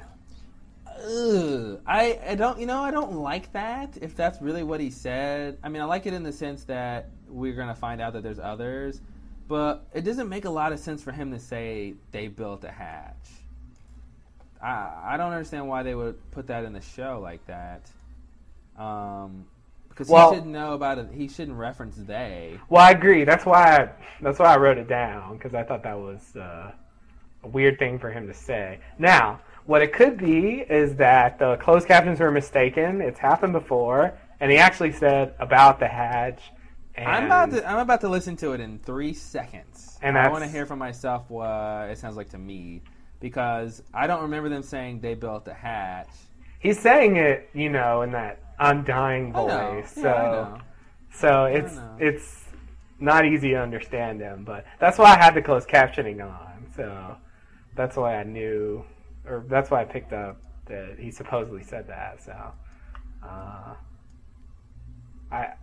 Ugh. I, I don't you know I don't like that if that's really what he said. I mean I like it in the sense that we're gonna find out that there's others, but it doesn't make a lot of sense for him to say they built a hatch. I I don't understand why they would put that in the show like that. Um, because Well- he shouldn't know about it. He shouldn't reference they. Well, I agree. That's why I, that's why I wrote it down because I thought that was uh, a weird thing for him to say. Now, what it could be is that the closed captions were mistaken. It's happened before, and he actually said about the hatch. And I'm about to I'm about to listen to it in three seconds. And I want to hear from myself what it sounds like to me because I don't remember them saying they built a hatch. He's saying it, you know, in that undying I know. voice. Yeah, so, so it's it's not easy to understand him. But that's why I had the closed captioning on. So that's why I knew, or that's why I picked up that he supposedly said that. So, uh, I.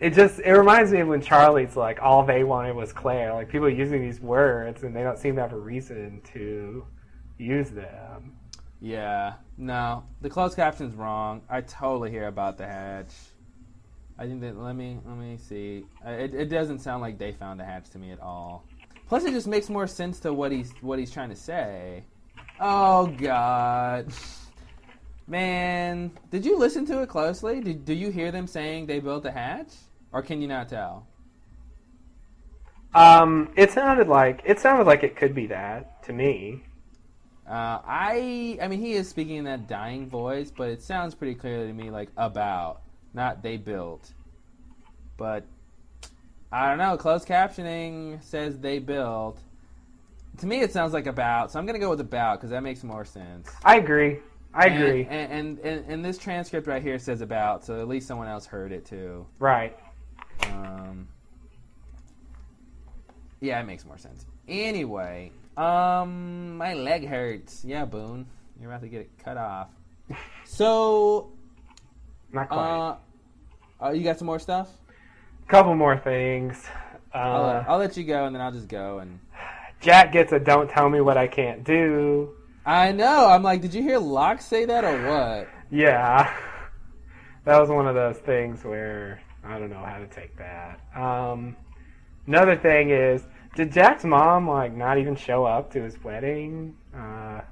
It just it reminds me of when Charlie's like all they wanted was Claire. Like people using these words and they don't seem to have a reason to use them. Yeah, no, the closed caption's wrong. I totally hear about the hatch. I think that let me let me see. It, it doesn't sound like they found the hatch to me at all. Plus, it just makes more sense to what he's what he's trying to say. Oh God, man, did you listen to it closely? Did do you hear them saying they built a hatch, or can you not tell? Um, it sounded like it sounded like it could be that to me. Uh, I I mean he is speaking in that dying voice, but it sounds pretty clearly to me like about, not they built. But I don't know. Closed captioning says they built. To me, it sounds like about. So I'm gonna go with about because that makes more sense. I agree. I And- agree. And and, and and this transcript right here says about, so at least someone else heard it too. right. Um, yeah, it makes more sense. Anyway, um, my leg hurts. Yeah, Boone, you're about to get it cut off. *laughs* So, Not quite. uh, uh, you got some more stuff? couple more things. I'll, Uh, I'll let you go, and then I'll just go. And Jack gets a "Don't tell me what I can't do." I know. I'm like, did you hear Locke say that or what? Yeah, *laughs* that was one of those things where I don't know how to take that. Um, another thing is, did Jack's mom like not even show up to his wedding? Uh, I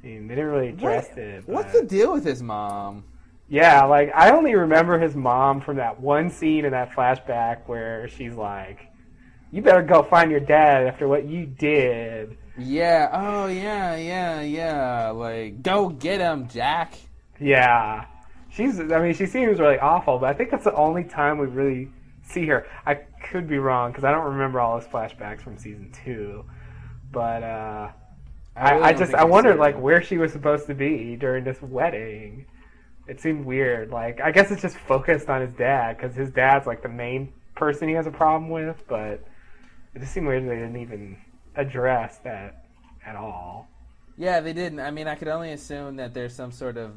mean, they didn't really address What- it. What's the deal with his mom? Yeah, like I only remember his mom from that one scene in that flashback where she's like, "You better go find your dad after what you did." Yeah. Oh, yeah, yeah, yeah. Like, go get him, Jack. Yeah, she's. I mean, she seems really awful, but I think that's the only time we really see her. I could be wrong because I don't remember all those flashbacks from season two, but uh, I, really I just I wondered like where she was supposed to be during this wedding. It seemed weird. Like I guess it's just focused on his dad because his dad's like the main person he has a problem with, but it just seemed weird they didn't even address that at all. Yeah, they didn't. I mean, I could only assume that there's some sort of.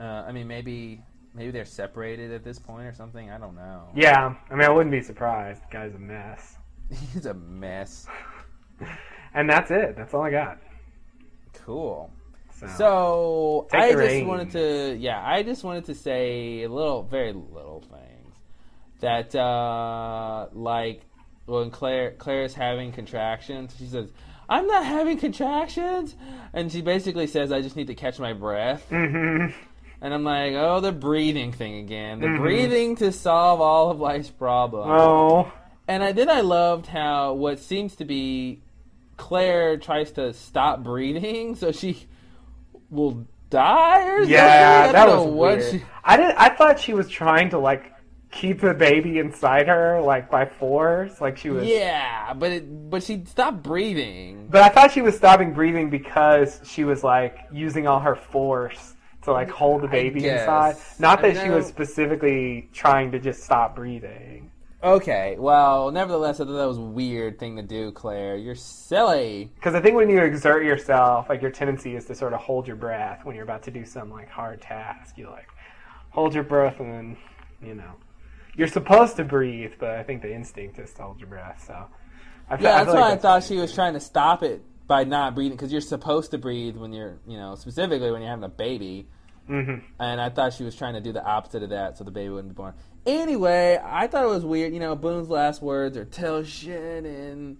Uh, I mean, maybe maybe they're separated at this point or something. I don't know. Yeah, I mean I wouldn't be surprised. The guy's a mess. *laughs* He's a mess. *laughs* And that's it. That's all I got. Cool. So, So I just reins. wanted to, yeah, I just wanted to say a little, very little things that, uh, like when Claire Claire is having contractions, she says, "I'm not having contractions," and she basically says, "I just need to catch my breath." hmm And I'm like, "Oh, the breathing thing again. The Mhm. breathing to solve all of life's problems." Oh, And I then I loved how what seems to be Claire tries to stop breathing, so she will die or yeah, something. I that was what weird. she- I did. I thought she was trying to like keep the baby inside her, like by force, like she was. Yeah, but it, but she stopped breathing. But I thought she was stopping breathing because she was like using all her force to like hold the baby guess. inside. Not that she was specifically trying to just stop breathing. Okay, well, nevertheless, I thought that was a weird thing to do, Claire. You're silly. Because I think when you exert yourself, like your tendency is to sort of hold your breath when you're about to do some like hard task. You like hold your breath and then, you know, you're supposed to breathe, but I think the instinct is to hold your breath. So, I Yeah, I that's feel why like I thought she was trying to stop it by not breathing because you're supposed to breathe when you're, you know, specifically when you're having a baby. Mhm. and I thought she was trying to do the opposite of that, so the baby wouldn't be born. Anyway, I thought it was weird. You know, Boone's last words are "Tell Shannon," and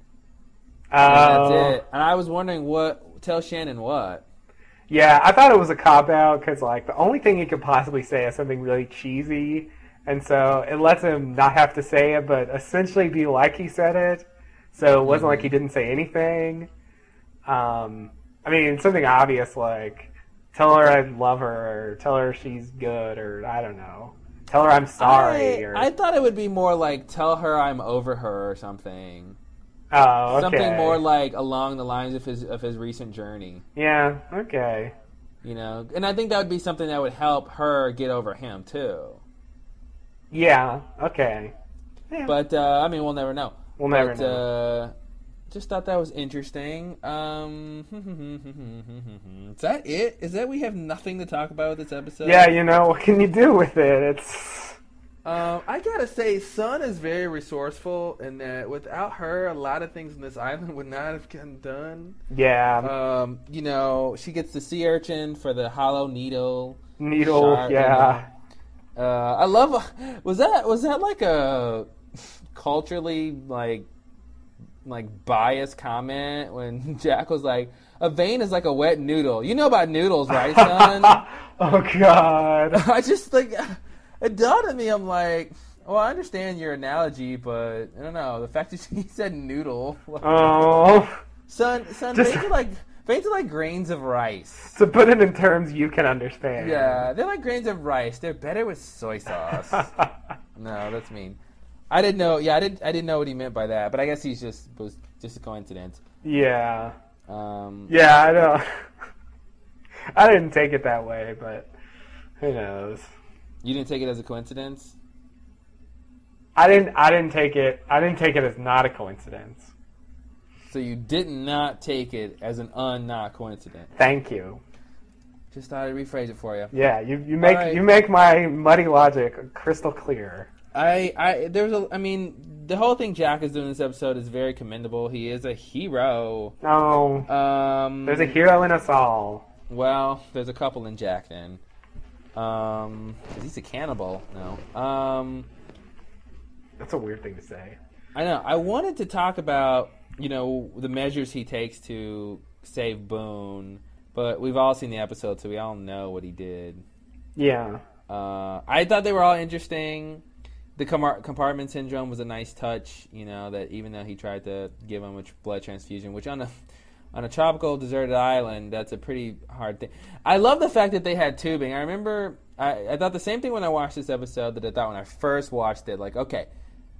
Oh, that's it. And I was wondering what tell Shannon what. Yeah, I thought it was a cop out because like the only thing he could possibly say is something really cheesy, and so it lets him not have to say it, but essentially be like he said it. So it wasn't like he didn't say anything. Um, I mean, something obvious like tell her I love her, or tell her she's good, or I don't know, tell her I'm sorry, I, or I thought it would be more like "Tell her I'm over her" or something. oh, okay. Something more like along the lines of his of his recent journey. yeah, okay, You know, and I think that would be something that would help her get over him too. yeah, okay. Yeah, But uh, I mean, we'll never know. we'll never but, know. Uh, just thought that was interesting. Um, *laughs* is that it? Is that we have nothing to talk about with this episode? yeah, you know what can you do with it? It's Um, I gotta say, Sun is very resourceful, and that without her, a lot of things in this island would not have gotten done. yeah. Um, you know, she gets the sea urchin for the hollow needle. Needle, shot, you yeah. know. Uh, I love. *laughs* Was that was that like a *laughs* culturally like like biased comment when *laughs* Jack was like, "A vein is like a wet noodle." You know about noodles, right, Sun? *laughs* oh God. *laughs* I just like it dawned on me. I'm like, well, I understand your analogy, but I don't know the fact that he said noodle. Oh. Sun, Sun, Just- veins are like veins are like grains of rice. To put it in terms you can understand. Yeah, they're like grains of rice. They're better with soy sauce. no, that's mean. I didn't know. Yeah, I didn't. I didn't know what he meant by that. But I guess he's just was just a coincidence. yeah. Um, Yeah, I know. *laughs* I didn't take it that way, but who knows? You didn't take it as a coincidence. I didn't. I didn't take it. I didn't take it as not a coincidence. So you did not take it as an un not coincidence. Thank you. Just thought I'd rephrase it for you. Yeah, you, you make Alright. you make my muddy logic crystal clear. I, I, there was a. I mean, the whole thing Jack is doing this episode is very commendable. He is a hero. No, Um, there's a hero in us all. Well, there's a couple in Jack then. Um, 'cause he's a cannibal. No. Um, That's a weird thing to say. I know. I wanted to talk about you know the measures he takes to save Boone, but we've all seen the episode, so we all know what he did. Yeah. Uh, I thought they were all interesting. The compar- compartment syndrome was a nice touch, you know. That even though he tried to give him a blood transfusion, which on a on a tropical deserted island. That's a pretty hard thing. I love the fact that they had tubing. I remember I, I thought the same thing when I watched this episode that I thought when I first watched it. Like, okay,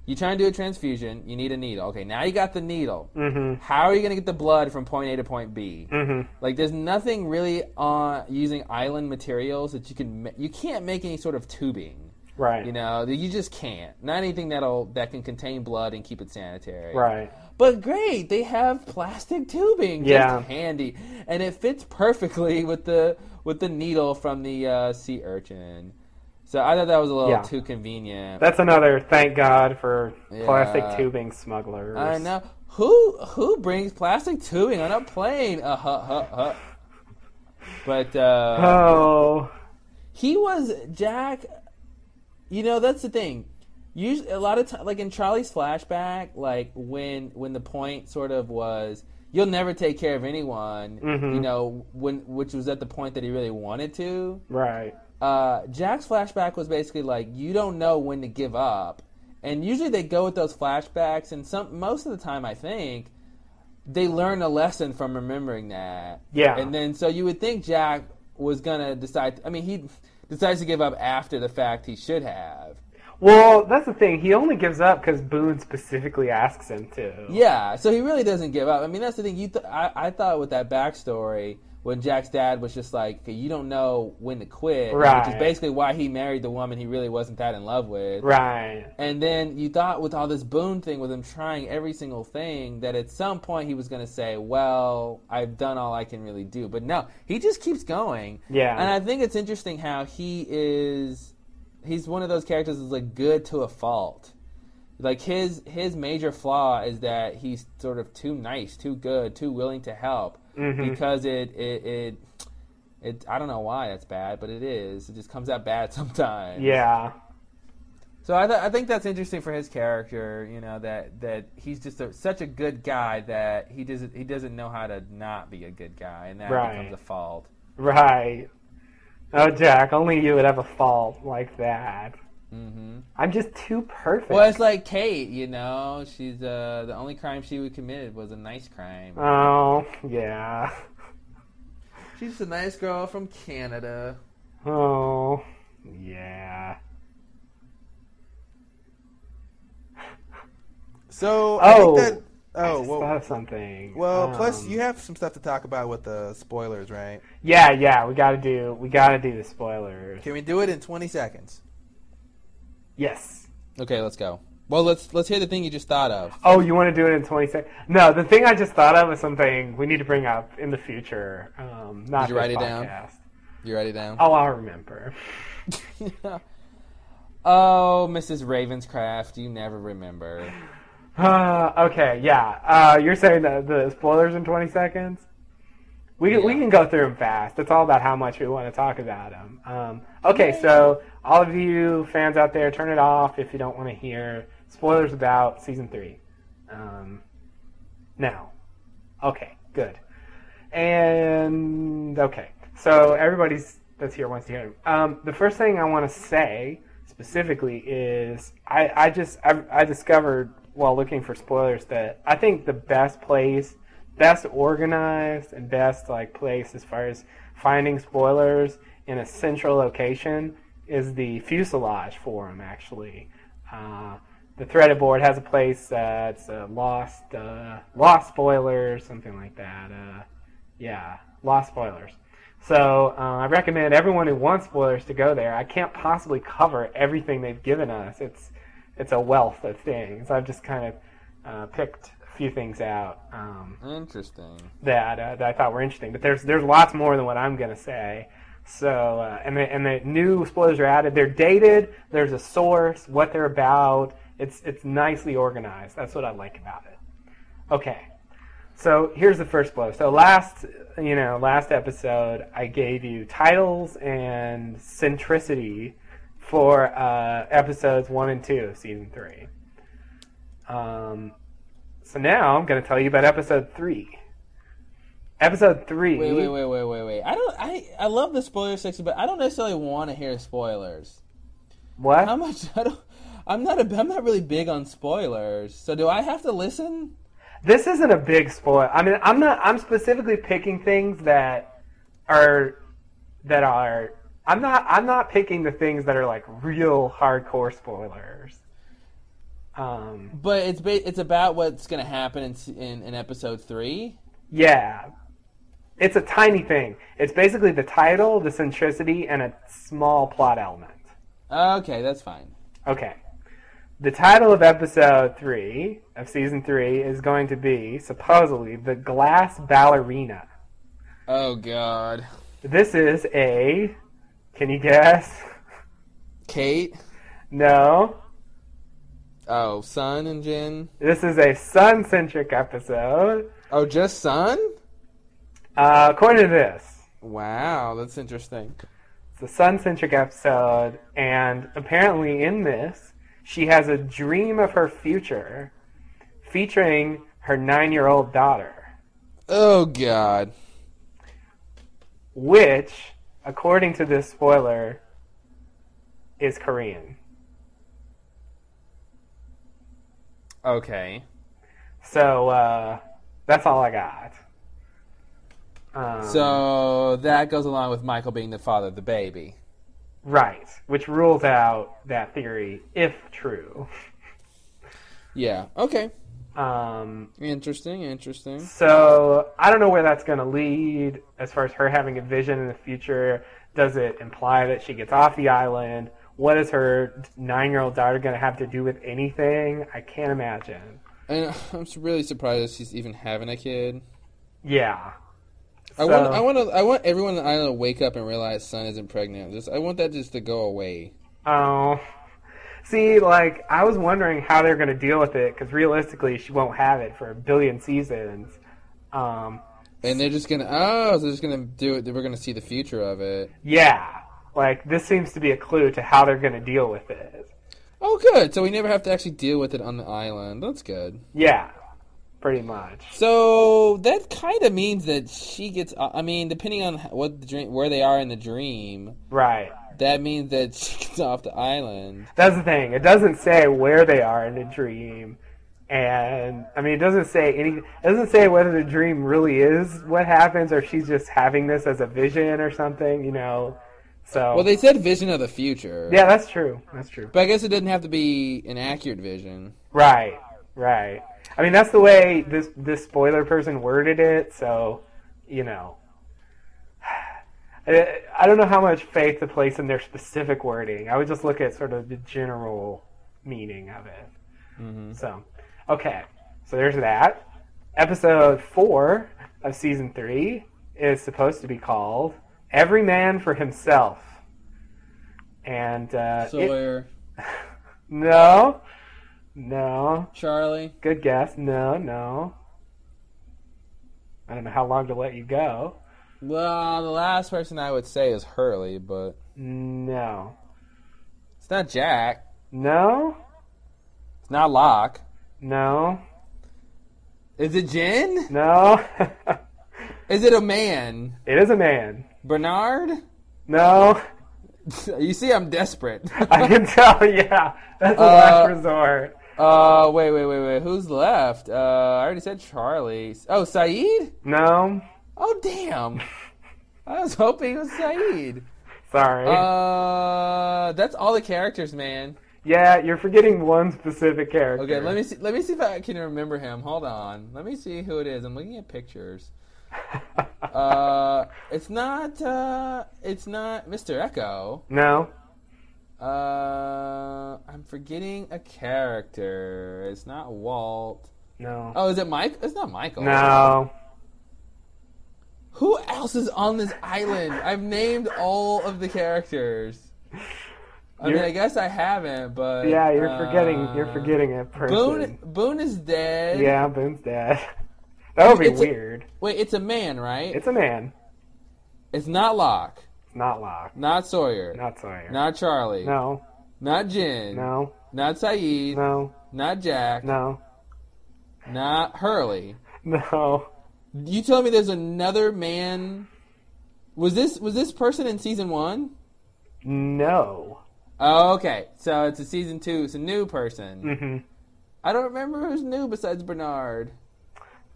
you try and do a transfusion, you need a needle. Okay, now you got the needle. Mm-hmm. How are you going to get the blood from point A to point B? Mm-hmm. Like, there's nothing really on using island materials that you can. ma- You can't make any sort of tubing. Right. You know, you just can't. Not anything that'll that can contain blood and keep it sanitary. Right. But great, they have plastic tubing. Just Yeah. handy, and it fits perfectly *laughs* with the with the needle from the uh, sea urchin. So I thought that was a little Yeah. too convenient. That's another thank God for Yeah. plastic tubing smugglers. I know who who brings plastic tubing on a plane. Uh, huh, huh, huh. But uh, Oh. he was Jack. You know that's the thing. Usually, a lot of time, like in Charlie's flashback, like when when the point sort of was, you'll never take care of anyone. Mhm. You know, when which was at the point that he really wanted to. Right. Uh, Jack's flashback was basically like, you don't know when to give up, and usually they go with those flashbacks, and some most of the time, I think they learn a lesson from remembering that. Yeah. And then so you would think Jack was gonna decide. I mean, he decides to give up after the fact. He should have. Well, that's the thing. He only gives up because Boone specifically asks him to. Yeah. So he really doesn't give up. I mean, that's the thing. You, th- I, I thought with that backstory when Jack's dad was just like, you don't know when to quit, which is basically why he married the woman he really wasn't that in love with. Right. And then you thought with all this Boone thing, with him trying every single thing, that at some point he was going to say, "Well, I've done all I can really do." But no, he just keeps going. Yeah. And I think it's interesting how he is. He's one of those characters that's like good to a fault. Like his his major flaw is that he's sort of too nice, too good, too willing to help Mhm. because it it. it it, I don't know why that's bad, but it is. It just comes out bad *laughs* sometimes. Yeah. So I, th- I think that's interesting for his character. You know that that he's just a, such a good guy that he doesn't he doesn't know how to not be a good guy, and that Right. becomes a fault. Right. Oh, Jack, only you would have a fault like that. Hmm I'm just too perfect. Well, it's like Kate. You know, she's uh, the only crime she would committed was a nice crime. Oh, yeah. She's a nice girl from Canada. Oh, yeah. So I Oh. think that. I Oh just well. thought of something. Well, plus Um, you have some stuff to talk about with the spoilers, right? Yeah, yeah. We gotta do. We gotta do the spoilers. Can we do it in 20 seconds? Yes. Okay, let's go. Well, let's let's hear the thing you just thought of. Oh, you want to do it in 20 seconds? No, the thing I just thought of is something we need to bring up in the future. Um, not Did you write it down? podcast. You write it down. Oh, I'll remember. *laughs* oh, Mrs. Ravenscraft, you never remember. Uh, okay, yeah. Uh, you're saying the the spoilers in 20 seconds? We can, we can go through them fast. It's all about how much we want to talk about them. Um, okay, so all of you fans out there, turn it off if you don't want to hear spoilers about season three. Um, now, okay, good. And okay, so everybody's that's here wants to hear. Um, the first thing I want to say specifically is I, I just I, I discovered while looking for spoilers that I think the best place, best organized and best like place as far as finding spoilers in a central location is the fuselage forum actually. Uh, the threaded board has a place that's uh, lost uh, lost spoilers something like that. Uh, yeah, lost spoilers. So uh, I recommend everyone who wants spoilers to go there. I can't possibly cover everything they've given us. It's it's a wealth of things. I've just kind of uh, picked a few things out um, Interesting. that uh, that I thought were interesting. But there's there's lots more than what I'm gonna say. So uh, and the and the new spoilers are added. They're dated. There's a source, what they're about. It's it's nicely organized. That's what I like about it. Okay. So here's the first blow. So last, you know, last episode, I gave you titles and centricity for uh, episodes one and two of season three. Um, so now I'm going to tell you about episode three. Episode three. Wait, wait, wait, wait, wait, wait. I don't. I I love the spoiler section, but I don't necessarily want to hear spoilers. What? How much? *laughs* I don't. I'm not. A, I'm not really big on spoilers. So do I have to listen? this isn't a big spoil. I mean, I'm not. I'm specifically picking things that are that are. I'm not. I'm not picking the things that are like real hardcore spoilers. Um, But it's ba- it's about what's going to happen in, in in episode three. yeah, it's a tiny thing. It's basically the title, the centricity, and a small plot element. Okay, that's fine. Okay. The title of episode three of season three is going to be supposedly the Glass Ballerina. Oh God, This is a. Can you guess? Kate. No. Oh, Sun and Jin. This is a Sun centric episode. Oh, just Sun. Uh, according to this, Wow, that's interesting. it's a Sun centric episode, and apparently in this, she has a dream of her future featuring her nine year old daughter, Oh God. which, according to this spoiler, is Korean. Okay. So, uh, that's all I got. Um, So that goes along with Michael being the father of the baby. Right, which rules out that theory if true. Yeah. Okay. Um, Interesting. Interesting. so I don't know where that's going to lead as far as her having a vision in the future. Does it imply that she gets off the island? What is her nine-year-old daughter going to have to do with anything? I can't imagine. And *laughs* I'm really surprised she's even having a kid. Yeah. I want. I want. To, I want everyone on the island to wake up and realize Sun isn't pregnant. Just. I want that just to go away. Oh. See, like, I was wondering how they're going to deal with it because realistically, she won't have it for a billion seasons. Um, And they're just gonna. Oh, so they're just gonna do it. We're gonna see the future of it. yeah. Like, this seems to be a clue to how they're going to deal with it. Oh, good. So we never have to actually deal with it on the island. That's good. Yeah. Pretty much. So that kind of means that she gets. Uh, I mean, depending on what the dream, where they are in the dream, Right. that means that *laughs* she gets off the island. That's the thing. It doesn't say where they are in the dream. And I mean, it doesn't say any. It doesn't say whether the dream really is what happens, or she's just having this as a vision or something. You know. So. Well, they said vision of the future. yeah, that's true. That's true. But I guess it didn't have to be an accurate vision. Right. Right. I mean, that's the way this this spoiler person worded it. So, you know. *sighs* I I don't know how much faith to place in their specific wording. I would just look at sort of the general meaning of it. hmm So, okay. So there's that. Episode four of season three is supposed to be called "Every Man for Himself," and uh, it- Sawyer, *laughs* no, no, Charlie. good guess. No, no. I don't know how long to let you go. Well, the last person I would say is Hurley, but No, it's not Jack. no, It's not Locke. no, Is it Jin? no. *laughs* Is it a man? it is a man. Bernard? No, *laughs* you see, I'm desperate. *laughs* I can tell. Yeah, that's a Uh, last resort. Uh, wait, wait, wait, wait. Who's left? Uh, I already said Charlie. Oh, Sayid? No, Oh, damn. I was hoping it was Sayid. sorry. Uh, that's all the characters, man. yeah, you're forgetting one specific character. Okay, let me see. Let me see if I can remember him. Hold on. Let me see who it is. I'm looking at pictures. *laughs* Uh, it's not. Uh, it's not Mr. Eko. no, Uh, I'm forgetting a character. It's not Walt. no, Oh, is it Mike? It's not Michael. no. Who else is on this island? I've named all of the characters. I mean, You're- I guess I haven't, but Yeah, you're uh, forgetting. You're forgetting a person. Boone. Boone is dead. Yeah, Boone's dead. *laughs* That would be It's a- weird. Wait, it's a man, right? It's a man. It's not Locke, not Locke. not Sawyer, Not Sawyer. not Charlie, No. not Jin, No. not Sayid, No. not Jack, No. not Hurley. No. You tell me there's another man. Was this was this person in season one? No. Oh, okay. So it's a season two. It's a new person. hmm I don't remember who's new besides Bernard.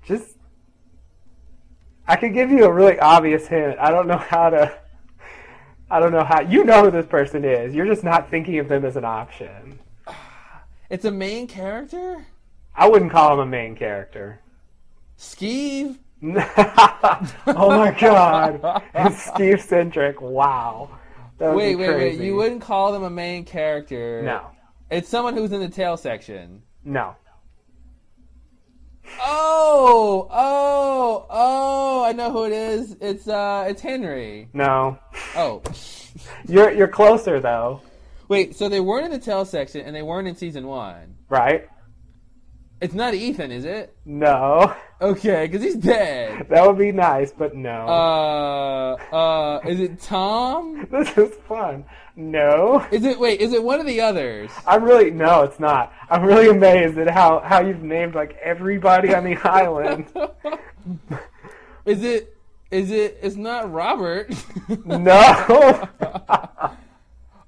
just I could give you a really obvious hint. I don't know how to. I don't know how you know who this person is. You're just not thinking of them as an option. *sighs* It's a main character. I wouldn't call him a main character. Skeeve. *laughs* oh my god, *laughs* it's Steve centric. Wow. Wait, wait, wait. You wouldn't call them a main character. No, It's someone who's in the tail section. no. Oh, oh, oh! I know who it is. It's uh, it's Henry. No, Oh, *laughs* you're you're closer though, wait. So they weren't in the tail section, and they weren't in season one. right? It's not Ethan, is it? No, Okay, because he's dead. *laughs* that would be nice, but no. Uh, uh, is it Tom? *laughs* this is fun. No, Is it wait? Is it one of the others? I'm really no, it's not. I'm really amazed at how how you've named like everybody on the *laughs* island. Is it? Is it? It's not Robert. No. *laughs*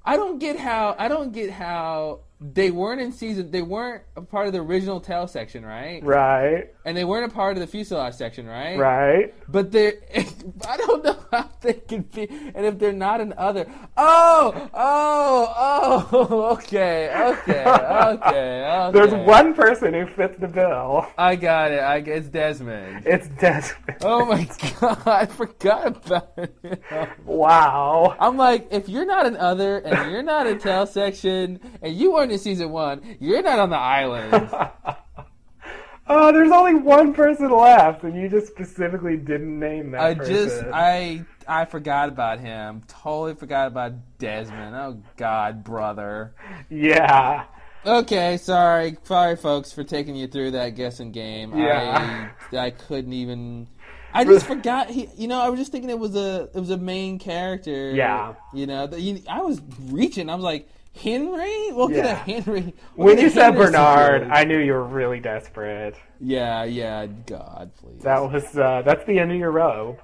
I don't get how. I don't get how they weren't in season. They weren't a part of the original tail section, right? right, And they weren't a part of the fuselage section, right? right. But they're. *laughs* I don't know how they could be. And if they're not an other. Oh, oh, oh. *laughs* Okay, okay, okay, *laughs* okay. There's one person who fits the bill. I got it. I it's Desmond. It's Desmond. Oh my god! I forgot about it. Wow. I'm like, if you're not an other and you're not a tail section and you weren't in season one, you're not on the island. Oh, there's only one person left, and you just specifically didn't name that I person. just I I forgot about him. Totally forgot about Desmond. Oh God, brother. yeah. Okay, sorry, sorry, folks, for taking you through that guessing game. Yeah. I I couldn't even. I just *laughs* forgot. He, you know, I was just thinking it was a it was a main character. Yeah. You know, the, you, I was reaching. I was like, Henry. What kind Yeah. of Henry? When you said Henry Bernard. I knew you were really desperate. Yeah, yeah. God, please. That was uh, that's the end of your robe.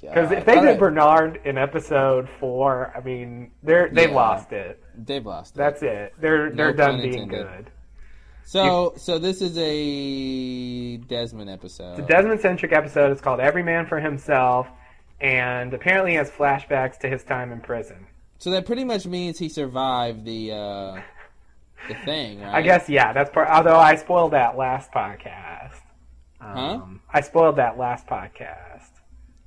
Because if they did right. Bernard in episode four, I mean, they're they've Yeah. lost it. they've lost. it. That's it. They're they're done being intended. good. So, so this is a Desmond episode. The Desmond centric episode is called Every Man for Himself, and apparently has flashbacks to his time in prison. So that pretty much means he survived the uh, the thing, right? I guess yeah, that's part. Although I spoiled that last podcast. Um, I spoiled that last podcast.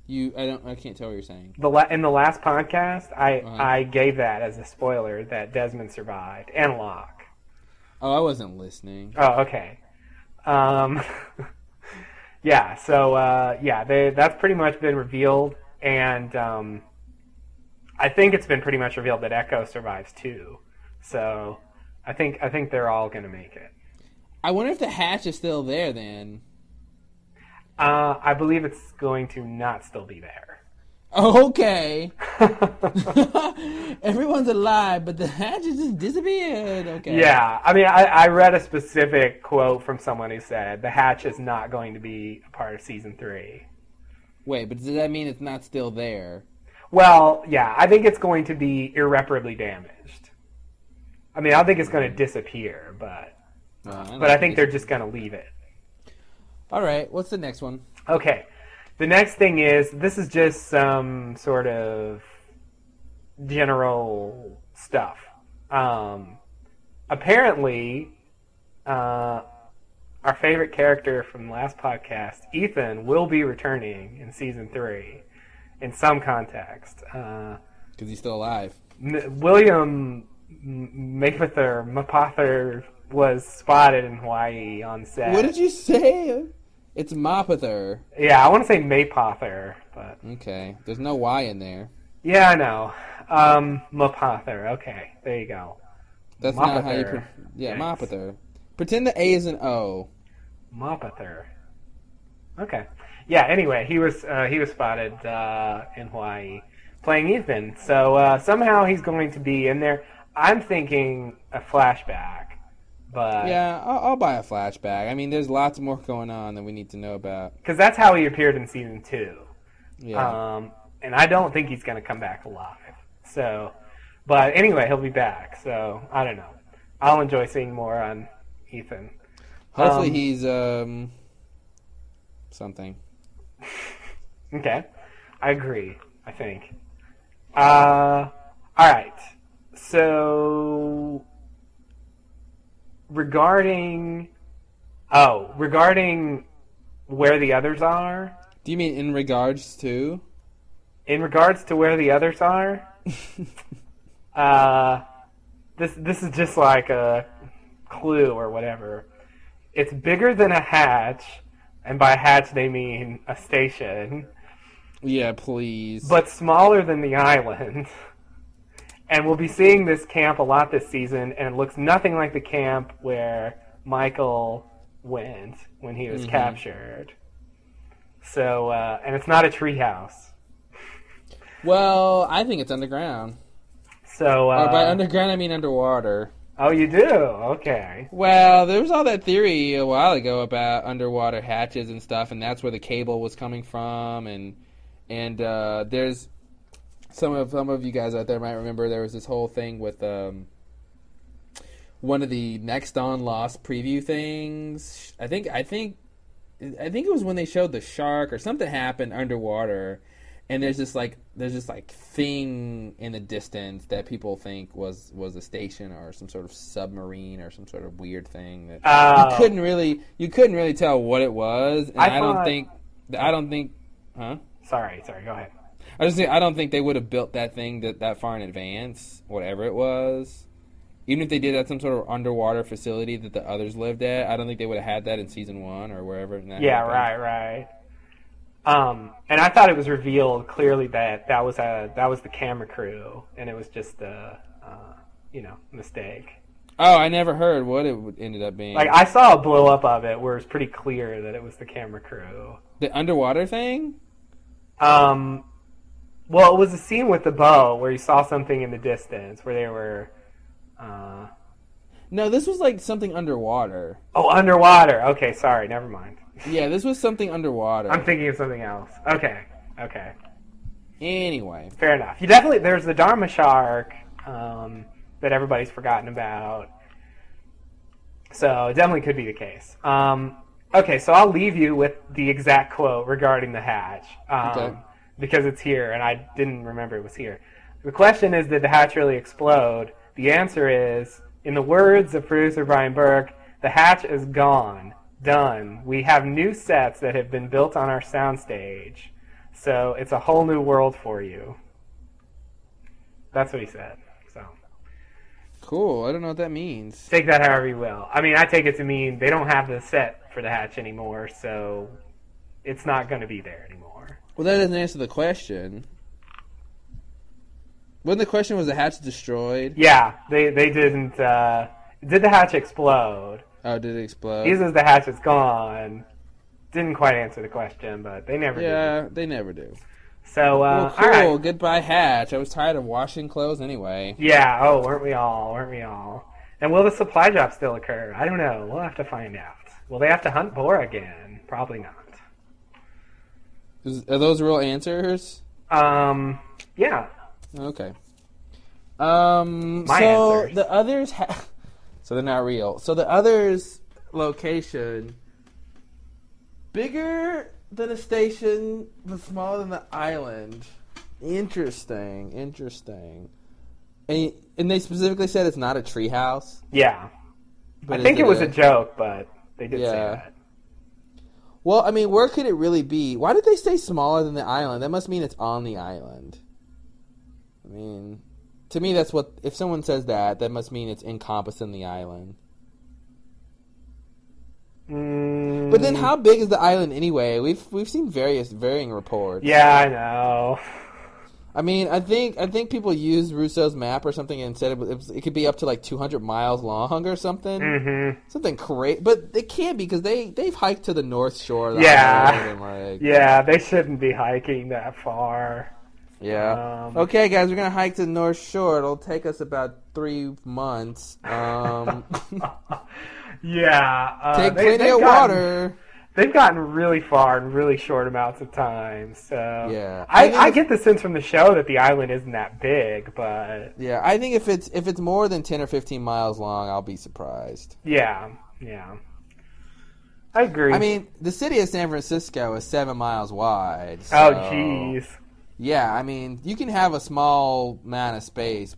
you. I don't. I can't tell what you're saying. The la- in the last podcast, I Uh-huh. I gave that as a spoiler that Desmond survived and Locke. Oh, I wasn't listening. Oh, okay. Um, *laughs* yeah. So uh, yeah, they, that's pretty much been revealed, and um, I think it's been pretty much revealed that Eko survives too. So I think I think they're all going to make it. I wonder if the hatch is still there then. Uh, I believe it's going to not still be there. Okay. *laughs* *laughs* Everyone's alive, but the hatch has just disappeared. Okay. Yeah, I mean, I, I read a specific quote from someone who said the hatch is not going to be a part of season three. Wait, but does that mean it's not still there? Well, yeah, I think it's going to be irreparably damaged. I mean, I don't think it's going to disappear, but Uh, but I think they're just going to leave it. All right. What's the next one? Okay, the next thing is this is just some sort of general stuff. Um, apparently, uh, our favorite character from the last podcast, Ethan, will be returning in season three in some context. Uh, Because he's still alive. M- William Mapother, Mapother was spotted in Hawaii on set. What did you say? It's Mopather. Yeah, I want to say Mapother, but Okay. There's no Y in there. yeah, I know. Um, Mapother. Okay, there you go. That's not how you. Pre- yeah, Yikes. Pretend the A is an O. Mapother. Okay. Yeah. Anyway, he was uh, he was spotted uh, in Hawaii playing Ethan. So uh, somehow he's going to be in there. I'm thinking a flashback, but Yeah, I'll, I'll buy a flashback. I mean, there's lots more going on that we need to know about. because that's how he appeared in season two. Yeah. Um, and I don't think he's going to come back alive. So, but anyway, he'll be back. So I don't know. I'll enjoy seeing more on Ethan. Hopefully um, he's um something. Okay, I agree. I think. Uh, all right. So regarding, oh, regarding where the others are. Do you mean in regards to? In regards to where the others are, *laughs* uh, this this is just like a clue or whatever. It's bigger than a hatch, and by hatch they mean a station, Yeah, please. but smaller than the island. And we'll be seeing this camp a lot this season, and it looks nothing like the camp where Michael went when he was Mhm. captured. So, uh, and it's not a treehouse. well, I think it's underground. So, uh, by underground, I mean underwater. Oh, you do? Okay. Well, there was all that theory a while ago about underwater hatches and stuff, and that's where the cable was coming from. And and uh, there's some of some of you guys out there might remember there was this whole thing with um, one of the next on Lost preview things. I think I think I think it was when they showed the shark or something happened underwater. And there's this like there's this like thing in the distance that people think was was a station or some sort of submarine or some sort of weird thing that Oh. you couldn't really you couldn't really tell what it was. And I I, don't thought- think I don't think huh? Sorry, sorry, go ahead. I just think, I don't think they would have built that thing that that far in advance, whatever it was. Even if they did at some sort of underwater facility that the others lived at, I don't think they would have had that in season one or wherever. Yeah, happened. right, right. Um, and I thought it was revealed clearly that that was a that was the camera crew, and it was just a uh, you know mistake. Oh, I never heard what it ended up being. Like I saw a blow up of it where it's pretty clear that it was the camera crew. the underwater thing. Um, well, it was a scene with the bow where you saw something in the distance where they were. Uh, No, this was like something underwater. oh, underwater. Okay, sorry, never mind. Yeah, this was something underwater. I'm thinking of something else. Okay, okay. anyway, Fair enough. You definitely there's the Dharma shark um, that everybody's forgotten about. So it definitely could be the case. Um, okay, so I'll leave you with the exact quote regarding the hatch um, Okay. because it's here, and I didn't remember it was here. The question is, did the hatch really explode? The answer is, in the words of producer Bryan Burk, the hatch is gone, done. We have new sets that have been built on our soundstage. So it's a whole new world for you. That's what he said. So cool. I don't know what that means. take that however you will. I mean, I take it to mean they don't have the set for the hatch anymore, so it's not going to be there anymore. Well, that doesn't answer the question. When the question was the hatch destroyed? Yeah, they they didn't. Uh, did the hatch explode? Oh, did it explode? He says the hatch is gone. Didn't quite answer the question, but they never yeah, they never do. So, uh, well, cool. all right. Goodbye, hatch. I was tired of washing clothes anyway. Yeah. Oh, weren't we all? Weren't we all? And will the supply drop still occur? I don't know. We'll have to find out. Will they have to hunt boar again? Probably not. Is, are those real answers? Um. Yeah. Okay. Um. My so answers. the others, ha- so they're not real. So the others' location bigger than a station, but smaller than the island. Interesting. Interesting. And and they specifically said it's not a treehouse. Yeah. But I think it was a a joke, but they did say that. Well, I mean, where could it really be? Why did they say smaller than the island? That must mean it's on the island. I mean, to me, that's what. If someone says that, that must mean it's encompassing the island. Mm, But then, how big is the island anyway? We've we've seen various varying reports. Yeah, I know. I mean, I think I think people use Rousseau's map or something and said it, was, it, could be up to like 200 miles long or something. hmm Something crazy, but it can't be because they they've hiked to the north shore. Yeah. island like, Yeah, they shouldn't be hiking that far. Yeah. Um, okay, guys, we're gonna hike to the North Shore. It'll take us about three months. Um, *laughs* yeah. Uh, take they- plenty they've of gotten- water. They've gotten really far in really short amounts of time. So Yeah. I I, I get the sense from the show that the island isn't that big, but Yeah, I think if it's if it's more than ten or fifteen miles long, I'll be surprised. yeah, yeah. I agree. I mean, the city of San Francisco is seven miles wide. oh jeez. Yeah, I mean, you can have a small amount of space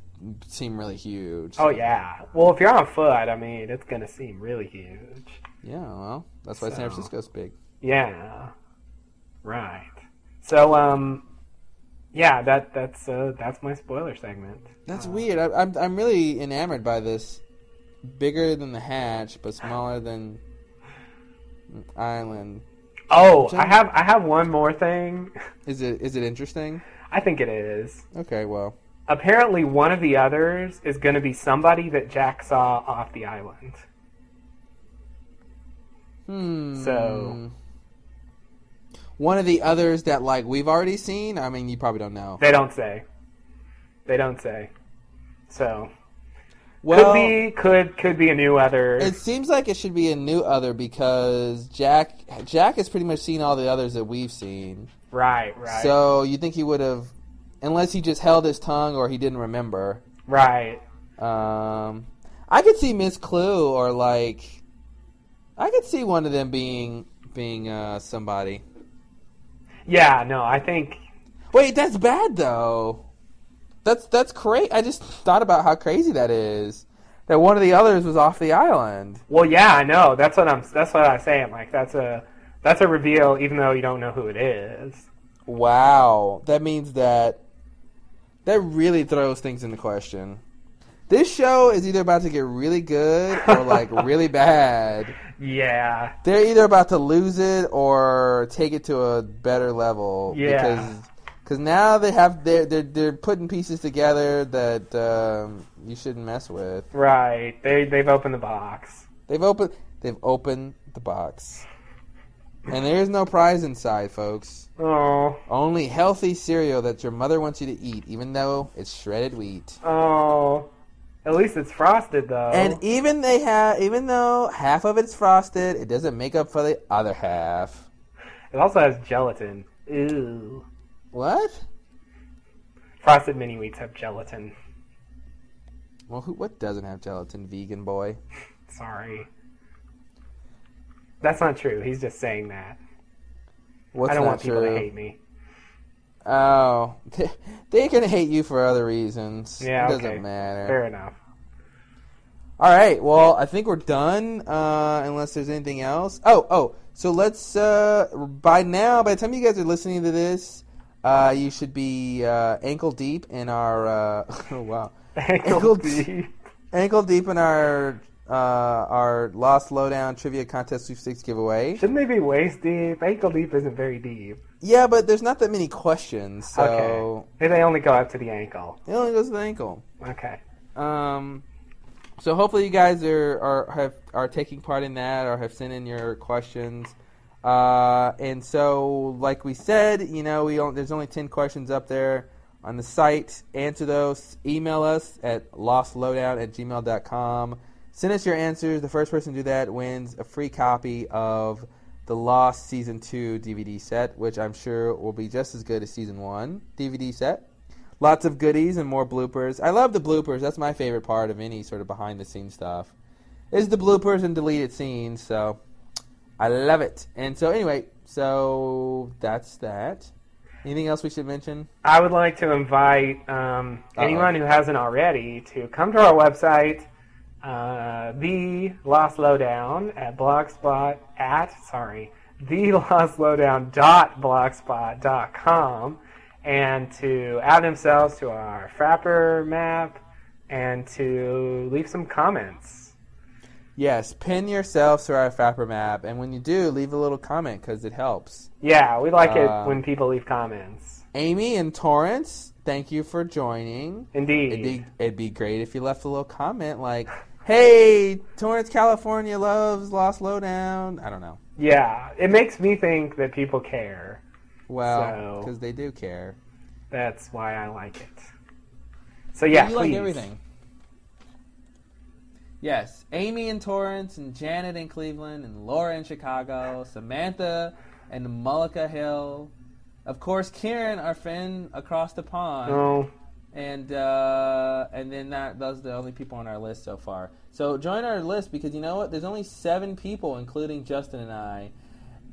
seem really huge. Oh yeah. Well, if you're on foot, I mean, it's gonna seem really huge. Yeah, well, that's why San Francisco's big. Yeah. Right. So, um, yeah, that that's uh, that's my spoiler segment. That's Uh, weird. I, I'm I'm really enamored by this. Bigger than the hatch, but smaller than island. Oh, I have I have one more thing. Is it is it interesting? I think it is. Okay, well, Apparently, one of the others is going to be somebody that Jack saw off the island. hmm. So- one of the others that like we've already seen. I mean, you probably don't know. They don't say. They don't say. So Well, could be could could be a new other. it seems like it should be a new other because Jack Jack has pretty much seen all the others that we've seen. right, right, So you think he would have, unless he just held his tongue or he didn't remember. right. Um, I could see Miss Klugh or like, I could see one of them being being uh, somebody. Yeah, no, I think Wait, that's bad though. That's that's crazy. I just thought about how crazy that is. That one of the others was off the island. Well, yeah, I know. That's what I'm. That's what I'm saying. Like that's a that's a reveal, even though you don't know who it is. Wow, that means that that really throws things into question. This show is either about to get really good or like *laughs* really bad. Yeah, They're either about to lose it or take it to a better level. Yeah. Because cause now they have they're, they're they're putting pieces together that um, you shouldn't mess with. right. They they've opened the box. They've opened they've opened the box, and there is no prize inside, folks. Oh, Only healthy cereal that your mother wants you to eat, even though it's shredded wheat. oh. At least it's frosted though. And even they have, even though half of it's frosted, it doesn't make up for the other half. it also has gelatin. Ew. What? Frosted mini wheats have gelatin. Well, who, what doesn't have gelatin, vegan boy? *laughs* Sorry. That's not true. He's just saying that. What's I don't want people true? to hate me. Oh, *laughs* they can hate you for other reasons. Yeah, it doesn't matter. Fair enough. All right. Well, I think we're done. Uh, unless there's anything else. Oh, oh. So let's. Uh, by now, by the time you guys are listening to this, uh, you should be uh, ankle deep in our. Uh, *laughs* oh wow. Ankle Ankle deep. Ankle deep in our uh, our Lost Lowdown Trivia Contest Sweepstakes giveaway. Shouldn't they be waist deep? Ankle deep isn't very deep. Yeah, but there's not that many questions, so Okay. Maybe they only go up to the ankle. it only goes to the ankle. Okay. Um, so hopefully you guys are, are have are taking part in that or have sent in your questions. Uh, and so, like we said, you know, we there's only ten questions up there on the site. Answer those. Email us at lostlowdown at gmail.com. Send us your answers. The first person to do that wins a free copy of the Lost Season 2 DVD set, which I'm sure will be just as good as Season 1 DVD set. Lots of goodies and more bloopers. I love the bloopers. That's my favorite part of any sort of behind the scenes stuff. Is the bloopers and deleted scenes. So I love it. And so anyway, so that's that. Anything else we should mention? I would like to invite um, anyone who hasn't already to come to our website, uh, the Lost Lowdown at blogspot at sorry, the *laughs* Lost Lowdown dot blogspot dot com, and to add themselves to our Frapper map and to leave some comments. Yes, pin yourself to our Frapper map, and when you do, leave a little comment because it helps. Yeah, we like Uh, it when people leave comments. Amy and Torrance, thank you for joining. Indeed. It'd be it'd be great if you left a little comment like, *laughs* "Hey, Torrance, California loves Lost Lowdown." I don't know. yeah, it makes me think that people care. Well, So- because they do care. That's why I like it. So yeah, you please. like everything. Yes, Amy in Torrance, and Janet in Cleveland, and Laura in Chicago, Samantha and Mullica Hill, of course, Kieran, our friend across the pond, No, and uh, and then that those are the only people on our list so far. So join our list because you know what? There's only seven people, including Justin and I,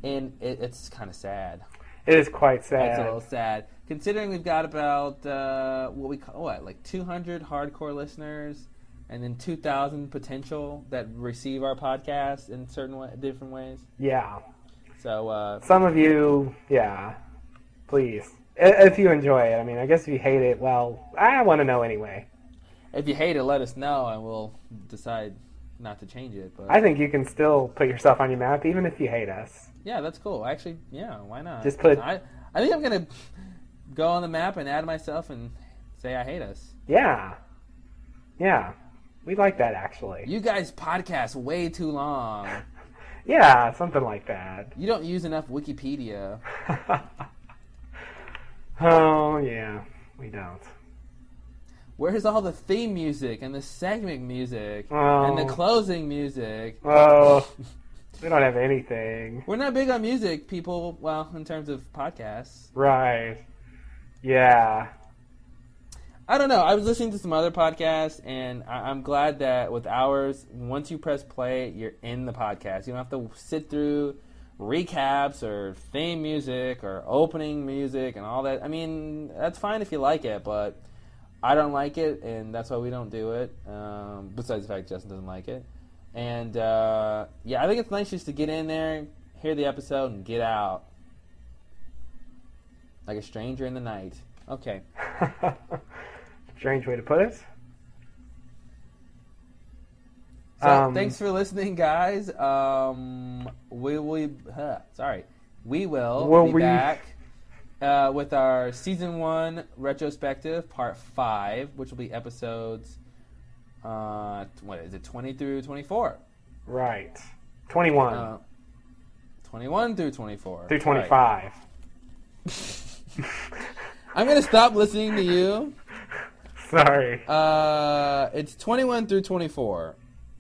and it, it's kind of sad. It is quite sad. It's a little sad considering we've got about uh, what we call what like 200 hardcore listeners, and then 2,000 potential that receive our podcast in certain way, different ways. Yeah. So uh, Some of you, yeah. Please. If you enjoy it. I mean, I guess if you hate it, well, I want to know anyway. if you hate it, let us know, and we'll decide not to change it. But I think you can still put yourself on your map even if you hate us. yeah, that's cool. Actually, yeah, why not? Just put- I I think I'm gonna go on the map and add myself and say I hate us. Yeah. Yeah. We like that actually. You guys podcast way too long. *laughs* Yeah, something like that. You don't use enough Wikipedia. *laughs* oh, yeah. We don't. Where's all the theme music and the segment music Oh. and the closing music? Oh, *laughs* we don't have anything. We're not big on music, people. Well, in terms of podcasts, Right. Yeah. I don't know. I was listening to some other podcasts, and I- I'm glad that with ours, once you press play, you're in the podcast. You don't have to sit through recaps or theme music or opening music and all that. I mean, that's fine if you like it, but I don't like it, and that's why we don't do it. Um, besides the fact Justin doesn't like it, and uh, yeah, I think it's nice just to get in there, hear the episode, and get out like a stranger in the night. Okay. *laughs* Strange way to put it. So Um, thanks for listening, guys. Um, we will. Huh, sorry, we will Will be we- back uh, with our season one retrospective, part five, which will be episodes. Uh, what is it? Twenty through twenty-four. Right. 21 Uh, Twenty-one through twenty-four. through Right. 25. *laughs* *laughs* I'm gonna stop listening to you. Sorry. Uh, it's twenty-one through twenty-four.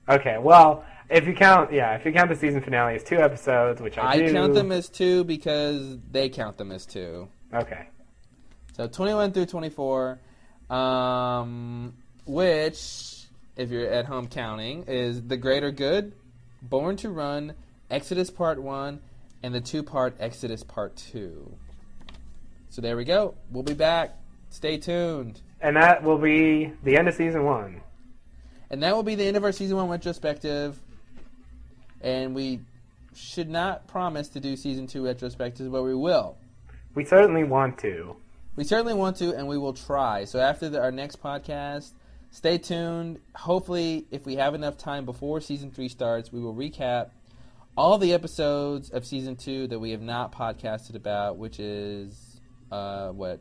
Okay, well, if you count, yeah, if you count the season finale as two episodes, which I, I do. I count them as two because they count them as two. Okay. So 21 through 24, um, which, if you're at home counting, is The Greater Good, Born to Run, Exodus Part 1, and the two part Exodus Part 2. So there we go. We'll be back. Stay tuned. And that will be the end of season one. And that will be the end of our season one retrospective. And we should not promise to do season two retrospectives, but we will. We certainly want to. We certainly want to, and we will try. So after the, our next podcast, stay tuned. Hopefully, if we have enough time before season three starts, we will recap all the episodes of season two that we have not podcasted about, which is uh, what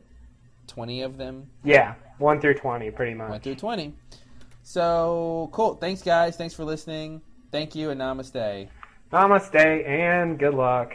twenty of them, Yeah, 1 through 20, pretty much. one through twenty. So cool. Thanks, guys. Thanks for listening. Thank you, and namaste. Namaste and good luck.